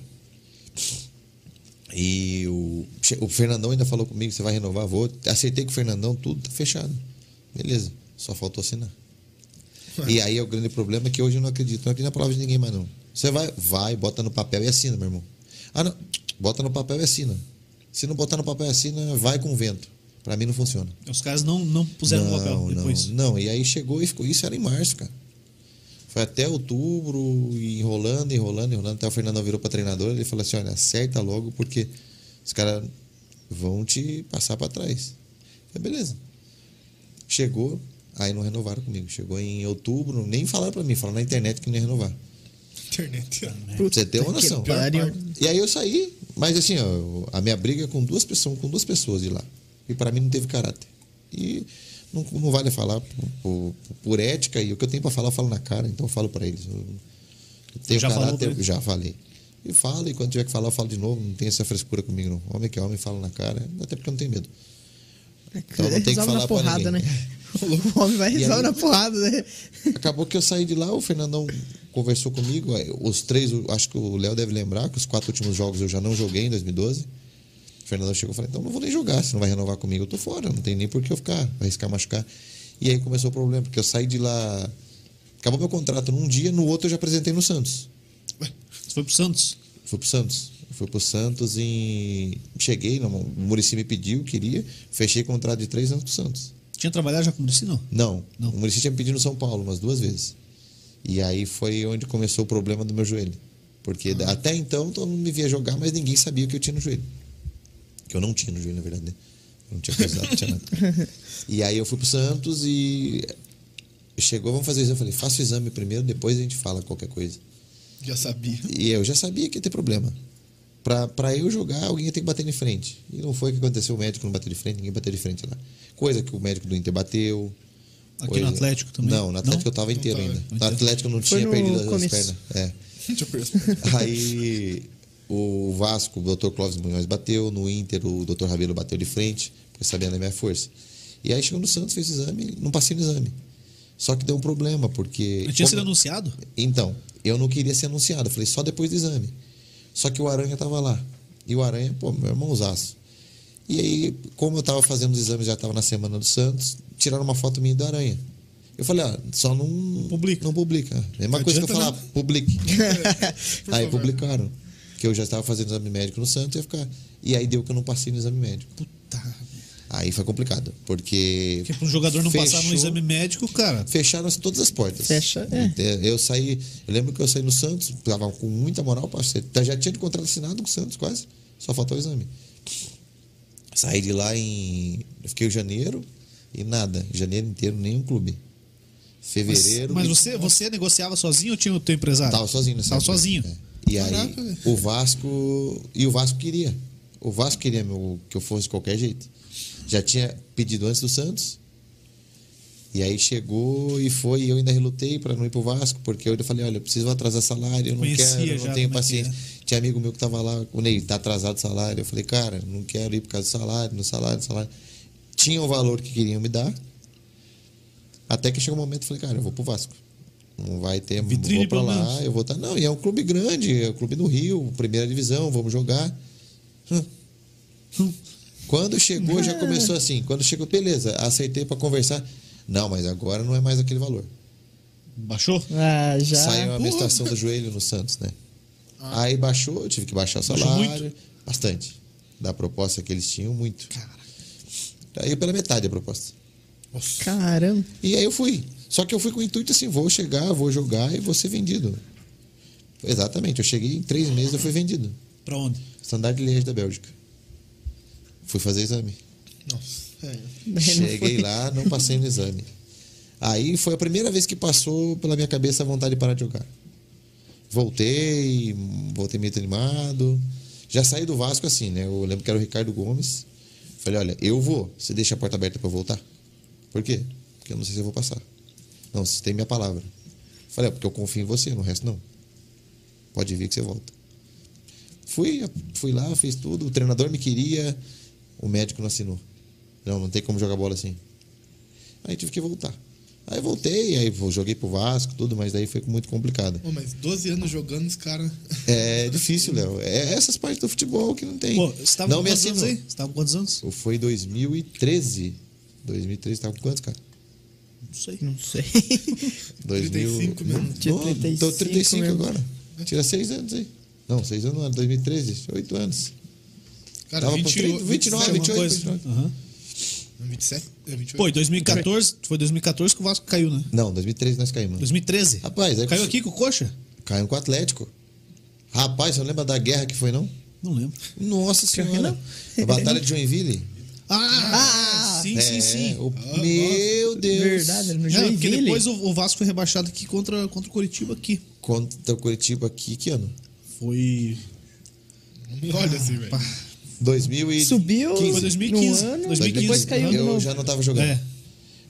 Speaker 4: E o, o Fernandão ainda falou comigo, você vai renovar? Vou. Acertei com o Fernandão, tudo tá fechado. Beleza, só faltou assinar. E aí é o grande problema que hoje eu não acredito, não acredito na palavra de ninguém mais não. Você vai, vai, bota no papel e assina, meu irmão. Ah, não, bota no papel e assina. Se não botar no papel e assina, vai com o vento. Pra mim não funciona.
Speaker 1: Os caras não, não puseram no papel
Speaker 4: não,
Speaker 1: depois.
Speaker 4: não, não. E aí chegou e ficou. Isso era em março, cara. Foi até outubro, e enrolando, enrolando, enrolando. Até o Fernandão virou pra treinador ele falou assim: olha, acerta logo, porque os caras vão te passar pra trás. Eu falei, beleza. Chegou, aí não renovaram comigo. Chegou em outubro, nem falaram pra mim, falaram na internet que não ia renovar.
Speaker 2: Internet.
Speaker 4: Pra você ter uma
Speaker 3: que
Speaker 4: noção. E aí eu saí, mas assim, ó, a minha briga é com duas pessoas, com duas pessoas de lá. E para mim não teve caráter. E não, não vale falar por, por- por ética e o que eu tenho para falar eu falo na cara, então eu falo para eles. Eu, eu tenho
Speaker 1: Já falou
Speaker 4: caráter,
Speaker 1: eles?
Speaker 4: já falei. E falo, e quando tiver que falar, eu falo de novo. Não tem essa frescura comigo, não. Homem que é homem, fala na cara, até porque eu não tenho medo. Então eu não tenho que falar
Speaker 3: na
Speaker 4: pra
Speaker 3: porrada, né? O homem vai resolver na porrada, né?
Speaker 4: Acabou que eu saí de lá, o Fernandão conversou comigo. Os três, acho que o Léo deve lembrar que os quatro últimos jogos eu já não joguei em 2012. O Fernandão chegou e falou: então não vou nem jogar, se não vai renovar comigo, eu tô fora, não tem nem por que eu ficar, arriscar machucar. E aí começou o problema, porque eu saí de lá. Acabou meu contrato num dia, no outro eu já apresentei no Santos.
Speaker 1: Você foi pro Santos.
Speaker 4: Fui pro Santos. Fui pro Santos e cheguei, não, o Murici me pediu, queria, fechei contrato de três anos com o Santos.
Speaker 1: Tinha trabalhado já com o Muricy, não?
Speaker 4: Não.
Speaker 1: Não.
Speaker 4: O Muricy tinha me pedido no São Paulo umas duas vezes. E aí foi onde começou o problema do meu joelho. Porque
Speaker 1: Ah.
Speaker 4: até então todo mundo me via jogar, mas ninguém sabia o que eu tinha no joelho. Que eu não tinha no joelho, na verdade. né? Eu não tinha pesado, não tinha nada. E aí eu fui pro Santos e chegou, vamos fazer o exame. Eu falei, faça o exame primeiro, depois a gente fala qualquer coisa.
Speaker 2: Já sabia.
Speaker 4: E eu já sabia que ia ter problema. Pra, pra eu jogar, alguém ia ter que bater de frente. E não foi o que aconteceu, o médico não bateu de frente, ninguém bateu de frente lá. Coisa que o médico do Inter bateu.
Speaker 1: Aqui
Speaker 4: coisa-
Speaker 1: no Atlético também?
Speaker 4: Não, no Atlético
Speaker 1: Não?
Speaker 4: eu tava inteiro
Speaker 2: tava.
Speaker 4: ainda. No
Speaker 1: Inteiro.
Speaker 4: Atlético eu não
Speaker 3: Foi
Speaker 4: tinha perdido as
Speaker 3: começo.
Speaker 4: pernas. É.
Speaker 2: Eu.
Speaker 4: Aí o Vasco, o Dr. Clóvis Munhoz bateu, no Inter o Dr. Rabelo bateu de frente, porque sabia da minha força. E aí chegou no Santos, fez o exame, não passei no exame. Só que deu um problema, porque.
Speaker 1: Mas tinha
Speaker 4: como-
Speaker 1: sido anunciado?
Speaker 4: então, eu não queria ser anunciado. Eu falei, só depois do exame. Só que o Aranha tava lá. E o Aranha, pô, meu irmãozaço. E aí, como eu tava fazendo os exames, já tava na semana do Santos, tiraram uma foto minha do Aranha. Eu falei, ah, só não
Speaker 1: Publica.
Speaker 4: Não publica. Mesma
Speaker 2: Não
Speaker 4: coisa que eu falar, publique.
Speaker 2: Por
Speaker 4: aí
Speaker 2: favor.
Speaker 4: publicaram. Que eu já estava fazendo exame médico no Santos, ia ficar. E aí deu que eu não passei no exame médico.
Speaker 1: Puta.
Speaker 4: Aí foi complicado. Porque.
Speaker 1: Porque para um jogador não passar no
Speaker 4: fechou-
Speaker 1: exame médico, cara.
Speaker 4: fecharam todas as portas.
Speaker 3: Fecha, é.
Speaker 4: Eu saí, eu lembro que eu saí no Santos, tava com muita moral, parceiro. Já tinha de contrato assinado com o Santos, quase. Só faltou o exame. Saí de lá em. Eu fiquei em janeiro e nada. Janeiro inteiro, nenhum clube.
Speaker 1: Mas,
Speaker 4: Fevereiro.
Speaker 1: mas
Speaker 4: e-
Speaker 1: você, você negociava sozinho ou tinha o teu empresário?
Speaker 4: Tava sozinho nessa
Speaker 1: Tava sozinho.
Speaker 4: É. E aí,
Speaker 2: Caraca, velho.
Speaker 4: o Vasco. E o Vasco queria. O O Vasco queria meu- que eu fosse de qualquer jeito. Já tinha pedido antes do Santos. E aí chegou e foi, e eu ainda relutei para não ir pro Vasco, porque eu ainda falei, olha, eu preciso atrasar salário, eu não
Speaker 1: Conhecia
Speaker 4: quero, eu não tenho
Speaker 1: é
Speaker 4: paciência. Tinha amigo meu que tava lá, o Ney, tá atrasado o salário. Eu falei, cara, não quero ir por causa do salário, no salário, no salário. Tinha o valor que queriam me dar. Até que chegou um momento, eu falei, cara, eu vou pro Vasco. Não vai ter,
Speaker 1: Vitrine,
Speaker 4: vou pra lá,
Speaker 1: menos.
Speaker 4: eu vou estar. Não, e é um clube grande, é um clube do Rio, primeira divisão, vamos jogar. Hum. Quando chegou, já começou assim. Quando chegou, beleza, aceitei para conversar. Não, mas agora não é mais aquele valor.
Speaker 1: Baixou?
Speaker 3: Ah, já.
Speaker 4: Saiu a menstruação do joelho no Santos, né? Aí baixou, eu tive que baixar o
Speaker 1: Baixou
Speaker 4: salário.
Speaker 1: muito?
Speaker 4: Bastante. Da proposta que eles tinham, muito. Aí pela metade a proposta.
Speaker 3: Caramba.
Speaker 4: E aí eu fui. Só que eu fui com o intuito assim, vou chegar, vou jogar e vou ser vendido. Exatamente, eu cheguei em três meses eu fui vendido.
Speaker 1: Pra onde?
Speaker 4: Standard Liège da Bélgica. Fui fazer exame.
Speaker 2: Nossa. É.
Speaker 3: Não
Speaker 4: Cheguei lá, não passei no exame. Aí foi a primeira vez que passou pela minha cabeça a vontade de parar de jogar. Voltei, voltei meio animado. Já saí do Vasco assim, né? Eu lembro que era o Ricardo Gomes. Falei, olha, eu vou. Você deixa a porta aberta para eu voltar? Por quê? Porque eu não sei se eu vou passar. Não, você tem minha palavra. Falei, é porque eu confio em você, no resto não. Pode vir que você volta. Fui, fui lá, fiz tudo. O treinador me queria, o médico não assinou. Não, não tem como jogar bola assim. Aí tive que voltar. Aí voltei, aí vou- joguei pro Vasco, tudo, mas daí foi muito complicado.
Speaker 2: Ô, mas 12 anos jogando, os caras.
Speaker 4: É difícil, Léo. É essas partes do futebol que não tem.
Speaker 1: Pô, você tava
Speaker 4: não
Speaker 1: com
Speaker 4: me
Speaker 1: quantos anos
Speaker 4: assinou.
Speaker 1: aí? Você tava com quantos anos?
Speaker 4: Foi 2013. 2013, tava com quantos, cara?
Speaker 1: Não sei.
Speaker 3: Não sei.
Speaker 2: 35 mesmo.
Speaker 3: Tinha
Speaker 4: Não,
Speaker 3: 35
Speaker 4: Tô 35
Speaker 3: mesmo.
Speaker 4: agora. Tira 6 anos aí. Não, 6 anos não, era 2013, 8 anos.
Speaker 2: Cara,
Speaker 4: Tava com
Speaker 2: 20,
Speaker 4: 30, 29,
Speaker 1: Alguma
Speaker 4: 28,
Speaker 1: coisa?
Speaker 4: 29.
Speaker 1: Aham.
Speaker 2: 27? É 28?
Speaker 1: Pô, em 2014, foi 2014 que o Vasco caiu, né?
Speaker 4: Não, 2013 nós caímos.
Speaker 1: 2013.
Speaker 4: Rapaz, é
Speaker 1: Caiu aqui com o Coxa?
Speaker 4: Caiu com o Atlético. Rapaz, você não lembra da guerra que foi, não?
Speaker 1: Não lembro.
Speaker 4: Nossa senhora. A Batalha de Joinville.
Speaker 1: Ah, sim, sim,
Speaker 4: É,
Speaker 1: sim.
Speaker 4: o- meu Deus.
Speaker 3: Verdade, no
Speaker 1: Não, porque
Speaker 3: Joinville.
Speaker 1: depois o, o Vasco foi rebaixado aqui contra, contra o Curitiba aqui.
Speaker 4: Contra o Curitiba aqui, que ano?
Speaker 1: Foi.
Speaker 2: Olha assim, velho.
Speaker 4: 2015.
Speaker 3: Subiu
Speaker 1: Foi 2015.
Speaker 3: no ano,
Speaker 1: 2015.
Speaker 3: depois caiu
Speaker 4: Eu já não tava jogando.
Speaker 1: É.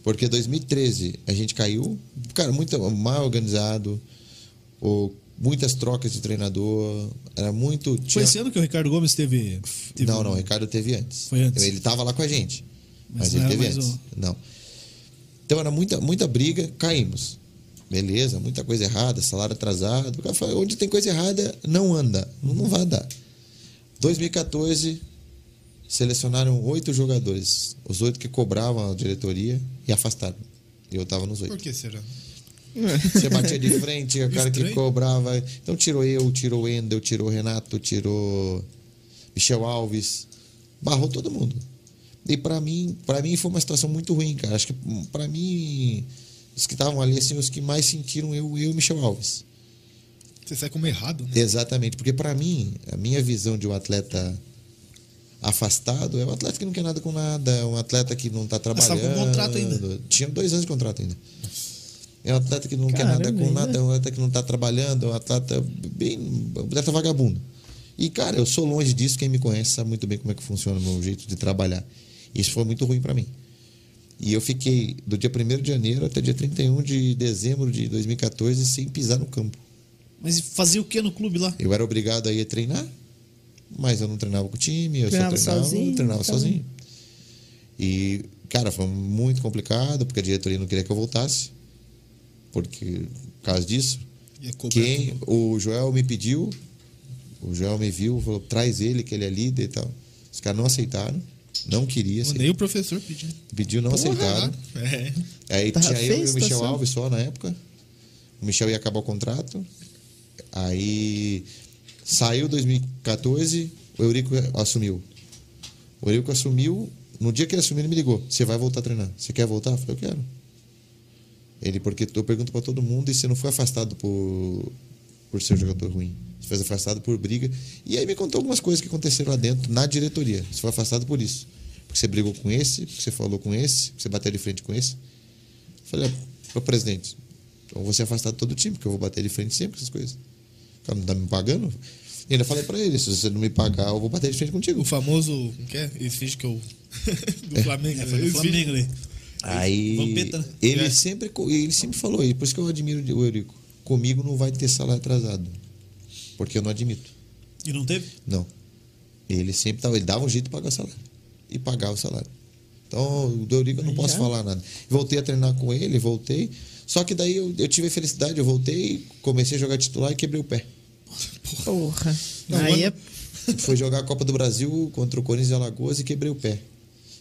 Speaker 4: Porque 2013 a gente caiu, cara, muito mal organizado, ou muitas trocas de treinador, era muito.
Speaker 1: Foi
Speaker 4: tinha-
Speaker 1: esse ano que o Ricardo Gomes teve. teve
Speaker 4: Não, não, o Ricardo teve antes.
Speaker 1: Foi antes.
Speaker 4: Ele tava lá com a gente.
Speaker 1: Mas
Speaker 4: Mas,
Speaker 1: não
Speaker 4: ele
Speaker 1: era
Speaker 4: teve antes.
Speaker 1: o-
Speaker 4: Não. Então era muita, muita briga, caímos. Beleza, muita coisa errada, salário atrasado. O cara fala, Onde tem coisa errada, não anda. Não, não vai dar. 2014, selecionaram oito jogadores. Os oito que cobravam a diretoria e afastaram. E eu tava nos
Speaker 2: Por
Speaker 4: oito.
Speaker 2: que será?
Speaker 4: Você batia de frente, o cara que cobrava. Então tirou eu, tirou o Endel, tirou o Renato, tirou Michel Alves. Barrou todo mundo. E pra mim, para mim foi uma situação muito ruim, cara. Acho que pra mim os que estavam ali assim, os que mais sentiram eu, eu e Michel Alves.
Speaker 2: Você sai como errado, né?
Speaker 4: Exatamente, porque pra mim, a minha visão de um atleta afastado é um atleta que não quer nada com nada, é um atleta que não está
Speaker 1: Mas tava
Speaker 4: trabalhando.
Speaker 1: com contrato ainda.
Speaker 4: Tinha dois anos de contrato ainda. É um atleta que não quer
Speaker 3: Caramba,
Speaker 4: nada com nada, é um atleta que não está trabalhando, é um atleta bem. um atleta vagabundo. E, cara, eu sou longe disso, quem me conhece sabe muito bem como é que funciona o meu jeito de trabalhar. Isso foi muito ruim para mim. E eu fiquei do dia 1 de janeiro até dia 31 de dezembro de 2014 sem pisar no campo.
Speaker 1: Mas fazia o que no clube lá?
Speaker 4: Eu era obrigado a ir treinar, mas eu não treinava com o time, eu
Speaker 3: Treinava
Speaker 4: só treinava,
Speaker 3: sozinho,
Speaker 4: eu treinava
Speaker 3: então.
Speaker 4: sozinho. E, cara, foi muito complicado, porque a diretoria não queria que eu voltasse, porque por causa disso. Quem,
Speaker 2: tudo.
Speaker 4: o Joel me pediu, o Joel me viu, falou, traz ele, que ele é líder e tal. Os caras não aceitaram, não queria, aceitar.
Speaker 2: Nem o professor pediu.
Speaker 4: pediu, não aceitaram.
Speaker 2: É.
Speaker 4: Aí
Speaker 3: Tava
Speaker 4: tinha eu e o Michel. Alves só na época. O Michel ia acabar o contrato. Aí saiu 2014, o Eurico assumiu. O Eurico assumiu, no dia que ele assumiu, ele me ligou: Você vai voltar a treinar? Você quer voltar? Eu falei: Eu quero. Ele, porque eu pergunto pra todo mundo e você não foi afastado por, por ser um jogador ruim. Você foi afastado por briga. E aí me contou algumas coisas que aconteceram lá dentro, na diretoria. Você foi afastado por isso. Porque você brigou com esse, porque você falou com esse, porque você bateu de frente com esse. Eu falei, ô presidente, então eu vou ser afastado de todo o time, porque eu vou bater de frente sempre com essas coisas. O cara não tá me pagando. E ainda falei pra ele: se você não me pagar, eu vou bater de frente contigo.
Speaker 2: O famoso. Como que é? Esse vídeo que eu. do Flamengo.
Speaker 1: É, foi no
Speaker 2: Esse vídeo-
Speaker 1: Flamengo ali.
Speaker 4: Aí
Speaker 1: Vampeta, né?
Speaker 4: ele
Speaker 2: É.
Speaker 4: sempre ele sempre falou, e por isso que eu admiro o Eurico. Comigo não vai ter salário atrasado. Porque eu não admito.
Speaker 1: E não teve?
Speaker 4: Não. Ele sempre tava, ele dava um jeito de pagar o salário. E pagava o salário. Então, o do Eurico eu não posso falar nada. Voltei a treinar com ele, voltei. Só que daí eu, eu tive a felicidade, eu voltei, comecei a jogar titular e quebrei o pé.
Speaker 3: Porra.
Speaker 2: Não,
Speaker 3: Aí é.
Speaker 4: Fui jogar a Copa do Brasil contra o Corinthians de Alagoas e quebrei o pé.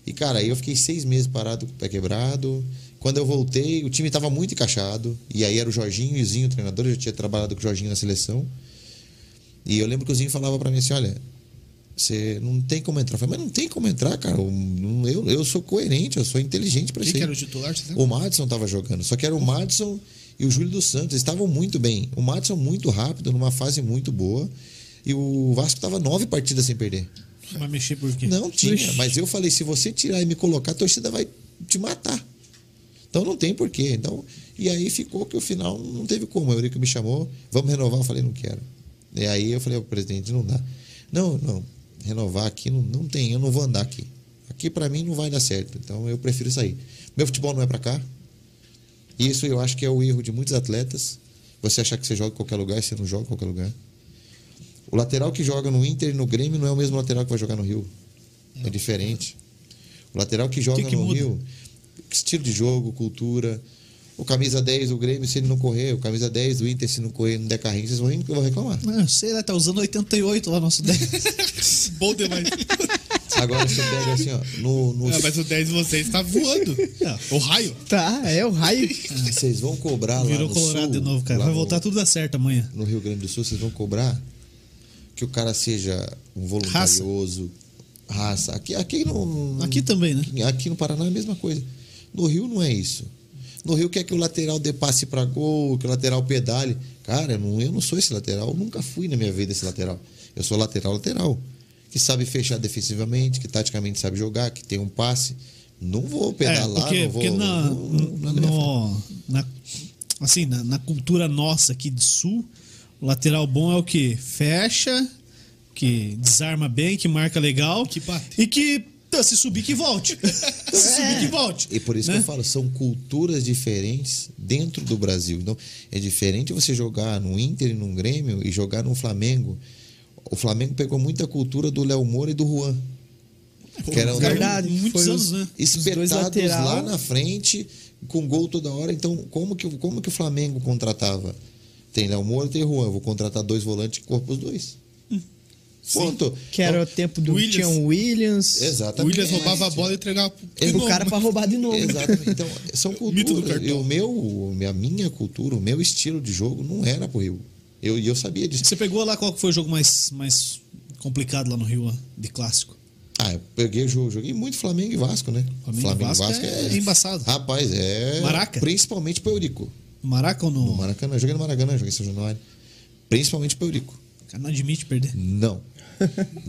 Speaker 4: E, cara, aí eu fiquei seis meses parado com o pé quebrado. Quando eu voltei, o time estava muito encaixado. E aí era o Jorginho e o Zinho, o treinador. Eu já tinha trabalhado com o Jorginho na seleção. E eu lembro que o Zinho falava pra mim assim: olha, você não tem como entrar. Eu falei, mas não tem como entrar, cara. Eu, eu, eu sou coerente, eu sou inteligente
Speaker 2: Quem
Speaker 4: isso.
Speaker 2: que
Speaker 4: aí."
Speaker 2: era o titular?
Speaker 4: O Madison tava jogando. Só que era o Madison e o Júlio dos Santos. Eles estavam muito bem. O Madison muito rápido, numa fase muito boa. E o Vasco tava nove partidas sem perder.
Speaker 1: Vai mexer por quê?
Speaker 4: Não tinha.
Speaker 3: Ixi.
Speaker 4: Mas eu falei, se você tirar e me colocar, a torcida vai te matar. Então não tem porquê. Então, e aí ficou que o final não teve como. O Eurico me chamou, vamos renovar. Eu falei, não quero. E aí eu falei, ao presidente, não dá. Não, não. Renovar aqui não, não tem, eu não vou andar aqui. Aqui pra mim não vai dar certo. Então eu prefiro sair. Meu futebol não é pra cá. Isso eu acho que é o erro de muitos atletas. Você achar que você joga em qualquer lugar e você não joga em qualquer lugar. O lateral que joga no Inter e no Grêmio não é o mesmo lateral que vai jogar no Rio. É diferente. O lateral que joga
Speaker 1: que
Speaker 4: no
Speaker 1: muda?
Speaker 4: Rio, estilo de jogo, cultura. O camisa 10 do Grêmio, se ele não correr, o camisa 10 do Inter, se não correr, não der carrinho, vocês vão, re- vão reclamar.
Speaker 1: Ah, sei lá, tá usando 88 lá nosso 10.
Speaker 2: Bom demais.
Speaker 4: Agora você pega assim, ó, no, no-
Speaker 2: Ah, mas o 10 de vocês tá voando. O raio.
Speaker 3: Tá, é o raio.
Speaker 4: vocês vão cobrar lá
Speaker 1: Virou
Speaker 4: no
Speaker 1: Colorado
Speaker 4: sul,
Speaker 1: de novo, cara. Vai
Speaker 4: no-
Speaker 1: voltar tudo a certo amanhã.
Speaker 4: no Rio Grande do Sul, vocês vão cobrar que o cara seja um voluntarioso, raça. Aqui, aqui, no,
Speaker 1: Aqui também, né?
Speaker 4: aqui no Paraná é a mesma coisa. No Rio não é isso. No Rio quer que o lateral dê passe para gol, que o lateral pedale. Cara, eu não, eu não sou esse lateral, eu nunca fui na minha vida esse lateral. Eu sou lateral lateral, que sabe fechar defensivamente, que taticamente sabe jogar, que tem um passe. Não vou
Speaker 1: É,
Speaker 4: pedalar,
Speaker 1: porque,
Speaker 4: não vou.
Speaker 1: porque na,
Speaker 4: não- não- não é
Speaker 1: no- na- assim, na, na cultura nossa aqui do sul, o lateral bom é o que? Fecha, que desarma bem, que marca legal.
Speaker 2: Que bate.
Speaker 1: E que tá, se subir que volte. se subir que volte.
Speaker 4: E por isso
Speaker 1: né?
Speaker 4: que eu falo, são culturas diferentes dentro do Brasil. Então, é diferente você jogar no Inter e no Grêmio e jogar no Flamengo. O Flamengo pegou muita cultura do Léo Moura e do Juan. Que eram
Speaker 3: Verdade.
Speaker 1: Muitos anos,
Speaker 3: os-
Speaker 1: né?
Speaker 4: Espetados
Speaker 3: lateral.
Speaker 4: lá na frente, com gol toda hora. Então, como que, como que o Flamengo contratava? Tem Léo Moura e tem Juan. Vou contratar dois volantes que corpo os dois. Ponto.
Speaker 3: Que era o tempo do
Speaker 2: Williams.
Speaker 3: tinha um Williams.
Speaker 2: O
Speaker 4: Exatamente.
Speaker 2: Williams roubava a bola e entregava pro
Speaker 4: É,
Speaker 3: O cara pra roubar de novo.
Speaker 4: Exatamente. Então, são culturas.
Speaker 2: cartão.
Speaker 4: O meu, a minha cultura, o meu estilo de jogo não era pro Rio. Eu, e eu sabia disso.
Speaker 1: Você pegou lá qual foi o jogo mais, mais complicado lá no Rio, de clássico?
Speaker 4: Ah, eu peguei o jogo, joguei muito Flamengo e Vasco, né?
Speaker 1: Flamengo e Vasco é embaçado.
Speaker 4: Rapaz, é.
Speaker 1: Maraca?
Speaker 4: Principalmente pro Eurico.
Speaker 1: No Maraca ou no.
Speaker 4: No Maracanã. Joguei no Maracanã, joguei em São Januário. Principalmente pro Eurico.
Speaker 1: O cara não admite perder.
Speaker 4: Não.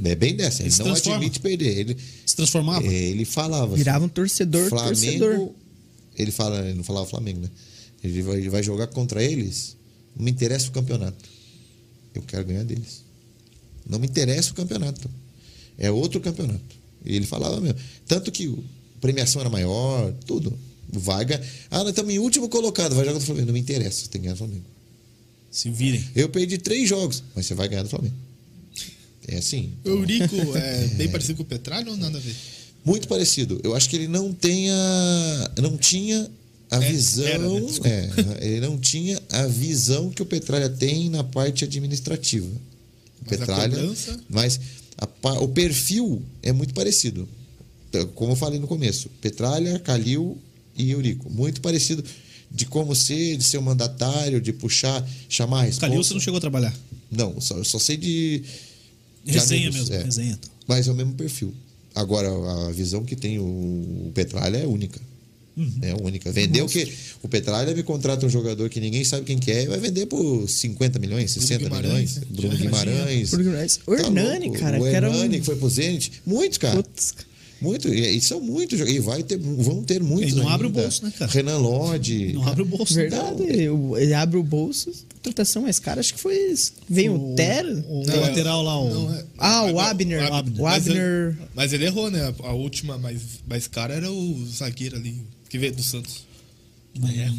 Speaker 4: É bem dessa. Ele
Speaker 1: Ele
Speaker 4: não
Speaker 1: transforma.
Speaker 4: admite perder. Ele,
Speaker 1: Se transformava?
Speaker 4: ele falava. assim,
Speaker 3: Virava um torcedor,
Speaker 4: Flamengo.
Speaker 3: torcedor.
Speaker 4: Ele fala, ele não falava Flamengo, né? Ele vai, ele vai jogar contra eles. Não me interessa o campeonato. Eu quero ganhar deles. Não me interessa o campeonato. É outro campeonato. E ele falava mesmo. Tanto que a premiação era maior, tudo. Vai ganhar. Ah, nós estamos em último colocado, vai jogar contra o Flamengo. Não me interessa, você tem que ganhar do Flamengo.
Speaker 1: Se virem.
Speaker 4: Eu perdi três jogos, mas você vai ganhar do Flamengo. É assim.
Speaker 2: O Eurico é bem parecido com o Petralho ou nada a ver?
Speaker 4: Muito parecido. Eu acho que ele não tem a, não tinha a
Speaker 2: É,
Speaker 4: visão.
Speaker 2: era, né?
Speaker 4: É, ele não tinha a visão que o Petralha tem na parte administrativa. O
Speaker 2: Mas a
Speaker 4: Petralha,
Speaker 2: cobrança?
Speaker 4: mas a o perfil é muito parecido. Então, Como eu falei no começo, Petralha, Calil e Eurico. Muito parecido de como ser, de ser um mandatário, de puxar, chamar a resposta.
Speaker 1: Calil você não chegou a trabalhar.
Speaker 4: Não, só, eu só sei de.
Speaker 1: Resenha
Speaker 4: amigos,
Speaker 1: mesmo,
Speaker 4: é.
Speaker 1: resenha. então.
Speaker 4: Mas é o mesmo perfil. Agora, a visão que tem o Petralha é única.
Speaker 1: Uhum.
Speaker 4: É única. Vendeu que. O Petralha me contrata um jogador que ninguém sabe quem que é e vai vender por 50 milhões, 60
Speaker 2: Guimarães,
Speaker 4: milhões. Bruno Guimarães.
Speaker 3: Bruno Guimarães. O
Speaker 4: Tá
Speaker 3: Hernani,
Speaker 4: louco.
Speaker 3: cara,
Speaker 4: O
Speaker 3: que era um-
Speaker 4: Hernani que foi pro Zenit. Muitos, cara.
Speaker 3: Putz,
Speaker 4: Muito, e, e são muitos, e vai ter, vão ter muitos.
Speaker 1: Ele não
Speaker 4: ainda.
Speaker 1: abre o bolso, né, cara?
Speaker 4: Renan Lodge.
Speaker 1: Não abre o bolso. né?
Speaker 3: Verdade, ele, ele abre o bolso, contratação mais cara, acho que foi. Veio o, Ter.
Speaker 1: O
Speaker 2: Não,
Speaker 1: lateral lá, o.
Speaker 2: Não, é-
Speaker 3: Ah, o Abner.
Speaker 2: o Abner.
Speaker 3: O
Speaker 2: Mas
Speaker 3: Abner.
Speaker 2: ele- Mas ele errou, né? A última mais, mais cara era o zagueiro ali, que veio do Santos.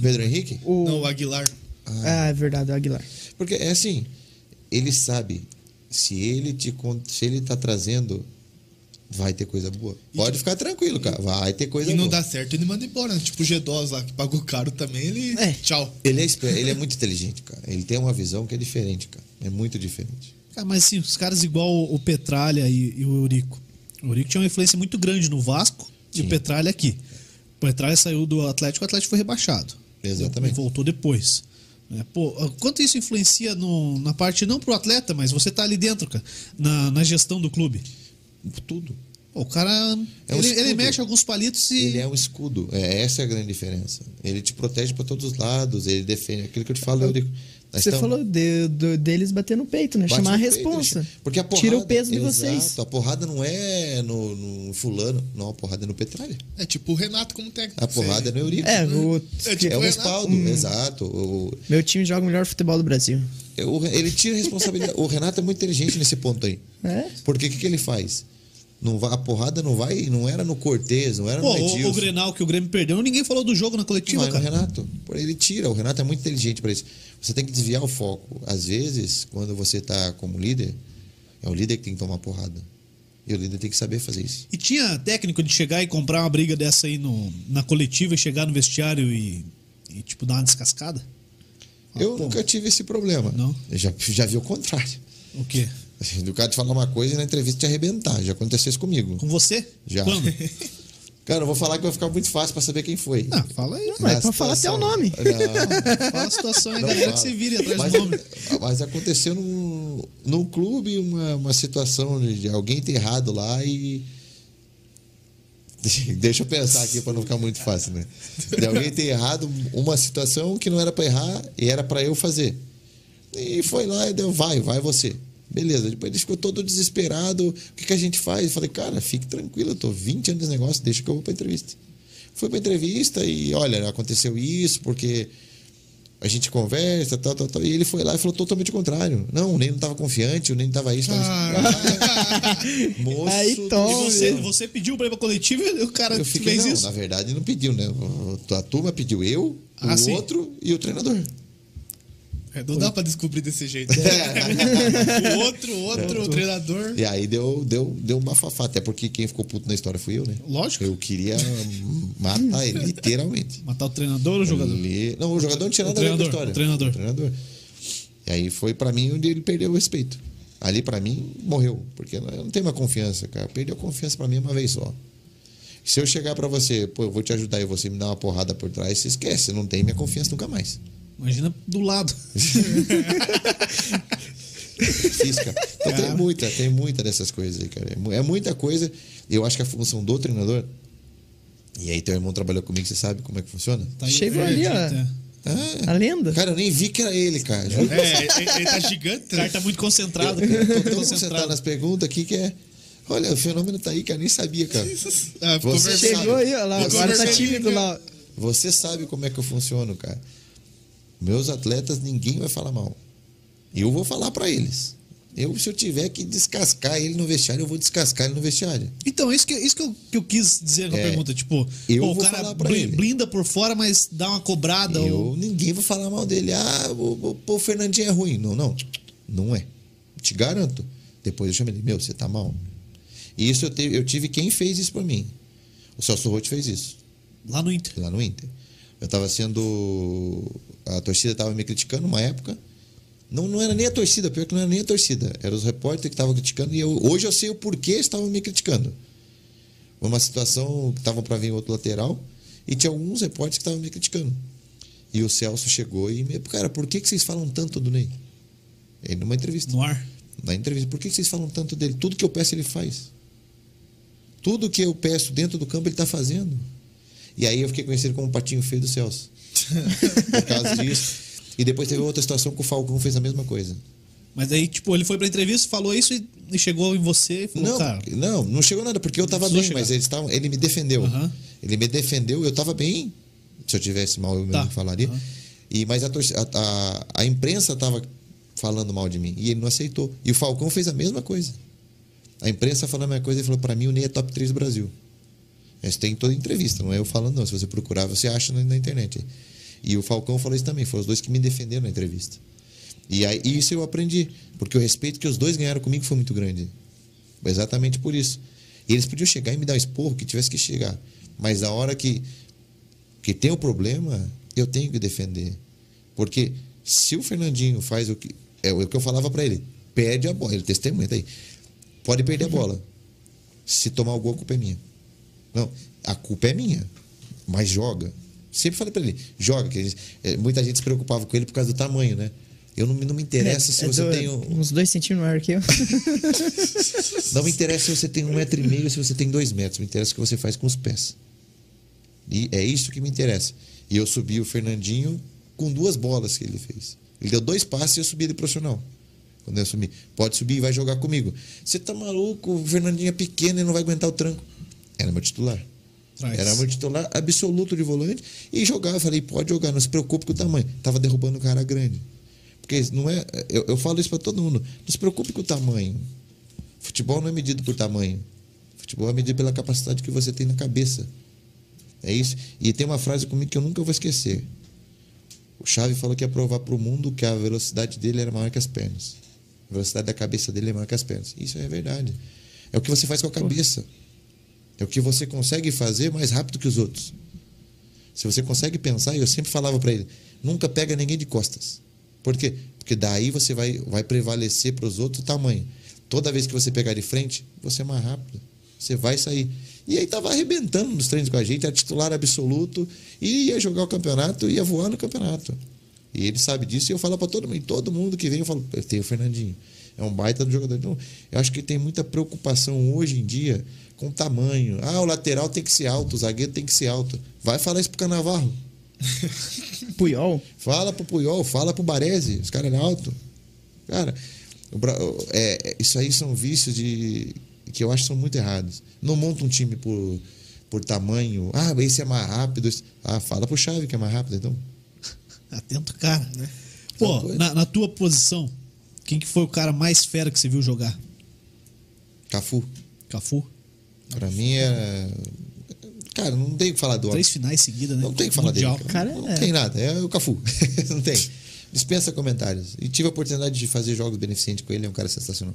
Speaker 4: Pedro Henrique?
Speaker 3: O,
Speaker 2: Não, o Aguilar.
Speaker 3: Ah, é verdade, o Aguilar.
Speaker 4: Porque é assim, ele sabe, se ele te se ele tá trazendo, vai ter coisa boa. Pode ficar tranquilo, cara. Vai ter coisa
Speaker 2: E não
Speaker 4: boa.
Speaker 2: dá certo, ele manda embora. né? Tipo o G2 lá, que pagou caro também, ele.
Speaker 3: É.
Speaker 2: Tchau.
Speaker 4: Ele é, ele é muito inteligente, cara. Ele tem uma visão que é diferente, cara. É muito diferente.
Speaker 1: Cara, mas assim, os caras igual o Petralha e, e o Eurico. O Eurico tinha uma influência muito grande no Vasco e o Petralha aqui. O Petralha saiu do Atlético, o Atlético foi rebaixado.
Speaker 4: Exatamente.
Speaker 1: E voltou depois. né? Pô, quanto isso influencia no- na parte, não pro atleta, mas você tá ali dentro, cara, na, na gestão do clube?
Speaker 4: Tudo.
Speaker 1: O cara.
Speaker 4: É um
Speaker 1: ele, ele mexe alguns palitos e.
Speaker 4: Ele é um escudo. É, essa é a grande diferença. Ele te protege para todos os lados. Ele defende. Aquilo que eu te falo, Eurico.
Speaker 3: Você
Speaker 4: estamos-
Speaker 3: falou de- do- deles bater no peito, né?
Speaker 4: Bate
Speaker 3: Chamar a
Speaker 4: peito,
Speaker 3: responsa.
Speaker 4: Porque a porrada,
Speaker 3: Tira o peso de
Speaker 4: exato,
Speaker 3: vocês.
Speaker 4: A porrada não é no, no fulano, não, a porrada é no Petralha.
Speaker 2: É tipo o Renato como técnico.
Speaker 4: A porrada é no Eurico.
Speaker 3: É, o,
Speaker 2: É tipo
Speaker 4: É o respaldo, exato. O,
Speaker 3: meu time joga o melhor futebol do Brasil.
Speaker 4: o- ele tira a responsabilidade. o Renato é muito inteligente nesse ponto aí.
Speaker 3: É?
Speaker 4: Porque o que, que ele faz? Não vai, a porrada não vai, não era no Cortez, não era
Speaker 1: Pô,
Speaker 4: no
Speaker 1: o,
Speaker 4: Edilson.
Speaker 1: o Grenal que o Grêmio perdeu, ninguém falou do jogo na coletiva,
Speaker 4: no
Speaker 1: cara.
Speaker 4: Renato. Ele tira. O Renato é muito inteligente para isso. Você tem que desviar o foco. Às vezes, quando você tá como líder, é o líder que tem que tomar porrada. E o líder tem que saber fazer isso.
Speaker 1: E tinha técnico de chegar e comprar uma briga dessa aí no, na coletiva e chegar no vestiário e, e, tipo, dar uma descascada? Ah,
Speaker 4: Eu
Speaker 1: pô,
Speaker 4: nunca tive esse problema.
Speaker 1: Não?
Speaker 4: Eu já, já vi o contrário.
Speaker 1: O quê?
Speaker 4: Assim, Do cara te falar uma coisa e na entrevista te arrebentar. Já aconteceu isso comigo.
Speaker 1: Com você?
Speaker 4: Já.
Speaker 1: Quando?
Speaker 4: Cara, eu vou falar que vai ficar muito fácil pra saber quem foi.
Speaker 1: Ah, fala aí.
Speaker 3: Mas
Speaker 4: Na
Speaker 3: pode falar até o nome.
Speaker 4: Não,
Speaker 1: Fala a situação aí,
Speaker 4: não
Speaker 1: galera, que se vire atrás
Speaker 4: mas,
Speaker 1: do nome.
Speaker 4: Mas aconteceu num, num clube uma, uma situação de de alguém ter errado lá e. Deixa eu pensar aqui pra não ficar muito fácil, né? De alguém ter errado uma situação que não era pra errar e era pra eu fazer. E foi lá e deu, vai, vai você. Beleza, depois ele ficou todo desesperado. O que, que a gente faz? Eu falei, cara, fique tranquilo, eu tô 20 anos nesse negócio, deixa que eu vou pra entrevista. Fui pra entrevista e, olha, aconteceu isso, porque a gente conversa, tal, tal, tal. E ele foi lá e falou totalmente o contrário. Não, o Ney não tava confiante, o Ney não tava isso. Tava isso. Moço,
Speaker 3: Aí toma,
Speaker 1: E você, você pediu pra ir pra coletiva e o cara
Speaker 4: Eu fiquei,
Speaker 1: fez
Speaker 4: não,
Speaker 1: isso?
Speaker 4: na verdade não pediu, né? A turma pediu eu,
Speaker 1: Ah,
Speaker 4: o
Speaker 1: sim.
Speaker 4: outro e o treinador.
Speaker 2: É, não dá pra descobrir desse jeito.
Speaker 4: É.
Speaker 2: o outro, outro, o treinador.
Speaker 4: E aí deu, deu, deu uma fafá, até porque quem ficou puto na história fui eu, né?
Speaker 1: Lógico.
Speaker 4: Eu queria matar ele, literalmente.
Speaker 1: Matar o treinador ou o jogador?
Speaker 4: Ele- Não, o jogador não tinha nada a ver com a história.
Speaker 1: o treinador.
Speaker 4: O treinador. E aí foi pra mim onde ele perdeu o respeito. Ali pra mim morreu, porque eu não tenho uma confiança, cara. Perdeu a confiança pra mim uma vez só. Se eu chegar pra você, pô, eu vou te ajudar e você me dá uma porrada por trás, você esquece, não tem minha confiança nunca mais.
Speaker 1: Imagina do lado.
Speaker 4: Cara. Então tem muita, tem muita dessas coisas aí, cara. É mu- muita coisa. Eu acho que a função do treinador. E aí teu irmão trabalhou comigo, você sabe como é que funciona?
Speaker 1: Tá
Speaker 3: Chegou
Speaker 1: é,
Speaker 3: ali, ó.
Speaker 4: Ah,
Speaker 3: A lenda.
Speaker 4: cara, eu nem vi que era ele, cara.
Speaker 2: É, ele, ele tá gigante.
Speaker 1: O cara tá muito concentrado.
Speaker 4: Eu
Speaker 1: cara.
Speaker 4: tô tão concentrado
Speaker 1: concentrado.
Speaker 4: nas perguntas aqui que é. Olha, o fenômeno tá aí, cara. Nem sabia, cara.
Speaker 2: Ah,
Speaker 4: Você.
Speaker 3: Chegou aí, ó lá. Agora tá tímido lá.
Speaker 4: Você sabe como é que eu funciono, cara. Meus atletas, ninguém vai falar mal. Eu vou falar pra eles. Eu, se eu tiver que descascar ele no vestiário, eu vou descascar ele no vestiário.
Speaker 1: Então, isso que, isso que, eu, que eu quis dizer com a
Speaker 4: É.
Speaker 1: pergunta. Tipo,
Speaker 4: Eu
Speaker 1: pô, o cara
Speaker 4: falar pra
Speaker 1: bli-
Speaker 4: ele.
Speaker 1: blinda por fora, mas dá uma cobrada.
Speaker 4: Eu,
Speaker 1: ou-
Speaker 4: ninguém vai falar mal dele. Ah, o, o, o Fernandinho é ruim. Não, não. Não é. Te garanto. Depois eu chamo ele. Meu, você tá mal. E isso eu, te- eu tive quem fez isso pra mim. O Celso Roth fez isso.
Speaker 1: Lá no Inter.
Speaker 4: lá no Inter. Eu estava sendo. A torcida estava me criticando uma época. Não, não era nem a torcida, pior que não era nem a torcida. Eram os repórteres que estavam criticando e eu, hoje eu sei o porquê estavam me criticando. Uma situação que estavam para vir outro lateral e tinha alguns repórteres que estavam me criticando. E o Celso chegou e me. Cara, por que, que vocês falam tanto do Ney? Ele numa entrevista.
Speaker 1: No ar.
Speaker 4: Na entrevista, por que que vocês falam tanto dele? Tudo que eu peço, ele faz. Tudo que eu peço dentro do campo, ele está fazendo. E aí eu fiquei conhecido como o patinho feio do Celso. por causa disso. E depois teve outra situação que o Falcão fez a mesma coisa.
Speaker 1: Mas aí, tipo, ele foi pra entrevista, falou isso e, chegou em você e falou,
Speaker 4: Não,
Speaker 1: cara.
Speaker 4: não, não chegou nada, porque eu tava bem,
Speaker 1: chegar.
Speaker 4: mas eles tavam, ele me defendeu.
Speaker 1: Aham.
Speaker 4: Ele me defendeu, eu tava bem. Se eu tivesse mal, eu
Speaker 1: Tá.
Speaker 4: mesmo falaria.
Speaker 1: Aham.
Speaker 4: E, mas a, a, a, imprensa tava falando mal de mim. E ele não aceitou. E o Falcão fez a mesma coisa. A imprensa falando a mesma coisa e falou: pra mim, o Ney é top 3 do Brasil. Isso tem em toda entrevista, não é eu falando, não. Se você procurar, você acha na, na internet. E o Falcão falou isso também. Foram os dois que me defenderam na entrevista. E aí, isso eu aprendi. Porque o respeito que os dois ganharam comigo foi muito grande. Exatamente por isso. E eles podiam chegar e me dar um esporro que tivesse que chegar. Mas a hora que, que tem o problema, eu tenho que defender. Porque se o Fernandinho faz o que. É o que eu falava pra ele. Perde a bola. Ele testemunha, tá aí. Pode perder a bola. Se tomar o gol, a culpa é minha. Não, a culpa é minha. Mas joga. Sempre falei pra ele, joga. Que gente- é, muita gente se preocupava com ele por causa do tamanho, né? Eu não, me- não me interessa se
Speaker 3: É
Speaker 4: você
Speaker 3: do-
Speaker 4: tem um,
Speaker 3: uns dois centímetros maior que eu.
Speaker 4: não me interessa se você tem um metro e meio, se você tem dois metros. Me interessa o que você faz com os pés. E é isso que me interessa. E eu subi o Fernandinho com duas bolas que ele fez. Ele deu dois passes e eu subi ele profissional. Quando eu assumi. Pode subir e vai jogar comigo. Você tá maluco? O Fernandinho é pequeno e não vai aguentar o tranco. Era meu titular.
Speaker 1: Traz.
Speaker 4: Era meu titular absoluto de volante. E jogava. Eu falei, pode jogar, não se preocupe com o tamanho. Tava derrubando um cara grande. Porque não é. Eu, eu falo isso para todo mundo. Não se preocupe com o tamanho. Futebol não é medido por tamanho. Futebol é medido pela capacidade que você tem na cabeça. É isso. E tem uma frase comigo que eu nunca vou esquecer. O Xavi falou que ia provar para o mundo que a velocidade dele era maior que as pernas. A velocidade da cabeça dele é maior que as pernas. Isso é verdade. É o que você faz com a cabeça. É o que você consegue fazer mais rápido que os outros. Se você consegue pensar, eu sempre falava para ele, nunca pega ninguém de costas. Por quê? Porque daí você vai, vai prevalecer para os outros o tamanho. Toda vez que você pegar de frente, você é mais rápido. Você vai sair. E aí tava arrebentando nos treinos com a gente, era titular absoluto, e ia jogar o campeonato, ia voar no campeonato. E ele sabe disso, e eu falo para todo mundo, todo mundo que vem, eu falo, eu tenho o Fernandinho. É um baita do jogador. Então, eu acho que tem muita preocupação hoje em dia com tamanho. Ah, o lateral tem que ser alto, o zagueiro tem que ser alto. Vai falar isso pro Canavarro.
Speaker 3: Puyol.
Speaker 4: Fala pro Puyol, fala pro Baresi, os caras eram alto. Cara, é, é, isso aí são vícios de que eu acho que são muito errados. Não monta um time por, por tamanho. Ah, esse é mais rápido. Ah, fala pro Chave que é mais rápido, então.
Speaker 1: Atento, cara. Pô,
Speaker 4: coisa.
Speaker 1: na, na tua posição, quem que foi o cara mais fera que você viu jogar?
Speaker 4: Cafu.
Speaker 1: Cafu?
Speaker 4: Pra mim é. Cara, não tem o que falar do.
Speaker 1: Três finais seguidas, né?
Speaker 4: Não tem o que falar
Speaker 1: Mundial.
Speaker 4: dele.
Speaker 3: Cara,
Speaker 4: não
Speaker 3: é.
Speaker 4: tem nada. É o Cafu. não tem. Dispensa comentários. E tive a oportunidade de fazer jogos beneficentes com ele, é um cara sensacional.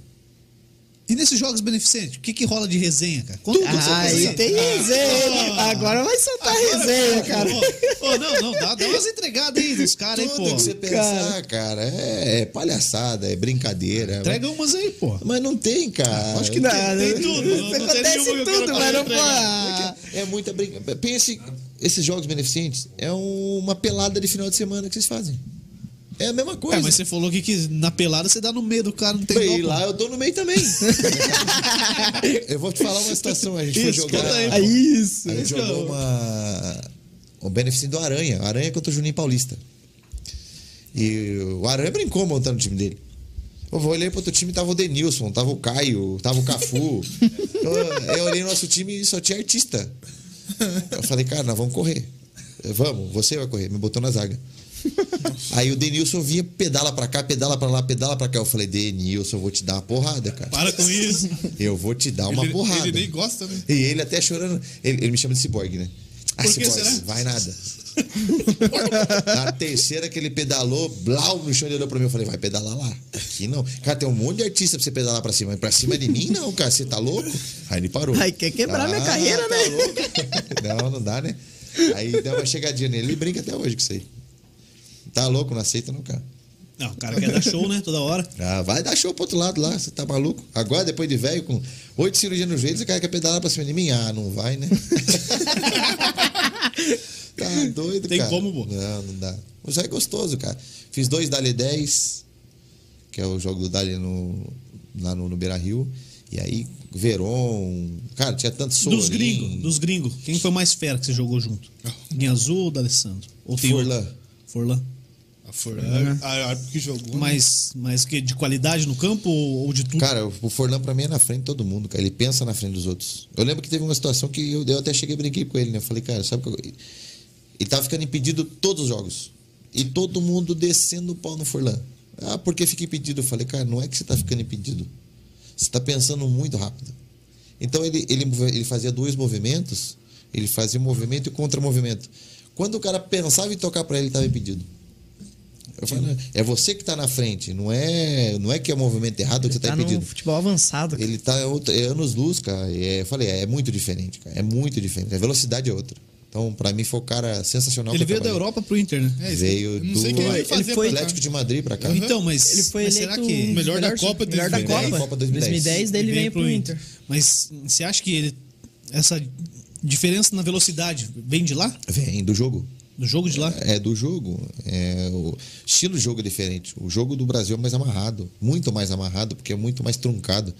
Speaker 1: E nesses jogos beneficentes, o que que rola de resenha, cara? Conta tudo
Speaker 3: Ah, aí tem resenha. Agora vai soltar resenha, cara.
Speaker 1: Ô, não, não, dá, dá umas entregadas aí dos caras, hein,
Speaker 4: Tudo
Speaker 1: pô.
Speaker 4: que você pensar, cara, é, é palhaçada, é brincadeira.
Speaker 1: Entrega umas aí, pô.
Speaker 4: Mas não tem, cara.
Speaker 1: Acho que
Speaker 3: Não,
Speaker 1: tem, tem tudo. Não, não
Speaker 3: acontece tudo,
Speaker 1: quero
Speaker 3: mas não pode.
Speaker 4: É muita brincadeira. Pense, esses jogos beneficentes é uma pelada de final de semana que vocês fazem. É a mesma coisa.
Speaker 1: É, mas você falou que, que na pelada você dá no meio do cara, não tem pô.
Speaker 4: lá eu tô no meio também. eu vou te falar uma situação. A gente
Speaker 1: Isso,
Speaker 4: foi jogar.
Speaker 1: aí,
Speaker 3: É isso.
Speaker 4: A gente
Speaker 1: Isso,
Speaker 4: jogou uma. O benefício do Aranha. Aranha contra o Juninho Paulista. E o Aranha brincou montando o time dele. Eu olhei pro outro time, tava o Denilson, tava o Caio, tava o Cafu. eu, eu olhei no nosso time e só tinha artista. Eu falei, cara, nós vamos correr. Eu, Vamos, você vai correr. Me botou na zaga. Aí o Denilson vinha, pedala pra cá, pedala pra lá, pedala pra cá. Eu falei, Denilson, eu vou te dar uma porrada, cara.
Speaker 1: Para com isso.
Speaker 4: Eu vou te dar uma
Speaker 2: ele,
Speaker 4: porrada.
Speaker 2: ele nem gosta, né?
Speaker 4: E ele até chorando. Ele, ele me chama de ciborgue, né? Ah, ciborgue, vai nada. Na terceira que ele pedalou, blau no chão, ele olhou pra mim. Eu falei, vai pedalar lá. Aqui não. Cara, tem um monte de artista pra você pedalar pra cima. Mas pra cima de mim, não, cara. Você tá louco? Aí ele parou.
Speaker 3: Ai, quer quebrar minha
Speaker 4: Ah,
Speaker 3: carreira,
Speaker 4: tá
Speaker 3: né?
Speaker 4: louco? Não, não dá, né? Aí deu uma chegadinha nele. Ele brinca até hoje com isso aí. Tá louco? Não aceita, não, cara.
Speaker 1: Não, o cara quer dar show, né? Toda hora.
Speaker 4: Ah, vai dar show pro outro lado lá, você tá maluco? Agora, depois de velho, com oito cirurgias no joelho, você cara quer pedalar pra cima de mim? Ah, não vai, né? tá doido,
Speaker 1: Tem
Speaker 4: cara.
Speaker 1: como, pô?
Speaker 4: Não, não dá. Mas é gostoso, cara. Fiz dois Dali 10, que é o jogo do Dali no, lá no, no Beira Rio. E aí, Veron. Cara, tinha tanto Sorin.
Speaker 1: Dos gringos, dos gringos. Quem foi mais fera que você jogou junto? Guinha Azul ou D'Alessandro? Ou tem
Speaker 4: Forlan.
Speaker 1: outro? Forlan.
Speaker 2: A A Forlan, a árbitro que jogou. né?
Speaker 1: Mas, mas que de qualidade no campo ou, ou de tudo?
Speaker 4: Cara, o Forlan pra mim é na frente de todo mundo, cara. Ele pensa na frente dos outros. Eu lembro que teve uma situação que eu, eu até cheguei e brinquei com ele, né? Eu falei, cara, sabe que eu... Ele tava ficando impedido todos os jogos. E todo mundo descendo o pau no Forlan. Ah, porque fica impedido? Eu falei, cara, não é que você tá ficando impedido. Você tá pensando muito rápido. Então ele, ele, ele fazia dois movimentos. Ele fazia movimento e contra-movimento. Quando o cara pensava em tocar pra ele, ele tava impedido. Eu falei, é você que tá na frente, não é, não é que é o movimento errado que você tá,
Speaker 3: tá
Speaker 4: impedido.
Speaker 3: no futebol avançado.
Speaker 4: Ele tá é é anos luz, cara. E é, eu falei, é, muito diferente, cara. É muito diferente. A velocidade é outra. Então, pra mim, foi o cara sensacional.
Speaker 1: Ele veio da. Europa pro Inter, né?
Speaker 2: É, isso
Speaker 4: Veio
Speaker 2: sei
Speaker 4: do-
Speaker 2: quem
Speaker 4: ele
Speaker 3: foi.
Speaker 4: Atlético de Madrid pra cá.
Speaker 2: Uhum.
Speaker 1: Então, mas,
Speaker 3: Ele foi
Speaker 1: mas
Speaker 3: eleito
Speaker 1: será que
Speaker 3: um
Speaker 2: melhor da Copa
Speaker 3: melhor da
Speaker 2: 2010,
Speaker 3: Copa.
Speaker 4: Copa 2010.
Speaker 3: 2010, daí ele veio pro Inter.
Speaker 1: Mas você acha que ele essa diferença na velocidade vem de lá?
Speaker 4: Vem do jogo.
Speaker 1: Do jogo de lá?
Speaker 4: É do jogo. É, o estilo de jogo é diferente. O jogo do Brasil é mais amarrado. Muito mais amarrado, porque é muito mais truncado.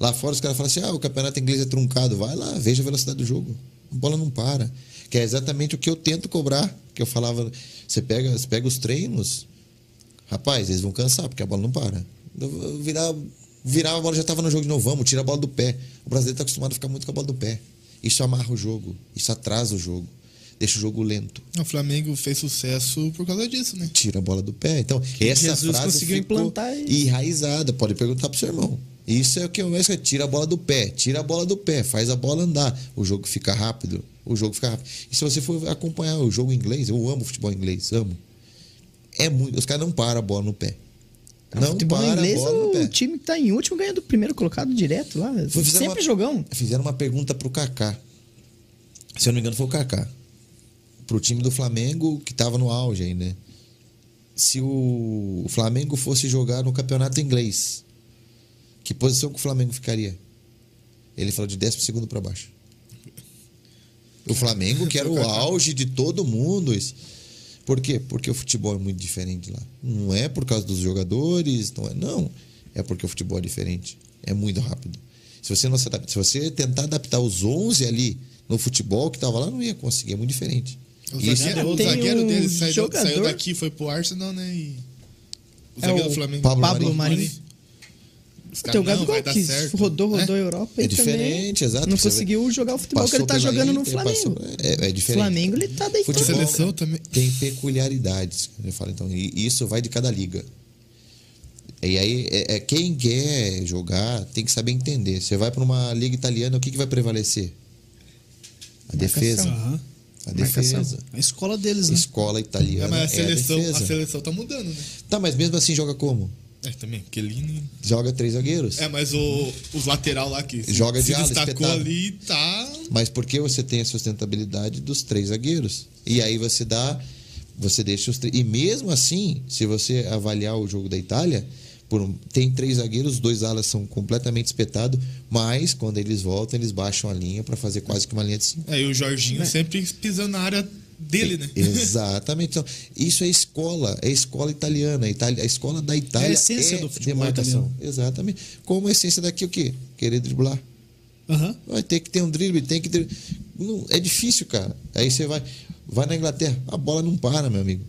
Speaker 4: Lá fora os caras falam assim: ah, o campeonato inglês é truncado. Vai lá, veja a velocidade do jogo. A bola não para. Que é exatamente o que eu tento cobrar. Que eu falava: você pega, você pega os treinos, rapaz, eles vão cansar, porque a bola não para. Virar, virar a bola já estava no jogo de novo. Vamos, tira a bola do pé. O brasileiro está acostumado a ficar muito com a bola do pé. Isso amarra o jogo. Isso atrasa o jogo. Deixa o jogo lento.
Speaker 2: O Flamengo fez sucesso por causa disso, né?
Speaker 4: tira a bola do pé. Então, essa
Speaker 3: Jesus
Speaker 4: frase
Speaker 3: conseguiu
Speaker 4: ficou
Speaker 3: implantar isso.
Speaker 4: enraizada. Pode perguntar pro seu irmão. Isso é o que eu quero. Tira a bola do pé, tira a bola do pé, faz a bola andar. O jogo fica rápido. O jogo fica rápido. E se você for acompanhar o jogo inglês, eu amo futebol inglês, amo. É muito. Os caras não param a bola no pé. Não
Speaker 3: futebol
Speaker 4: para
Speaker 3: inglês,
Speaker 4: a bola no
Speaker 3: o time que tá em último ganha do primeiro colocado direto lá.
Speaker 4: Foi- fizeram
Speaker 3: Sempre
Speaker 4: uma-
Speaker 3: jogão.
Speaker 4: Fizeram uma pergunta pro Kaká. Se eu não me engano, foi o Kaká. Pro time do Flamengo, que tava no auge aí, né? Se o Flamengo fosse jogar no campeonato inglês, que posição que o Flamengo ficaria? Ele falou de 10 segundo para baixo. O Flamengo, que era o auge de todo mundo. Isso. Por quê? Porque o futebol é muito diferente lá. Não é por causa dos jogadores, não é, não. É porque o futebol é diferente. É muito rápido. Se você não se adapta, se você tentar adaptar os 11 ali no futebol que tava lá, não ia conseguir, é muito diferente.
Speaker 2: O
Speaker 4: Isso
Speaker 2: zagueiro, o zagueiro
Speaker 3: um
Speaker 2: dele saiu,
Speaker 3: jogador-
Speaker 2: saiu daqui, foi pro Arsenal, né? E... O
Speaker 3: É
Speaker 2: zagueiro
Speaker 3: o
Speaker 2: do Flamengo.
Speaker 4: Pablo
Speaker 3: Pablo
Speaker 4: Marinho.
Speaker 3: Marinho. Tem o Gabigol que
Speaker 2: certo.
Speaker 3: rodou, rodou
Speaker 2: É?
Speaker 3: a Europa
Speaker 4: É
Speaker 3: e
Speaker 4: diferente,
Speaker 3: também
Speaker 4: exato.
Speaker 3: não conseguiu jogar o futebol que ele tá jogando no
Speaker 4: Inter,
Speaker 3: Flamengo.
Speaker 4: passou- é, é diferente.
Speaker 3: Flamengo, ele tá deitando.
Speaker 4: Futebol-
Speaker 2: Seleção também.
Speaker 4: tem peculiaridades. Eu falo, então, e isso vai de cada liga. E aí, é, é, quem quer jogar tem que saber entender. Você vai para uma liga italiana, o que, que vai prevalecer? A defesa.
Speaker 1: Aham.
Speaker 4: A defesa.
Speaker 1: A escola deles, né?
Speaker 4: Escola italiana.
Speaker 2: É, mas a
Speaker 4: é
Speaker 2: seleção,
Speaker 4: defesa.
Speaker 2: a seleção tá mudando, né?
Speaker 4: Tá, mas mesmo assim joga como?
Speaker 2: É, também, Kelini.
Speaker 4: Joga três zagueiros.
Speaker 2: É, mas o, os lateral lá que
Speaker 4: Joga
Speaker 2: se
Speaker 4: de ala,
Speaker 2: destacou
Speaker 4: espetado.
Speaker 2: ali, tá...
Speaker 4: Mas porque você tem a sustentabilidade dos três zagueiros. E aí você dá. Você deixa os três. E mesmo assim, se você avaliar o jogo da Itália, um- tem três zagueiros, os dois alas são completamente espetados, mas quando eles voltam, eles baixam a linha para fazer quase que uma linha de cinco.
Speaker 2: É, e o Jorginho sempre pisando na área dele, né?
Speaker 4: Exatamente. Então, isso é escola, é escola italiana. A, Itália, a escola da Itália
Speaker 1: É a essência do futebol
Speaker 4: demarcação.
Speaker 1: italiano.
Speaker 4: Exatamente. Como a essência daqui o quê? Querer driblar.
Speaker 1: Aham.
Speaker 4: Vai ter que ter um drible, tem que ter. Não, é difícil, cara. Aí você vai, vai na Inglaterra, a bola não para, meu amigo.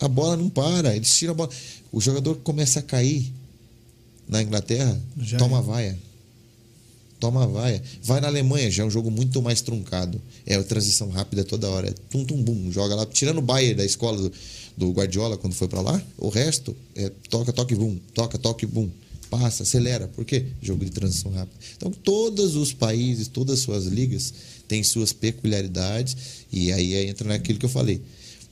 Speaker 4: A bola não para. Eles tiram a bola. O jogador começa a cair na Inglaterra,
Speaker 1: Já
Speaker 4: toma
Speaker 1: é.
Speaker 4: vaia. Toma vaia. Vai na Alemanha, já é um jogo muito mais truncado. É a transição rápida toda hora. É tum tum bum, joga lá. Tirando o Bayern da escola do, do Guardiola quando foi pra lá, o resto é toca, toque, bum, toca, toque, bum. Passa, acelera. Por quê? Jogo de transição rápida. Então, todos os países, todas as suas ligas têm suas peculiaridades. E aí entra naquilo que eu falei.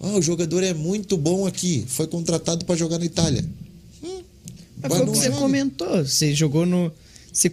Speaker 4: Ah, o jogador é muito bom aqui. Foi contratado para jogar na Itália. Vai
Speaker 3: foi o que você
Speaker 4: jogo.
Speaker 3: comentou. Você jogou no. Você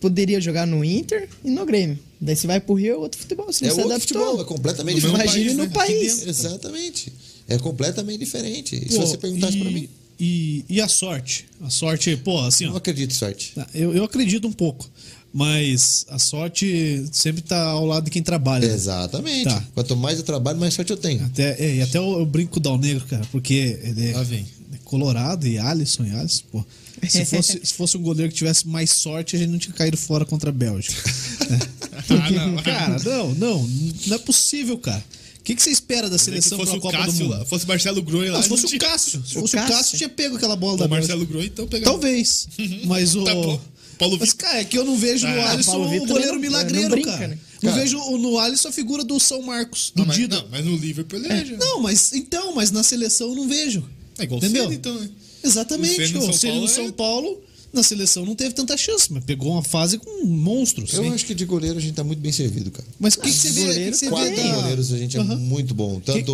Speaker 3: poderia jogar no Inter e no Grêmio. Daí você vai pro Rio, é outro futebol. Você
Speaker 4: É outro
Speaker 3: adaptou.
Speaker 4: futebol, é completamente
Speaker 2: No
Speaker 4: diferente.
Speaker 3: Imagine
Speaker 2: país,
Speaker 3: no
Speaker 2: né?
Speaker 3: País.
Speaker 2: dentro.
Speaker 4: Exatamente. É completamente diferente. E se
Speaker 1: Pô,
Speaker 4: você perguntasse
Speaker 1: e,
Speaker 4: pra mim,
Speaker 1: E, e a sorte? A sorte, pô, assim,
Speaker 4: eu não
Speaker 1: ó.
Speaker 4: acredito em sorte.
Speaker 1: Tá, Eu, eu acredito um pouco. Mas a sorte sempre tá ao lado de quem trabalha. né?
Speaker 4: Exatamente.
Speaker 1: Tá.
Speaker 4: Quanto mais eu trabalho, mais sorte eu tenho.
Speaker 1: Até, é, e até eu, eu brinco com o Dal Negro, cara, porque ele é,
Speaker 2: Lá vem.
Speaker 1: É colorado e Alisson e Alisson, pô. Se fosse, se fosse um goleiro que tivesse mais sorte, a gente não tinha caído fora contra a Bélgica.
Speaker 2: Ah, não.
Speaker 1: Cara, não, não, não é possível, cara. que, que você espera da
Speaker 2: Se
Speaker 1: seleção
Speaker 2: fosse o
Speaker 1: Copa do
Speaker 2: Cássio
Speaker 1: Mundo?
Speaker 2: lá, fosse Marcelo Groi lá.
Speaker 1: Não, se fosse o Cássio. Se
Speaker 3: O
Speaker 1: fosse o
Speaker 3: Cássio.
Speaker 1: Cássio, tinha pego aquela bola
Speaker 2: O
Speaker 1: da
Speaker 2: Marcelo. Groi, então pegava.
Speaker 1: Talvez. Mas o.
Speaker 2: Tá bom. Paulo
Speaker 1: Mas, cara, é que eu não vejo no
Speaker 2: Ah,
Speaker 1: Alisson
Speaker 3: Paulo
Speaker 1: o
Speaker 3: Vitor
Speaker 1: goleiro
Speaker 3: não-
Speaker 1: milagreiro,
Speaker 3: não brinca,
Speaker 1: cara.
Speaker 3: né?
Speaker 1: Não
Speaker 4: Cara.
Speaker 1: vejo o- no Alisson a figura do São Marcos, do
Speaker 2: Não, mas,
Speaker 1: Dida.
Speaker 2: não, mas no Liverpool ele é, já.
Speaker 1: Não, mas então, mas na seleção eu não vejo.
Speaker 2: É igual
Speaker 1: Entendeu?
Speaker 2: o Senna, então, né?
Speaker 1: Exatamente.
Speaker 2: O Senna no
Speaker 1: O Senna no
Speaker 2: Paulo
Speaker 1: São
Speaker 2: é-
Speaker 1: Paulo, na seleção não teve tanta chance, mas pegou uma fase com monstros.
Speaker 4: Eu
Speaker 1: Sim.
Speaker 4: acho que de goleiro a gente tá muito bem servido, cara.
Speaker 1: Mas o que, que você vê? O que que você vê
Speaker 4: Quatro
Speaker 1: da-
Speaker 4: goleiros a gente é muito bom. Tanto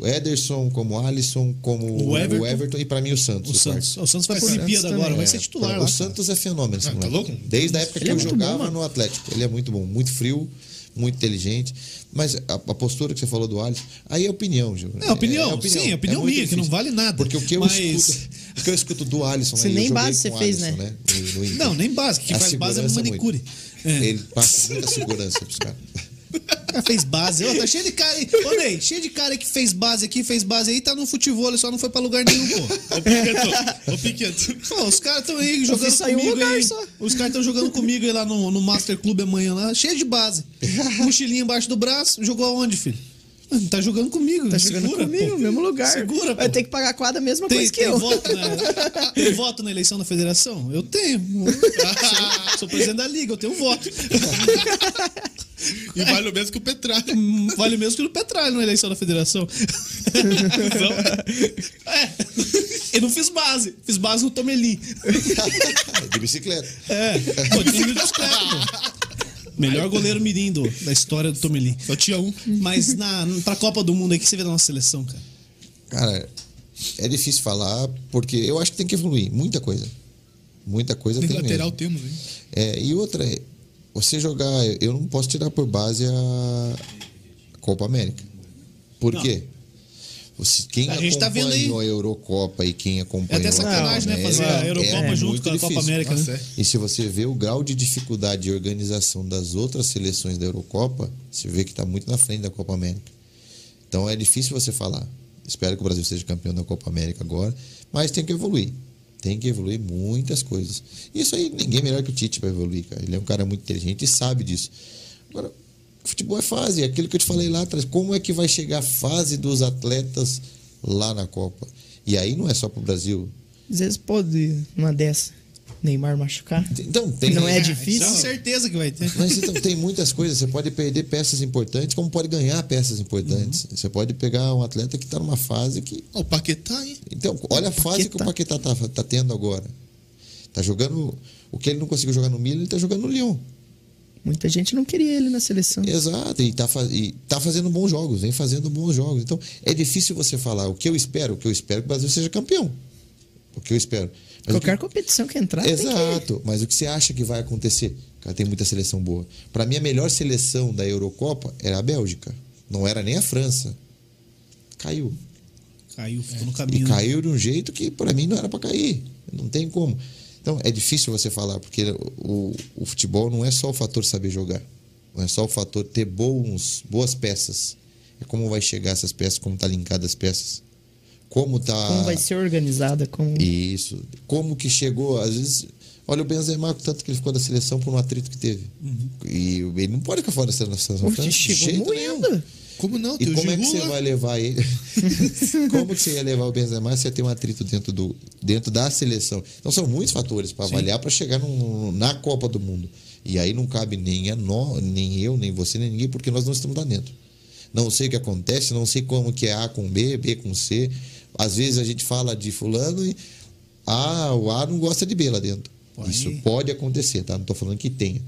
Speaker 4: o Ederson, como Alisson, como
Speaker 1: O
Speaker 4: o
Speaker 1: Everton.
Speaker 4: Everton, e pra mim o Santos.
Speaker 1: O
Speaker 4: o quarto.
Speaker 1: Santos. O Santos vai pra Olimpíada
Speaker 3: também.
Speaker 1: agora, vai
Speaker 4: É,
Speaker 1: ser titular lá.
Speaker 4: O Santos é fenômeno. esse
Speaker 2: Ah, tá louco?
Speaker 4: Desde a época
Speaker 3: Ele
Speaker 4: que
Speaker 3: é
Speaker 4: eu jogava
Speaker 3: bom,
Speaker 4: no Atlético. Ele é muito bom, muito frio, muito inteligente. Mas a, a postura que você falou do Alisson, aí é opinião, Gil.
Speaker 1: É opinião, sim, é opinião
Speaker 4: muito
Speaker 1: minha, que não
Speaker 4: difícil.
Speaker 1: vale nada.
Speaker 4: Porque o que eu,
Speaker 1: Mas-
Speaker 4: escuto, o que eu escuto do Alisson,
Speaker 3: Você nem base você fez,
Speaker 4: Alisson,
Speaker 3: né?
Speaker 4: No- no Inter.
Speaker 1: Não, nem base. Quem
Speaker 4: A
Speaker 1: faz base é
Speaker 4: segurança
Speaker 1: manicure.
Speaker 4: muito.
Speaker 1: É.
Speaker 4: Ele passa muita segurança pros caras.
Speaker 1: O cara fez base. Ô, tá cheio de cara aí. Ô, Ney, cheio de cara que fez base aqui, fez base aí, tá no futebol, ele só não foi pra lugar nenhum, pô.
Speaker 2: Ô, Piqueto. Ô, Piqueto.
Speaker 1: Pô, os caras estão aí jogando comigo
Speaker 3: lugar
Speaker 1: aí.
Speaker 3: só.
Speaker 1: Os caras estão jogando comigo aí lá no, no Master Club amanhã lá, cheio de base. Mochilinha embaixo do braço. Jogou aonde, filho? Tá jogando comigo.
Speaker 3: Tá
Speaker 1: segura,
Speaker 3: jogando comigo,
Speaker 1: pô.
Speaker 3: no mesmo lugar.
Speaker 1: Segura,
Speaker 3: Vai
Speaker 1: pô.
Speaker 3: ter que pagar a quadra, a mesma
Speaker 1: Tem,
Speaker 3: coisa que
Speaker 1: tem
Speaker 3: eu.
Speaker 1: voto na, tem voto na eleição da federação? Eu tenho. Sou, sou presidente da liga, eu tenho voto.
Speaker 2: E vale o mesmo que o Petralha.
Speaker 1: Hum, Vale mesmo que no Petralho na eleição da federação. é. Eu não fiz base. Fiz base no Tomelin.
Speaker 4: De bicicleta.
Speaker 1: É. Pô, de bicicleta, pô. Melhor goleiro mirim do- da história do Tomelin.
Speaker 2: Só tinha um.
Speaker 1: Mas na, pra Copa do Mundo aí, o que você vê da nossa seleção, cara?
Speaker 4: Cara, é difícil falar, porque eu acho que tem que evoluir. Muita coisa. Muita coisa
Speaker 2: Nem
Speaker 4: tem
Speaker 2: lateral
Speaker 4: mesmo.
Speaker 2: temos, hein?
Speaker 4: É, e outra, é, você jogar. Eu não posso tirar por base a Copa América. Por
Speaker 1: Não.
Speaker 4: quê? Você, quem
Speaker 1: A gente tá vendo aí.
Speaker 4: acompanhou a Eurocopa e quem
Speaker 1: É
Speaker 4: acompanhou
Speaker 1: até
Speaker 4: a Copa
Speaker 1: sacanagem, né?
Speaker 4: América
Speaker 1: Fazer a Eurocopa
Speaker 4: é
Speaker 1: junto com a Copa
Speaker 4: difícil.
Speaker 1: América,
Speaker 2: Nossa,
Speaker 1: né?
Speaker 2: é.
Speaker 4: E se você vê o grau de dificuldade de organização das outras seleções da Eurocopa, você vê que está muito na frente da Copa América. Então é difícil você falar. Espero que o Brasil seja campeão da Copa América agora, mas tem que evoluir. Tem que evoluir muitas coisas. Isso aí, ninguém é melhor que o Tite para evoluir, cara. Ele é um cara muito inteligente e sabe disso. Agora, futebol é fase, é aquilo que eu te falei lá atrás. Como é que vai chegar a fase dos atletas lá na Copa? E aí não é só pro Brasil.
Speaker 3: Às vezes pode, uma dessa, Neymar machucar.
Speaker 4: Então, tem.
Speaker 3: Não é
Speaker 1: Tenho
Speaker 3: difícil.
Speaker 1: certeza que vai ter.
Speaker 4: Mas então, tem muitas coisas. Você pode perder peças importantes, como pode ganhar peças importantes.
Speaker 1: Uhum.
Speaker 4: Você pode pegar um atleta que está numa fase que.
Speaker 2: O Paquetá, hein?
Speaker 4: Então, olha a fase que o Paquetá tá, tá tendo agora. Tá jogando. O que ele não conseguiu jogar no Milan, ele tá jogando no Lyon.
Speaker 3: Muita gente não queria ele na seleção.
Speaker 4: Exato, e tá, e tá fazendo bons jogos, vem fazendo bons jogos. Então, é difícil você falar o que eu espero, o que eu espero que o Brasil seja campeão. O que eu espero. Mas o que-
Speaker 3: Qualquer competição que entrar, tem que...
Speaker 4: Exato, mas o que você acha que vai acontecer? Cara, tem muita seleção boa. Para mim, a melhor seleção da Eurocopa era a Bélgica. Não era nem a França. Caiu.
Speaker 1: Caiu, ficou no
Speaker 4: E
Speaker 1: caminho. né?
Speaker 4: caiu de um jeito que para mim não era para cair. Não tem como. Então é difícil você falar, porque o, o futebol não é só o fator saber jogar. Não é só o fator ter bons, boas peças. É como vai chegar essas peças, como tá linkada as peças. Como tá.
Speaker 3: Como vai ser organizada, como...
Speaker 4: Isso. Como que chegou, às vezes. Olha o Benzema, tanto que ele ficou da seleção por um atrito que teve. E ele não pode ficar fora da seleção. De
Speaker 3: chegou
Speaker 4: nenhum.
Speaker 2: Como não?
Speaker 4: E como é que você vai levar ele? como que você ia levar o Benzema se você tem um atrito dentro, do, dentro da seleção? Então são muitos fatores para avaliar para chegar num- na Copa do Mundo. E aí não cabe nem, a nó, nem eu, nem você, nem ninguém, porque nós não estamos lá dentro. Não sei o que acontece, não sei como que é A com B, B com C. Às vezes a gente fala de fulano e ah, o A não gosta de B lá dentro. Isso pode acontecer, tá? Não estou falando que tenha.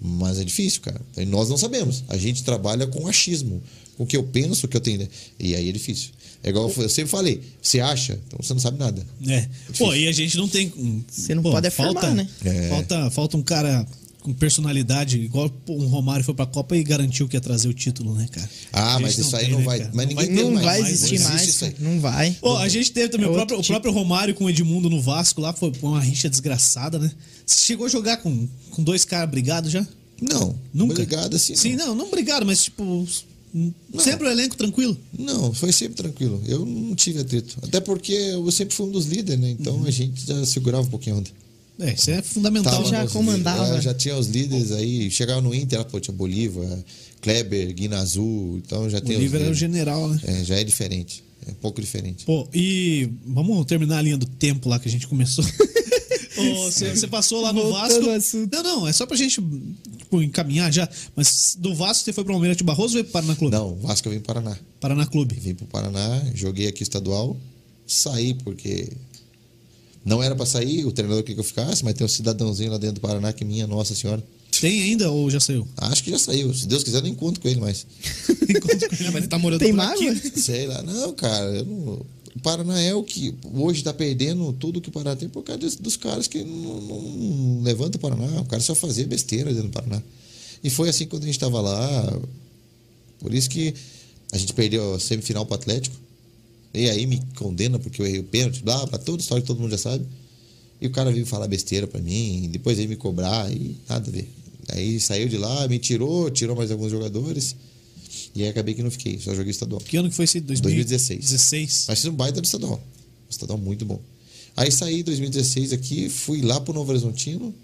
Speaker 4: Mas é difícil, cara. E nós não sabemos. A gente trabalha com achismo. Com o que eu penso, o que eu tenho. E aí é difícil. É igual eu sempre falei. Você acha? Então você não sabe nada.
Speaker 1: É. Pô, e a gente não tem.
Speaker 3: Você não
Speaker 1: pô,
Speaker 3: pode afirmar,
Speaker 1: falta,
Speaker 3: né?
Speaker 4: É.
Speaker 1: Falta, falta um cara com personalidade, igual um Romário foi pra Copa e garantiu que ia trazer o título, né, cara?
Speaker 4: Ah, mas isso aí não
Speaker 1: né,
Speaker 4: vai-
Speaker 1: cara?
Speaker 4: mas ninguém
Speaker 3: Não
Speaker 4: mais,
Speaker 3: vai
Speaker 4: mais,
Speaker 3: existir mais,
Speaker 4: existe isso aí.
Speaker 3: Não vai.
Speaker 1: Pô, a gente teve também
Speaker 3: É
Speaker 1: o, próprio, o
Speaker 3: tipo.
Speaker 1: próprio Romário com o Edmundo no Vasco lá, foi uma rixa desgraçada, né? Você chegou a jogar com, com dois caras brigados já?
Speaker 4: Não.
Speaker 1: Nunca?
Speaker 4: Obrigado assim.
Speaker 1: Sim,
Speaker 4: não.
Speaker 1: não, não brigado, mas tipo. Sempre o elenco tranquilo.
Speaker 4: Não, foi sempre tranquilo. Eu não tive atrito. Até porque eu sempre fui um dos líderes, né? Então
Speaker 1: Uhum.
Speaker 4: a gente já segurava um pouquinho a onda.
Speaker 1: É, isso é fundamental.
Speaker 4: Tava
Speaker 3: já
Speaker 4: nos
Speaker 3: comandava.
Speaker 4: é, já tinha os líderes aí. Chegava no Inter, lá, pô, tinha Bolívar, Kleber, Guinazu. Então já tem os
Speaker 1: Oliver era o general, né?
Speaker 4: É, já é diferente. É um pouco diferente.
Speaker 1: Pô, e vamos terminar a linha do tempo lá que a gente começou. Você passou lá no
Speaker 3: Voltando
Speaker 1: Vasco. Não, não, é só pra gente tipo, encaminhar já. Mas do Vasco você foi pro Almirante Barroso ou veio pro Paraná Clube?
Speaker 4: Não, Vasco eu vim para Paraná.
Speaker 1: Paraná Clube.
Speaker 4: Vim pro Paraná, joguei aqui estadual, saí porque não era para sair, o treinador queria que eu ficasse, mas tem um cidadãozinho lá dentro do Paraná que minha Nossa Senhora.
Speaker 1: Tem ainda ou já saiu?
Speaker 4: Acho que já saiu. Se Deus quiser, eu não encontro com ele mais.
Speaker 2: É, mas ele tá morando
Speaker 3: Tem
Speaker 2: por
Speaker 3: mágoa?
Speaker 2: aqui.
Speaker 4: Sei lá. Não, cara. eu não- O Paraná é o que hoje tá perdendo tudo que o Paraná tem por causa dos, dos caras que não, não o Paraná. O cara só fazia besteira dentro do Paraná. E foi assim quando a gente estava lá. Por isso que a gente perdeu a semifinal pro Atlético. E aí me condena porque eu errei o pênalti, blá, blá, toda história que todo mundo já sabe. E o cara veio falar besteira pra mim, depois veio me cobrar e nada a ver. Aí saiu de lá, me tirou, tirou mais alguns jogadores. E aí acabei que não fiquei, só joguei estadual.
Speaker 1: Que ano que foi esse?
Speaker 4: 2016.
Speaker 1: 16.
Speaker 4: Mas fiz um baita do estadual. Um estadual muito bom. Aí saí em 2016 aqui, fui lá pro Novo Horizontino.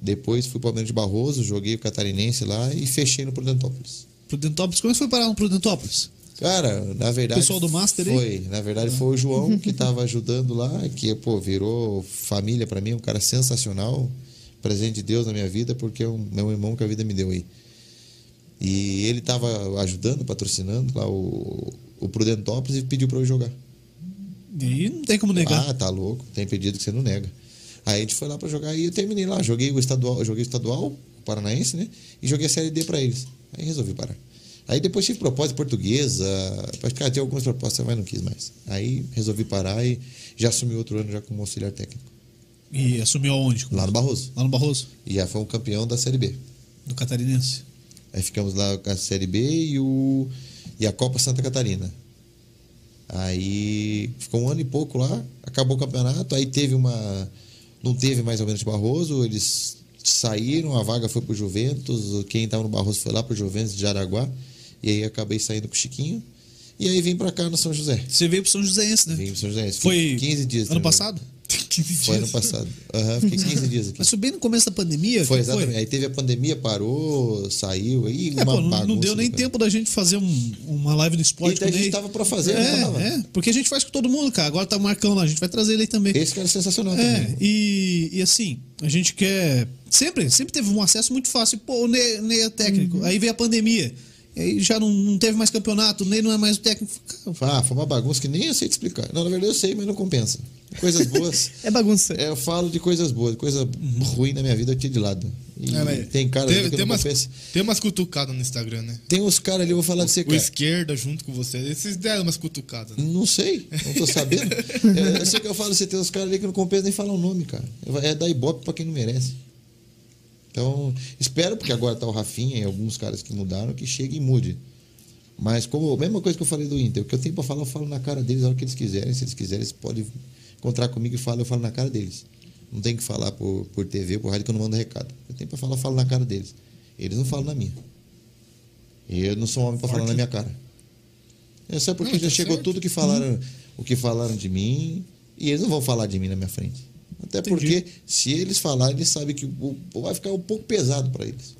Speaker 4: Depois fui pro Almirante de Barroso, joguei o Catarinense lá e fechei no Prudentópolis.
Speaker 1: Prudentópolis. Como é que foi parar no Prudentópolis?
Speaker 4: Cara, na verdade.
Speaker 1: Pessoal do Master aí?
Speaker 4: Foi. Na verdade, foi o João que tava ajudando lá, que, pô, virou família pra mim, um cara sensacional. Presente de Deus na minha vida, porque é um, meu irmão que a vida me deu aí. E ele tava ajudando, patrocinando lá o, o Prudentópolis e pediu pra eu jogar.
Speaker 1: E não tem como negar.
Speaker 4: Ah, tá louco. Tem pedido que você não nega. Aí a gente foi lá pra jogar e eu terminei lá. Joguei o estadual, joguei o estadual, o paranaense, né? E joguei a série D pra eles. Aí resolvi parar. Aí depois tive proposta portuguesa. Cara, tem algumas propostas, mas não quis mais. Aí resolvi parar e já assumi outro ano já como auxiliar técnico.
Speaker 1: E assumiu aonde?
Speaker 4: Lá no Barroso.
Speaker 1: Lá no Barroso,
Speaker 4: E já foi um campeão da série B.
Speaker 1: do Catarinense.
Speaker 4: Aí ficamos lá com a série B e, o, e a Copa Santa Catarina. Aí ficou um ano e pouco lá, acabou o campeonato, aí teve uma. Não teve mais ou menos Barroso, eles saíram, a vaga foi pro Juventus, quem estava no Barroso foi lá pro Juventus de Jaraguá, e aí acabei saindo com o Chiquinho. E aí vim pra cá no São José.
Speaker 1: Você veio pro São Joséense, né?
Speaker 4: Vim pro São José.
Speaker 1: Foi
Speaker 4: Fiquei 15 dias.
Speaker 1: ano passado?
Speaker 2: 15
Speaker 4: Foi ano passado. Aham, fiquei 15 dias aqui.
Speaker 1: Mas foi bem no começo da pandemia?
Speaker 4: Foi exatamente. Aí teve a pandemia, parou, saiu, aí
Speaker 1: É,
Speaker 4: uma
Speaker 1: pô, não, deu nem
Speaker 4: do
Speaker 1: tempo da gente fazer um- uma live no esporte
Speaker 4: E a gente tava pra fazer, não
Speaker 1: é, é, porque a gente faz com todo mundo, cara. Agora tá o Marcão lá, a gente vai trazer ele aí também.
Speaker 4: Esse cara é sensacional
Speaker 1: É,
Speaker 4: também.
Speaker 1: e, e assim, a gente quer. Sempre, sempre teve um acesso muito fácil. Pô, o Ney, Ney é técnico.
Speaker 4: Uhum.
Speaker 1: Aí veio a pandemia. E aí já não, não teve mais campeonato, o Ney não é mais o técnico. Cara,
Speaker 4: Ah, foi uma bagunça que nem eu sei te explicar. Não, na verdade eu sei, mas não compensa. Coisas boas.
Speaker 3: É bagunça.
Speaker 4: é, eu falo de coisas boas, coisa ruim na minha vida eu tiro de lado. E
Speaker 2: É,
Speaker 4: tem cara
Speaker 2: tem, tem, umas, tem umas cutucadas no Instagram, né?
Speaker 4: Tem uns caras ali, eu vou falar de você,
Speaker 2: O
Speaker 4: cara.
Speaker 2: esquerda junto com você. Esses deram umas cutucadas. Né?
Speaker 4: Não sei, não tô sabendo. eu, eu sei que eu falo, você tem uns caras ali que não compensa nem falar o nome, cara. É dar ibope pra quem não merece. Então, espero, porque agora tá o Rafinha e alguns caras que mudaram, que chegue e mude. Mas como a mesma coisa que eu falei do Inter, o que eu tenho pra falar, eu falo na cara deles a hora que eles quiserem. Se eles quiserem, eles podem encontrar comigo e falar, eu falo na cara deles. Não tem que falar por, por TV, por rádio que eu não mando recado. Eu tenho pra falar, eu falo na cara deles. Eles não falam na minha. E eu não sou homem pra falar na minha cara. É só porque
Speaker 2: Não,
Speaker 4: já
Speaker 2: tá
Speaker 4: chegou
Speaker 2: certo.
Speaker 4: tudo que falaram, o que falaram de mim, e eles não vão falar de mim na minha frente. Até
Speaker 1: Entendi.
Speaker 4: porque se eles falarem, eles sabem que o- o- vai ficar um pouco pesado pra eles.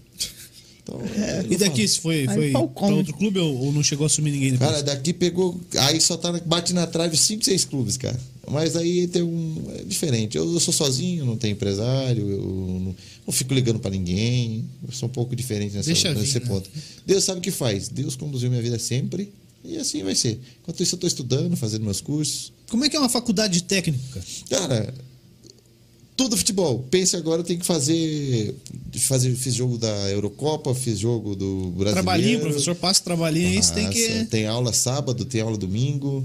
Speaker 4: Então, eles
Speaker 1: E daqui, se foi, foi
Speaker 3: come.
Speaker 1: outro clube ou, ou não chegou a assumir ninguém depois?
Speaker 4: Cara, daqui pegou. Aí só tá, bate na trave 5, 6 clubes, cara. Mas aí tem um. É diferente. Eu, eu sou sozinho, não tenho empresário, eu não, não fico ligando pra ninguém. Eu sou um pouco diferente nessa,
Speaker 2: Deixa vir,
Speaker 4: nesse
Speaker 2: né?
Speaker 4: ponto. Deus sabe o que faz. Deus conduziu minha vida sempre. E assim vai ser. Enquanto isso, eu tô estudando, fazendo meus cursos.
Speaker 1: Como é que é uma faculdade de técnico, cara?
Speaker 4: Tudo futebol. Pense agora, eu tenho que fazer. fazer fiz jogo da Eurocopa, fiz jogo do Brasileiro.
Speaker 1: Trabalhinho, professor, passa trabalhinho aí, você tem que.
Speaker 4: Tem aula sábado, tem aula domingo.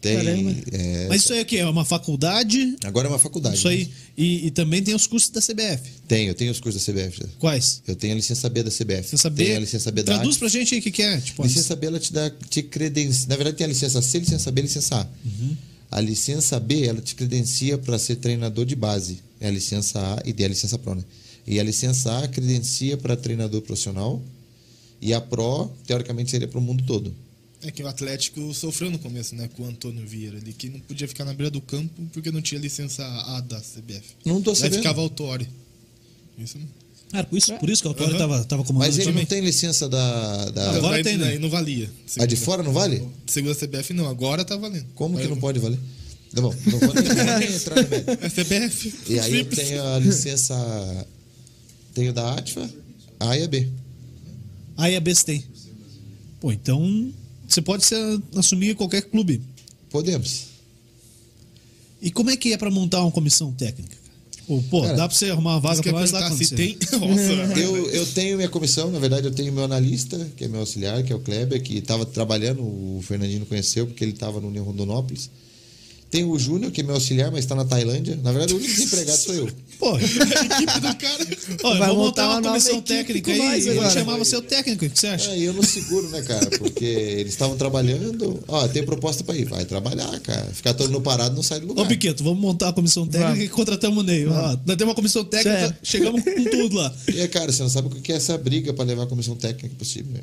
Speaker 4: Tem. É,
Speaker 1: Mas isso aí é o quê? É uma faculdade?
Speaker 4: Agora é uma faculdade.
Speaker 1: Isso aí.
Speaker 4: né?
Speaker 1: E, e também tem os cursos da CBF.
Speaker 4: Tenho, eu tenho os cursos da CBF.
Speaker 1: Quais?
Speaker 4: Eu tenho a licença B da CBF.
Speaker 1: Saber.
Speaker 4: Tenho a licença B da
Speaker 1: Traduz pra gente aí o que, que é. Tipo,
Speaker 4: A licença B ela te dá te credencia. Na verdade, tem a licença C, licença B, licença A.
Speaker 1: Uhum.
Speaker 4: A licença B ela te credencia para ser treinador de base. É a licença A e tem a licença Pro, né? E a licença A credencia para treinador profissional. E a Pro, teoricamente, seria para o mundo todo.
Speaker 2: É que o Atlético sofreu no começo, né? Com o Antônio Vieira ali, que não podia ficar na beira do campo porque não tinha licença A da CBF.
Speaker 4: Não tô
Speaker 2: Aí
Speaker 4: sabendo.
Speaker 2: ficava Autori. Isso.
Speaker 1: Cara, por isso, por isso que o
Speaker 2: Aham.
Speaker 1: tava, tava comandando
Speaker 4: Mas ele
Speaker 1: time.
Speaker 4: não tem licença da. da...
Speaker 1: Agora
Speaker 2: Daí-
Speaker 1: tem, né?
Speaker 2: não valia.
Speaker 4: A de fora não vale?
Speaker 2: Segunda CBF não, agora tá valendo.
Speaker 4: Como que
Speaker 2: Aí-
Speaker 4: não pode valer? Tá bom, não vou nem, não vou nem entrar no.
Speaker 2: É CBF.
Speaker 4: E aí eu tenho a licença. Tenho da ATFA, A e a B.
Speaker 1: Aí a BS tem. Pô, então você pode ser, assumir qualquer clube.
Speaker 4: Podemos.
Speaker 1: E como é que é pra montar uma comissão técnica? Ou, pô,
Speaker 4: Cara,
Speaker 1: dá pra você arrumar uma vaga pra
Speaker 2: quer
Speaker 1: nós lá quando
Speaker 2: se tem?
Speaker 4: Eu, eu tenho minha comissão, na verdade eu tenho meu analista, que é meu auxiliar, que é o Kleber, que estava trabalhando, o Fernandinho conheceu porque ele estava no União Rondonópolis. Tem o Júnior, que é meu auxiliar, mas está na Tailândia. Na verdade, o único desempregado sou eu.
Speaker 1: Pô,
Speaker 2: A equipe do cara.
Speaker 1: ó, eu
Speaker 3: Vai
Speaker 1: vou
Speaker 3: montar
Speaker 1: uma
Speaker 3: uma
Speaker 1: comissão técnica aí
Speaker 3: nós
Speaker 1: e
Speaker 3: agora.
Speaker 1: chamar você o técnico, o que você acha?
Speaker 4: É, e eu não seguro, né, cara? Porque eles estavam trabalhando. Ó, tem proposta para ir. Vai trabalhar, cara. Ficar todo no parado não sai do
Speaker 1: Ô,
Speaker 4: lugar.
Speaker 1: Piqueto, vamos montar a comissão técnica
Speaker 3: Vamos.
Speaker 1: e contratamos o Ney. Ó, nós temos uma comissão técnica,
Speaker 3: Sério.
Speaker 1: chegamos com tudo lá.
Speaker 4: E cara, você não sabe o que é essa briga para levar a comissão técnica possível, né?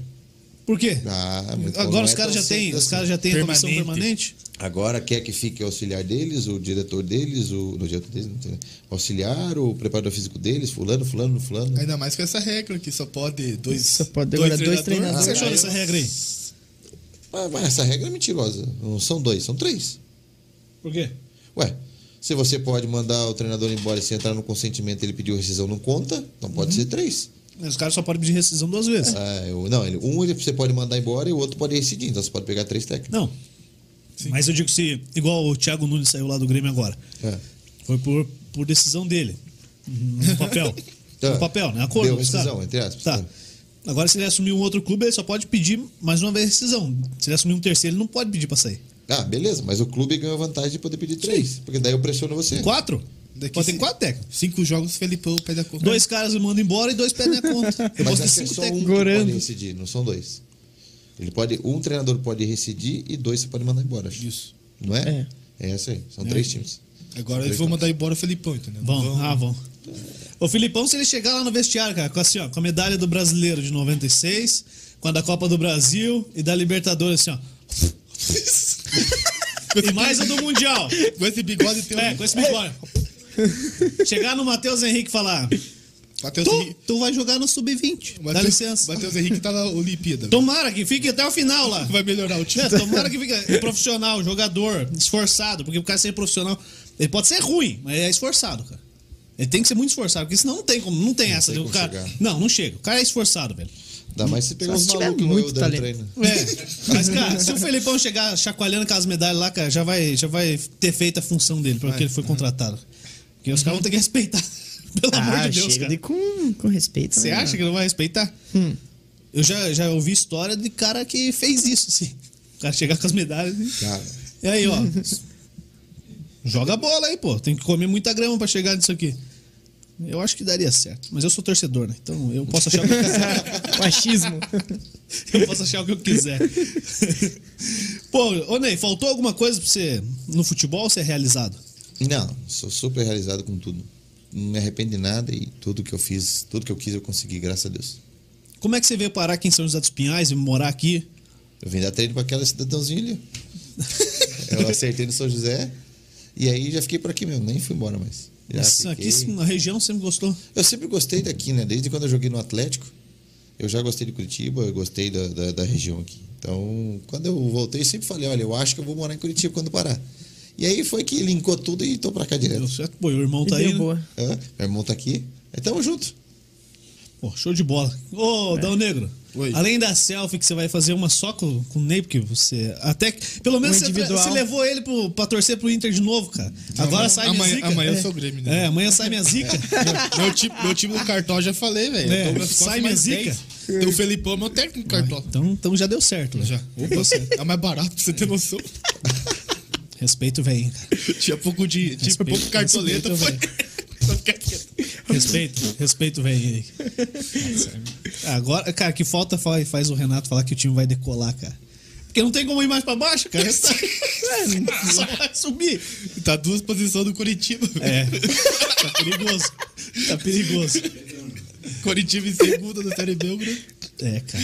Speaker 1: Por quê?
Speaker 4: Ah,
Speaker 1: Agora os
Speaker 4: é
Speaker 1: caras
Speaker 4: tão
Speaker 1: já têm,
Speaker 4: assim.
Speaker 1: caras já têm a comissão
Speaker 2: Permanente.
Speaker 1: permanente?
Speaker 4: Agora quer que fique o auxiliar deles, o diretor deles, o, no diretor deles, não tem, o auxiliar, o preparador físico deles, fulano, fulano, fulano.
Speaker 2: Ainda mais com essa regra que só pode dois.
Speaker 3: Só pode agora dois
Speaker 1: O que
Speaker 3: treinadores.
Speaker 1: você achou dessa regra aí?
Speaker 4: Ah, mas essa regra é mentirosa. Não são dois, são três.
Speaker 1: Por quê?
Speaker 4: Ué, se você pode mandar o treinador embora e se entrar no consentimento ele pediu rescisão não conta, então pode ser três.
Speaker 1: Mas Os caras só podem pedir rescisão duas vezes.
Speaker 4: Ah, eu- não, ele, um ele- você pode mandar embora e o outro pode rescindir, então você pode pegar três técnicos.
Speaker 1: Não. Mas eu digo se, igual o Thiago Nunes saiu lá do Grêmio agora,
Speaker 4: É.
Speaker 1: foi por, por decisão dele. No papel.
Speaker 4: Tá.
Speaker 1: No papel, né? Acordo.
Speaker 4: Deu rescisão, entre aspas.
Speaker 1: Tá. Agora, se ele assumir um outro clube, ele só pode pedir mais uma vez rescisão. Se ele assumir um terceiro, ele não pode pedir pra sair.
Speaker 4: Ah, beleza, mas o clube ganhou a vantagem de poder pedir três, porque daí eu pressiono você.
Speaker 1: Quatro?
Speaker 2: Daqui
Speaker 1: Pode ter
Speaker 2: sim.
Speaker 1: quatro técnicos.
Speaker 2: Cinco jogos, Felipão pede a conta.
Speaker 1: Dois caras me mandam embora e dois pedem a conta. Eu
Speaker 4: Mas
Speaker 1: posso ter
Speaker 4: é
Speaker 1: cinco
Speaker 4: só um
Speaker 1: técnicos.
Speaker 4: que pode não são dois. Ele pode, um treinador pode rescindir e dois você pode mandar embora. acho.
Speaker 2: Isso.
Speaker 4: Não é?
Speaker 3: É.
Speaker 4: É essa aí. São três times.
Speaker 2: Agora eles vão mandar embora o Felipão, entendeu?
Speaker 1: Vão, ah, vão. O Filipão, se ele chegar lá no vestiário, cara, com, assim, ó, com a medalha do brasileiro de 96, com a da Copa do Brasil e da Libertadores, assim, ó. e mais a do Mundial.
Speaker 2: Com esse bigode tem
Speaker 1: É, com esse bigode. Chegar no Matheus Henrique e falar:
Speaker 2: Matheus
Speaker 1: tu,
Speaker 2: Henrique.
Speaker 1: tu vai jogar no Sub-20. Dá licença.
Speaker 2: Matheus Henrique tá na Olimpíada.
Speaker 1: Tomara que fique até o final lá.
Speaker 2: Vai melhorar o time.
Speaker 1: É, tomara que fique profissional, jogador, esforçado, porque o cara ser profissional, ele pode ser ruim, mas é esforçado, cara. Ele tem que ser muito esforçado, porque senão não tem como, não tem essa.
Speaker 4: tem
Speaker 1: o cara,
Speaker 4: chegar.
Speaker 1: não, não chega. O cara é esforçado, velho.
Speaker 4: Dá mais se pegar uns
Speaker 3: se tiver
Speaker 4: malucos
Speaker 3: muito
Speaker 4: treino.
Speaker 1: É. Mas, cara, se o Felipão chegar chacoalhando aquelas medalhas lá, cara, já vai, já vai ter feito a função dele, para que ele foi contratado. Porque os caras vão ter que respeitar. Pelo amor
Speaker 3: Ah,
Speaker 1: de Deus,
Speaker 3: chega
Speaker 1: cara.
Speaker 3: de com, com respeito.
Speaker 1: Você
Speaker 3: né,
Speaker 1: acha que não vai respeitar? Eu já, já ouvi história de cara que fez isso, sim. O cara chegar com as medalhas e.
Speaker 4: Cara,
Speaker 1: E aí, ó. joga a bola aí, pô. Tem que comer muita grama pra chegar nisso aqui. Eu acho que daria certo. Mas eu sou torcedor, né? Então eu posso achar o que eu quiser.
Speaker 3: O achismo.
Speaker 1: Eu posso achar o que eu quiser. Pô, ô Ney, faltou alguma coisa pra você no futebol ser realizado?
Speaker 4: Não, sou super realizado com tudo. Não me arrependo de nada e tudo que eu fiz, tudo que eu quis eu consegui, graças a Deus.
Speaker 1: Como é que você veio parar aqui em São José dos Pinhais e morar aqui?
Speaker 4: Eu vim dar treino pra aquela cidadãozinha ali. eu acertei no São José e aí já fiquei por aqui mesmo, nem fui embora mais. Já fiquei-
Speaker 1: aqui na região sempre gostou.
Speaker 4: Eu sempre gostei daqui, né? Desde quando eu joguei no Atlético, eu já gostei de Curitiba, eu gostei da, da, da região aqui. Então, quando eu voltei, sempre falei, olha, eu acho que eu vou morar em Curitiba quando parar. E aí foi que linkou tudo e tô pra cá
Speaker 1: Deu
Speaker 4: direto.
Speaker 1: certo? Pô, o irmão tá aí.
Speaker 3: deu
Speaker 1: né?
Speaker 3: boa.
Speaker 4: Hã? Meu irmão tá aqui. Aí tamo junto.
Speaker 1: Pô, show de bola. Ô, Dão Negro.
Speaker 2: Oi.
Speaker 1: Além da selfie que você vai fazer uma só com, com o Ney, porque você. Até que. Pelo menos
Speaker 3: Um
Speaker 1: você,
Speaker 3: individual.
Speaker 1: você levou ele pro, pra torcer pro Inter de novo, cara. Agora
Speaker 2: Amanhã-
Speaker 1: sai minha
Speaker 2: amanhã-
Speaker 1: zica.
Speaker 2: amanhã eu
Speaker 1: é.
Speaker 2: sou o Grêmio, né?
Speaker 1: É, amanhã sai minha zica.
Speaker 2: meu, time, meu time do cartão já falei, velho.
Speaker 1: É,
Speaker 2: Eu
Speaker 1: sai minha
Speaker 2: 10. Tem o Felipão, meu técnico do cartão.
Speaker 1: então, então já deu certo, né?
Speaker 2: Já. Opa, é mais barato pra você ter noção.
Speaker 1: Respeito vem.
Speaker 2: Tinha pouco de. Tinha
Speaker 1: Respeito-
Speaker 2: pouco cartoleta.
Speaker 1: respeito,
Speaker 2: Foi. Só quer-
Speaker 1: Respeito, respeito vem. Agora, cara, que falta faz, o Renato falar que o time vai decolar, cara. Porque não tem como ir mais pra baixo, cara. Só vai subir.
Speaker 2: Tá duas posições do Curitiba.
Speaker 1: É. Tá perigoso. Tá perigoso.
Speaker 2: Curitiba em segunda da Série B.
Speaker 1: É, cara.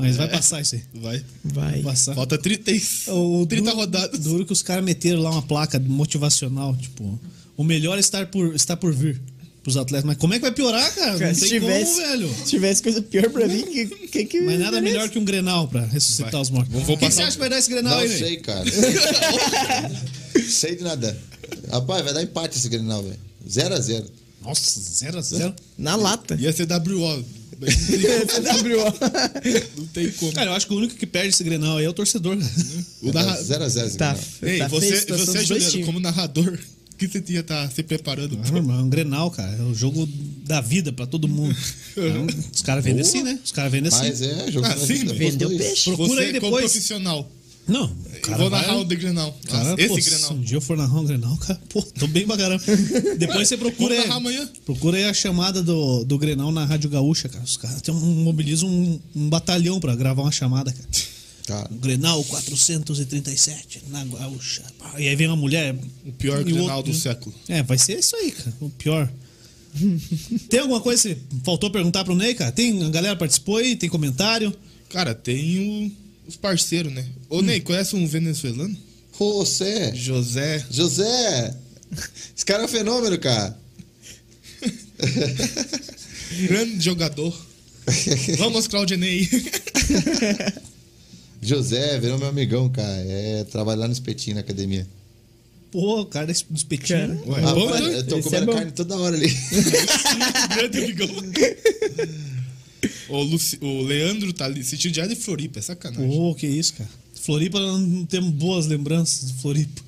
Speaker 1: Mas vai passar isso aí.
Speaker 2: Vai.
Speaker 3: Vai.
Speaker 1: Vai passar.
Speaker 2: Falta 30, e-
Speaker 1: O
Speaker 2: 30
Speaker 1: duro-
Speaker 2: rodadas.
Speaker 1: Duro que os caras meteram lá uma placa motivacional, tipo, o melhor é estar por, está por vir pros atletas. Mas como é que vai piorar, cara?
Speaker 3: Cara,
Speaker 1: Não
Speaker 3: se
Speaker 1: tem
Speaker 3: tivesse,
Speaker 1: como, velho.
Speaker 3: se tivesse coisa pior pra mim, que, que, que
Speaker 1: Mas nada
Speaker 3: merece?
Speaker 1: melhor que um Grenal pra ressuscitar
Speaker 2: Vai.
Speaker 1: os mortos.
Speaker 2: Vamos-
Speaker 1: O
Speaker 2: vou
Speaker 1: que
Speaker 2: passar-
Speaker 1: você acha que vai dar esse Grenal
Speaker 4: Não
Speaker 1: aí, Ney?
Speaker 4: sei, cara. sei de nada. Rapaz, vai dar empate esse Grenal, velho. 0x0.
Speaker 1: Nossa, 0 a 0
Speaker 3: Na lata.
Speaker 2: Ia ser WO.
Speaker 3: CWO.
Speaker 2: Não tem como.
Speaker 1: Cara, eu acho que o único que perde esse Grenal aí é o torcedor. cara.
Speaker 2: O narra...
Speaker 4: 0x0 esse
Speaker 3: Tá.
Speaker 4: Grenal.
Speaker 2: Ei,
Speaker 3: tá a
Speaker 2: você, você
Speaker 3: dois
Speaker 2: Juliano, como narrador, o que você ia estar se preparando?
Speaker 1: Ah, irmão, é um Grenal, cara. É o jogo da vida pra todo mundo. Então, os caras vendem assim, né? Os caras vendem assim.
Speaker 4: Mas é, jogo
Speaker 2: Ah,
Speaker 4: da
Speaker 2: sim,
Speaker 4: vida
Speaker 2: né?
Speaker 3: Vendeu peixe.
Speaker 1: Procura
Speaker 2: você,
Speaker 1: aí
Speaker 2: como
Speaker 1: depois.
Speaker 2: profissional,
Speaker 1: Não,
Speaker 2: eu
Speaker 1: cara
Speaker 2: vou
Speaker 1: vai-
Speaker 2: narrar o de Grenal.
Speaker 1: Cara,
Speaker 2: Nossa, esse
Speaker 1: pô,
Speaker 2: Grenal.
Speaker 1: Se um dia eu for narrar um Grenal, cara, pô, tô bem pra caramba. Depois você procura
Speaker 2: Vamos
Speaker 1: aí.
Speaker 2: narrar amanhã?
Speaker 1: Procura aí a chamada do, do Grenal na Rádio Gaúcha, cara. Os caras tem um, mobilizam um, um batalhão pra gravar uma chamada, cara.
Speaker 4: Tá.
Speaker 1: O Grenal 437, na Gaúcha. E aí vem uma mulher.
Speaker 2: O pior Grenal
Speaker 1: outro-
Speaker 2: do século.
Speaker 1: É, vai ser isso aí, cara. O pior. tem alguma coisa que faltou perguntar pro Ney, cara? Tem, a galera participou aí, tem comentário.
Speaker 2: Cara, tem o- os parceiros, né? Ô, Ney, conhece um venezuelano?
Speaker 4: José.
Speaker 2: José.
Speaker 4: José. Esse cara é um fenômeno, cara.
Speaker 2: Grande jogador. Vamos, Claudinei.
Speaker 4: José, virou meu amigão, cara. É trabalhar no espetinho na academia.
Speaker 1: Pô, cara.
Speaker 2: Ué,
Speaker 4: Rapaz,
Speaker 2: bom, né?
Speaker 4: eu tô
Speaker 3: Esse é
Speaker 4: comendo
Speaker 3: bom.
Speaker 4: carne toda hora ali.
Speaker 2: Grande amigão. O, Luci... o Leandro tá ali assistindo diário de Floripa, é sacanagem.
Speaker 1: Pô, que isso, cara. Floripa não temos boas lembranças de Floripa.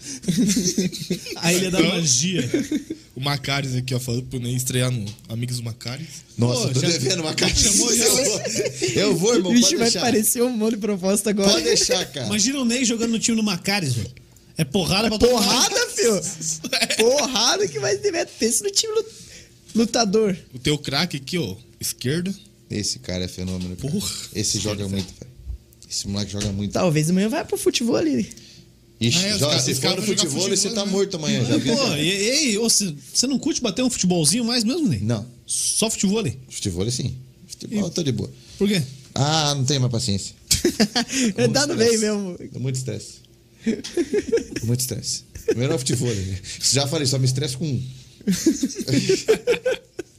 Speaker 1: a Ilha da
Speaker 2: Então-
Speaker 1: Magia.
Speaker 2: O Macares aqui, ó, falando pro Ney estrear no Amigos do Macares.
Speaker 4: Nossa,
Speaker 1: Pô,
Speaker 4: tô
Speaker 1: já-
Speaker 4: devendo uma carne.
Speaker 1: chamou já.
Speaker 4: Eu vou, eu vou, irmão.
Speaker 3: Vixe,
Speaker 4: Pode
Speaker 3: vai
Speaker 4: deixar.
Speaker 3: parecer um monte de proposta agora.
Speaker 4: Pode deixar, cara.
Speaker 1: Imagina o Ney jogando no time do Macares, velho. É porrada pra todo lado.
Speaker 3: Porrada, fio. Porrada que vai ter. Pensa no time lut- lutador.
Speaker 2: O teu craque aqui, ó, esquerda.
Speaker 4: Esse cara é fenômeno. Cara.
Speaker 2: Porra.
Speaker 4: Esse joga muito, velho. Esse moleque joga muito.
Speaker 3: Talvez amanhã vai pro futebol ali.
Speaker 4: Ixi,
Speaker 2: Ah, é,
Speaker 4: joga, se for no futebol,
Speaker 2: futebol,
Speaker 4: você tá
Speaker 2: né?
Speaker 4: morto amanhã. Já viu?
Speaker 1: Pô, e, ei, você você não curte bater um futebolzinho mais mesmo, Ney?
Speaker 4: Não.
Speaker 1: Só futebol ali.
Speaker 4: Futebol, sim. Futebol, eu tô de boa.
Speaker 1: Por quê?
Speaker 4: Ah, não tenho mais paciência.
Speaker 3: É dado bem mesmo.
Speaker 4: Muito estresse. Muito estresse. Melhor futebol. né? Já falei, só me estresse com um.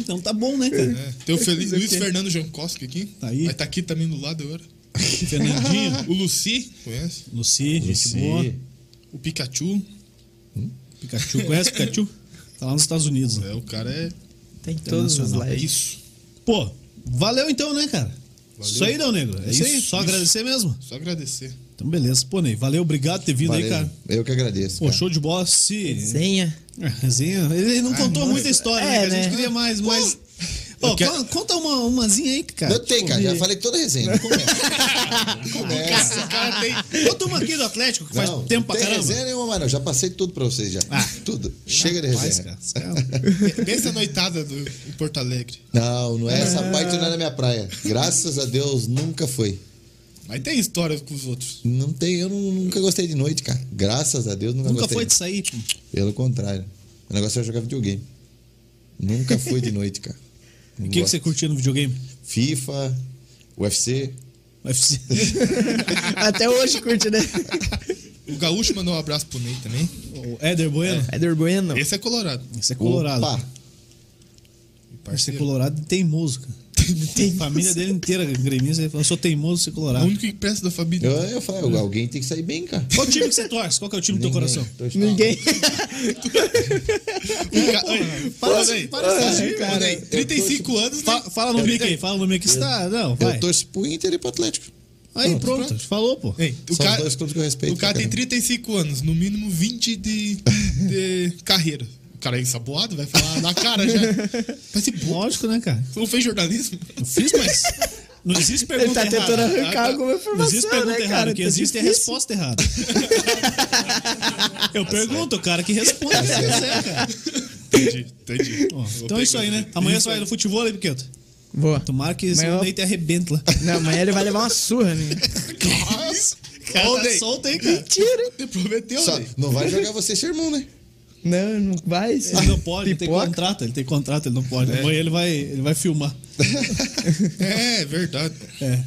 Speaker 1: Então tá bom, né, cara?
Speaker 2: É. Tem o Feliz, Luiz? Fernando Jankowski aqui.
Speaker 1: Tá aí.
Speaker 2: Vai tá aqui também do lado agora.
Speaker 1: Fernandinho,
Speaker 2: O Luci, conhece?
Speaker 1: Luci, gente boa.
Speaker 2: O Pikachu.
Speaker 1: Pikachu, conhece o Pikachu? Tá lá nos Estados Unidos. né?
Speaker 2: É, o cara é.
Speaker 3: Tem todos os
Speaker 1: Internacional.
Speaker 2: É
Speaker 3: lives.
Speaker 2: isso.
Speaker 1: Pô, valeu então, né, cara?
Speaker 2: Valeu.
Speaker 1: Isso aí, Dão Negro. É isso, aí.
Speaker 2: Isso,
Speaker 1: Só
Speaker 2: isso.
Speaker 1: agradecer mesmo.
Speaker 2: Só agradecer.
Speaker 1: Então, beleza. Pô, Ney, valeu, obrigado por ter vindo aí,
Speaker 4: Valeu.
Speaker 1: cara.
Speaker 4: Eu que agradeço.
Speaker 1: Pô,
Speaker 4: cara.
Speaker 1: show de bola. Se.
Speaker 3: Senha.
Speaker 1: É, resenha. Ele não contou
Speaker 3: nossa.
Speaker 1: muita história,
Speaker 3: É,
Speaker 1: né? que A gente
Speaker 3: né?
Speaker 1: queria mais, mas. Ô,
Speaker 2: eu quero-
Speaker 1: con- Conta uma, umazinha aí, cara.
Speaker 4: Eu tenho, cara. Já falei toda a resenha. Não começa. começa.
Speaker 2: Cara tem.
Speaker 1: Conta uma aqui do Atlético, que faz
Speaker 4: Não,
Speaker 1: tempo pra
Speaker 4: tem
Speaker 1: caramba.
Speaker 4: resenha nenhuma, mais não. Já passei tudo pra vocês já.
Speaker 1: Ah.
Speaker 4: tudo. Chega de
Speaker 1: Faz,
Speaker 4: resenha.
Speaker 1: cara. Os caras-
Speaker 2: Pensa a noitada do, em Porto Alegre.
Speaker 4: Não, não é essa
Speaker 1: Ah.
Speaker 4: parte não é na minha praia. Graças a Deus nunca foi.
Speaker 2: Mas tem história com os outros.
Speaker 4: Não tem, eu nu- nunca gostei de noite, cara. Graças a Deus nunca,
Speaker 1: Nunca
Speaker 4: gostei.
Speaker 1: foi de sair. pô.
Speaker 4: Pelo contrário. O negócio é jogar videogame. Nunca fui de noite, cara.
Speaker 1: O que, que você curtia no videogame?
Speaker 4: FIFA, UFC.
Speaker 1: UFC.
Speaker 3: Até hoje curte, né?
Speaker 2: O Gaúcho mandou um abraço pro Ney também.
Speaker 1: o Éder Bueno.
Speaker 3: Éder Bueno.
Speaker 2: Esse é colorado.
Speaker 1: Esse é colorado.
Speaker 4: Opa!
Speaker 1: Esse é colorado e teimoso, cara. A família dele inteira gremista. Ele falou: eu sou teimoso
Speaker 2: O
Speaker 1: colorado.
Speaker 2: único que presta da família.
Speaker 4: Eu, eu falo, alguém tem que sair bem, cara.
Speaker 1: Qual time que você torce? Qual que é o time do teu coração?
Speaker 3: Ninguém.
Speaker 2: O ca... Oi,
Speaker 1: Para, cara.
Speaker 2: Ney, 35 anos, né?
Speaker 1: Fa- fala no mic aí, fala no mic. Você tá. Não, vai.
Speaker 4: Eu torço pro Inter e pro Atlético.
Speaker 1: Aí, pronto. Falou, pô.
Speaker 2: Ei, o
Speaker 4: São
Speaker 2: cara,
Speaker 4: os dois clubes que eu respeito.
Speaker 2: o cara
Speaker 4: pra
Speaker 2: tem
Speaker 4: caramba.
Speaker 2: 35 anos, no mínimo 20 de, de carreira. O cara é ensaboado, vai falar na cara já. Ser bom.
Speaker 1: Lógico, né, cara?
Speaker 2: Você não fez jornalismo?
Speaker 1: Eu fiz, mas. Não existe
Speaker 3: Ele
Speaker 1: pergunta
Speaker 3: tá tentando
Speaker 1: errada.
Speaker 3: arrancar alguma
Speaker 1: Não
Speaker 3: informação,
Speaker 1: existe pergunta
Speaker 3: né,
Speaker 1: errada.
Speaker 3: cara?
Speaker 1: O que
Speaker 3: Tá
Speaker 1: existe é a
Speaker 3: difícil.
Speaker 1: resposta errada. Eu pergunto, o cara que responde. é, cara.
Speaker 2: Entendi, entendi.
Speaker 1: Ó, então é isso aí, né? Amanhã você vai no futebol aí, Piqueto.
Speaker 3: Boa.
Speaker 1: Tomara que esse
Speaker 3: eu-
Speaker 1: Ney te arrebenta lá.
Speaker 3: Não, amanhã ele vai levar uma surra, né?
Speaker 2: Nossa,
Speaker 1: Cara, tá solto aí, cara.
Speaker 3: Mentira.
Speaker 2: Você prometeu,
Speaker 4: Só,
Speaker 2: Ney?
Speaker 4: não vai jogar você sermão, né?
Speaker 3: Não, não vai.
Speaker 1: Ele não pode, ele tem contrato, ele tem contrato, ele não pode. Amanhã ele vai, ele vai filmar.
Speaker 2: É, verdade.
Speaker 1: É.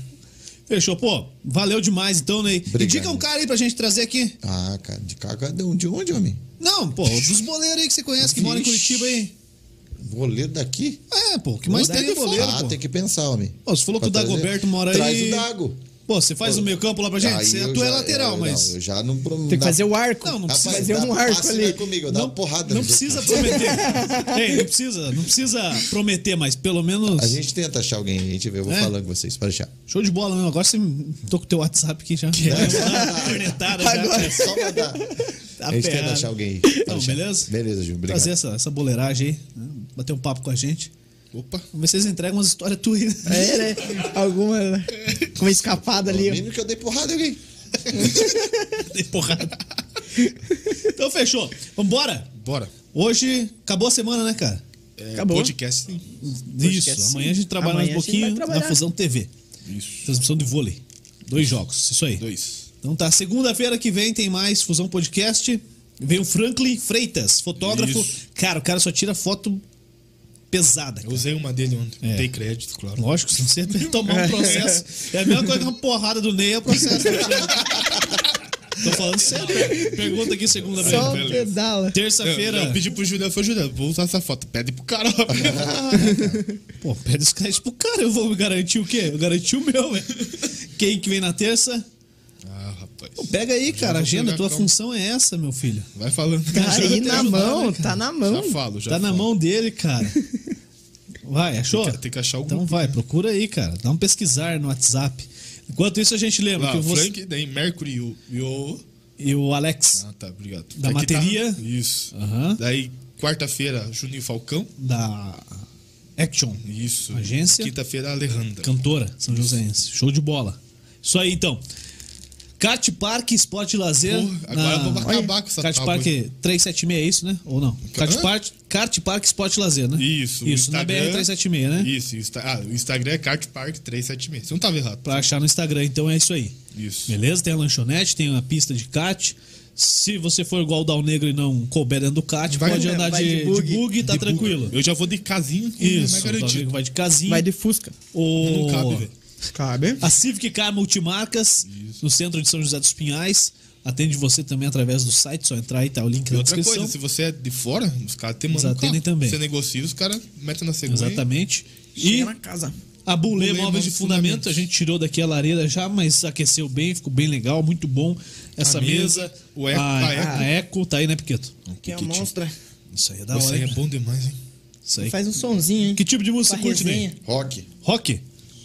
Speaker 1: Fechou, pô. Valeu demais então, Ney.
Speaker 4: Obrigado.
Speaker 1: Indica um cara aí pra gente trazer aqui.
Speaker 4: Ah, cara, de caga de onde, de onde, homem?
Speaker 1: Não, pô, dos boleiros aí que você conhece, que mora em. Curitiba aí.
Speaker 4: Goleiro daqui?
Speaker 1: É, pô, o que mais tem é
Speaker 2: é foda.
Speaker 1: boleiro,
Speaker 4: ah,
Speaker 1: pô.
Speaker 4: tem que pensar, homem.
Speaker 1: Pô, você falou que o
Speaker 4: Pra trazer-
Speaker 1: Dagoberto mora
Speaker 4: Traz
Speaker 1: aí.
Speaker 4: o Dago.
Speaker 1: Pô, você faz o meio campo lá pra gente? Você atua é
Speaker 4: já-
Speaker 1: lateral,
Speaker 4: eu-
Speaker 1: mas.
Speaker 4: não, eu já não...
Speaker 3: Tem que fazer o arco.
Speaker 1: Não, não precisa
Speaker 3: fazer um arco
Speaker 4: passe,
Speaker 3: ali.
Speaker 4: vai comigo, dá uma porrada.
Speaker 1: Não precisa
Speaker 4: jeito.
Speaker 1: prometer. Ei, não precisa, não precisa prometer, mas pelo menos.
Speaker 4: A gente tenta achar alguém, a gente vê, eu vou
Speaker 1: É?
Speaker 4: falando com vocês, para achar.
Speaker 1: Show de bola mesmo. Agora você tô com o teu WhatsApp aqui já. Uma cornetada já.
Speaker 3: Agora.
Speaker 4: É só mandar.
Speaker 1: Tá
Speaker 4: a gente
Speaker 1: ferrado.
Speaker 4: tenta achar alguém.
Speaker 1: Não,
Speaker 4: achar.
Speaker 1: beleza?
Speaker 4: Beleza, Júnior, obrigado.
Speaker 1: Fazer essa, essa boleiragem aí, né? bater um papo com a gente.
Speaker 2: Opa.
Speaker 1: Vamos ver se eles entregam umas histórias tuas aí.
Speaker 3: É, né? Alguma. Com uma escapada ali.
Speaker 4: Menino que eu dei porrada em alguém.
Speaker 1: Dei porrada. Então fechou. Vambora?
Speaker 2: Bora.
Speaker 1: Hoje acabou a semana, né, cara?
Speaker 2: É,
Speaker 3: Acabou.
Speaker 2: Podcast.
Speaker 1: Isso.
Speaker 3: Podcast,
Speaker 1: Amanhã a gente trabalha
Speaker 3: Amanhã
Speaker 1: mais um pouquinho na. Fusão TV.
Speaker 2: Isso.
Speaker 1: Transmissão de vôlei. Dois jogos. Isso aí.
Speaker 2: Dois.
Speaker 1: Então tá, segunda-feira que vem tem mais Fusão Podcast. Vem o Franklin Freitas, fotógrafo.
Speaker 2: Isso.
Speaker 1: Cara, o cara só tira foto pesada.
Speaker 2: Eu
Speaker 1: cara.
Speaker 2: usei uma dele ontem.
Speaker 1: É.
Speaker 2: Dei crédito, claro.
Speaker 1: Lógico, se você tomar um processo. É a mesma coisa que uma porrada do Ney é o processo. Tô falando sério. Pergunta aqui segunda-feira.
Speaker 3: Só
Speaker 2: beleza.
Speaker 3: pedala.
Speaker 1: Terça-feira.
Speaker 2: Eu, eu pedi pro Juliano, foi Juliano, vou usar essa foto. Pede pro cara.
Speaker 1: Pô, pede os créditos pro cara, eu vou garantir o quê? Eu garanti o meu, velho. Quem que vem na terça? Pega aí, cara.
Speaker 2: vou
Speaker 1: Agenda, tua
Speaker 2: calma.
Speaker 1: função é essa, meu filho.
Speaker 2: Vai falando.
Speaker 3: Tá aí na
Speaker 1: ajudar,
Speaker 3: mão,
Speaker 1: né,
Speaker 3: tá na mão.
Speaker 2: Já falo, já
Speaker 1: tá na
Speaker 2: falo.
Speaker 1: mão dele, cara. Vai, achou?
Speaker 2: Tem que- tem que achar algum-
Speaker 1: Então vai, procura aí, cara. Dá um pesquisar no WhatsApp. Enquanto isso, a gente lembra
Speaker 2: Lá,
Speaker 1: que você
Speaker 2: Frank, daí Mercury e o... E o...
Speaker 1: e o Alex
Speaker 2: Ah, tá, obrigado.
Speaker 1: Da
Speaker 2: Aqui tá-
Speaker 1: bateria?
Speaker 2: Isso.
Speaker 1: Aham.
Speaker 2: Daí, quarta-feira, Juninho Falcão.
Speaker 1: da Action,
Speaker 2: Isso.
Speaker 1: Agência.
Speaker 2: Quinta-feira, Alejandra.
Speaker 1: cantora São Joséense. Show de bola. Isso aí, então. Kart Park Esporte e Lazer.
Speaker 2: Porra, agora vamos acabar com essa
Speaker 1: Kart
Speaker 2: tábua
Speaker 1: Park
Speaker 2: aí.
Speaker 1: 376, é isso, né? Ou não? Kart
Speaker 2: Hã?
Speaker 1: Park, Kart Park Esporte e Lazer, né?
Speaker 2: Isso.
Speaker 1: Isso, na
Speaker 2: Instagram-
Speaker 1: BR-376, né?
Speaker 2: Isso. o Insta- Ah, o Instagram é Kart Park 376. Você não tava errado.
Speaker 1: Pra achar no Instagram, então é isso aí.
Speaker 2: Isso.
Speaker 1: Beleza? Tem a lanchonete, tem a pista de kart. Se você for igual o Dal Negro e não couber dentro do kart,
Speaker 2: Vai-
Speaker 1: pode andar
Speaker 3: vai
Speaker 1: de,
Speaker 3: de
Speaker 1: de
Speaker 3: bug.
Speaker 1: bug, tá
Speaker 2: De buga.
Speaker 1: tranquilo.
Speaker 2: Eu já vou de casinho.
Speaker 1: Isso,
Speaker 2: Mais
Speaker 1: o Dal Negro
Speaker 2: garantido.
Speaker 1: vai de casinha.
Speaker 3: Vai de Fusca.
Speaker 1: O...
Speaker 2: Não cabe, velho.
Speaker 3: Cabe.
Speaker 1: A Civic Car Multimarcas, no centro de São José dos Pinhais. Atende você também através do site, só entrar aí, tá o link
Speaker 2: E
Speaker 1: na
Speaker 2: outra
Speaker 1: descrição.
Speaker 2: coisa, se você é de fora, os caras te mandam
Speaker 1: atendem
Speaker 2: carro.
Speaker 1: também.
Speaker 2: Você negocia, os caras metem na segunda.
Speaker 1: Exatamente.
Speaker 3: Chega
Speaker 1: E
Speaker 3: na casa.
Speaker 1: a Bulê
Speaker 2: Bulê
Speaker 1: Móveis de Fundamento,
Speaker 2: Fundamento.
Speaker 1: a gente tirou daqui a lareira já, mas aqueceu bem, ficou bem legal, muito bom. Essa
Speaker 2: A
Speaker 1: mesa,
Speaker 2: mesa, o Eco-
Speaker 1: a,
Speaker 2: a Eco.
Speaker 1: a Eco, tá aí, né, Piqueto?
Speaker 3: Que é
Speaker 2: Que
Speaker 3: a
Speaker 2: tipo-
Speaker 3: monstra.
Speaker 1: Isso aí é da
Speaker 2: Isso
Speaker 1: hora.
Speaker 2: aí é bom demais, hein?
Speaker 1: Isso aí.
Speaker 3: Faz um sonzinho, hein?
Speaker 1: Que tipo de música você curte. Ney?
Speaker 4: Rock.
Speaker 1: Rock?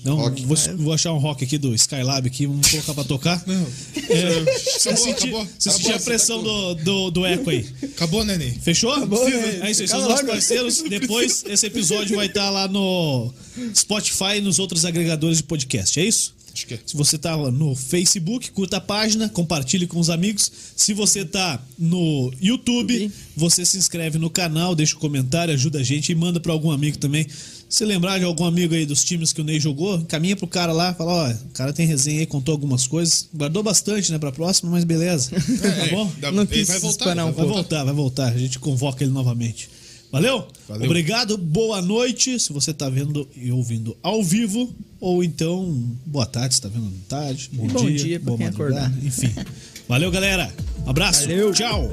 Speaker 1: Não,
Speaker 4: Rock.
Speaker 1: Vou, vou achar um rock aqui do Skylab aqui, vamos colocar pra tocar.
Speaker 2: Não.
Speaker 1: É, você
Speaker 2: Acabou,
Speaker 1: sentir,
Speaker 2: acabou.
Speaker 1: você sentir
Speaker 2: Acabou,
Speaker 1: a pressão do, do, do eco aí.
Speaker 2: Acabou, né, Ney?
Speaker 1: Fechou?
Speaker 3: Acabou?
Speaker 1: É isso aí, são os nossos parceiros. Depois, esse episódio vai estar lá no Spotify e nos outros agregadores de podcast, é isso?
Speaker 2: Acho que é.
Speaker 1: Se você tá no Facebook, curta a página, compartilhe com os amigos. Se você tá no YouTube, você se inscreve no canal, deixa um comentário, ajuda a gente e manda para algum amigo também. Se lembrar de algum amigo aí dos times que o Ney jogou, caminha pro cara lá, fala, ó, o cara tem resenha aí, contou algumas coisas. Guardou bastante, né, pra próxima, mas beleza. Tá bom?
Speaker 2: Dá-
Speaker 3: Não quis
Speaker 2: vai voltar,
Speaker 3: espanar um
Speaker 2: vai
Speaker 1: Vai voltar. vai voltar. A gente convoca ele novamente. Valeu?
Speaker 2: Valeu.
Speaker 1: Obrigado, boa noite. Se você tá vendo e ouvindo ao vivo, ou então, boa tarde, se tá vendo à tarde. Bom,
Speaker 3: Bom
Speaker 1: dia,
Speaker 3: dia pra
Speaker 1: boa
Speaker 3: quem
Speaker 1: madrugada,
Speaker 3: acordar.
Speaker 1: Enfim. Valeu, galera. Abraço.
Speaker 3: Valeu.
Speaker 1: Tchau.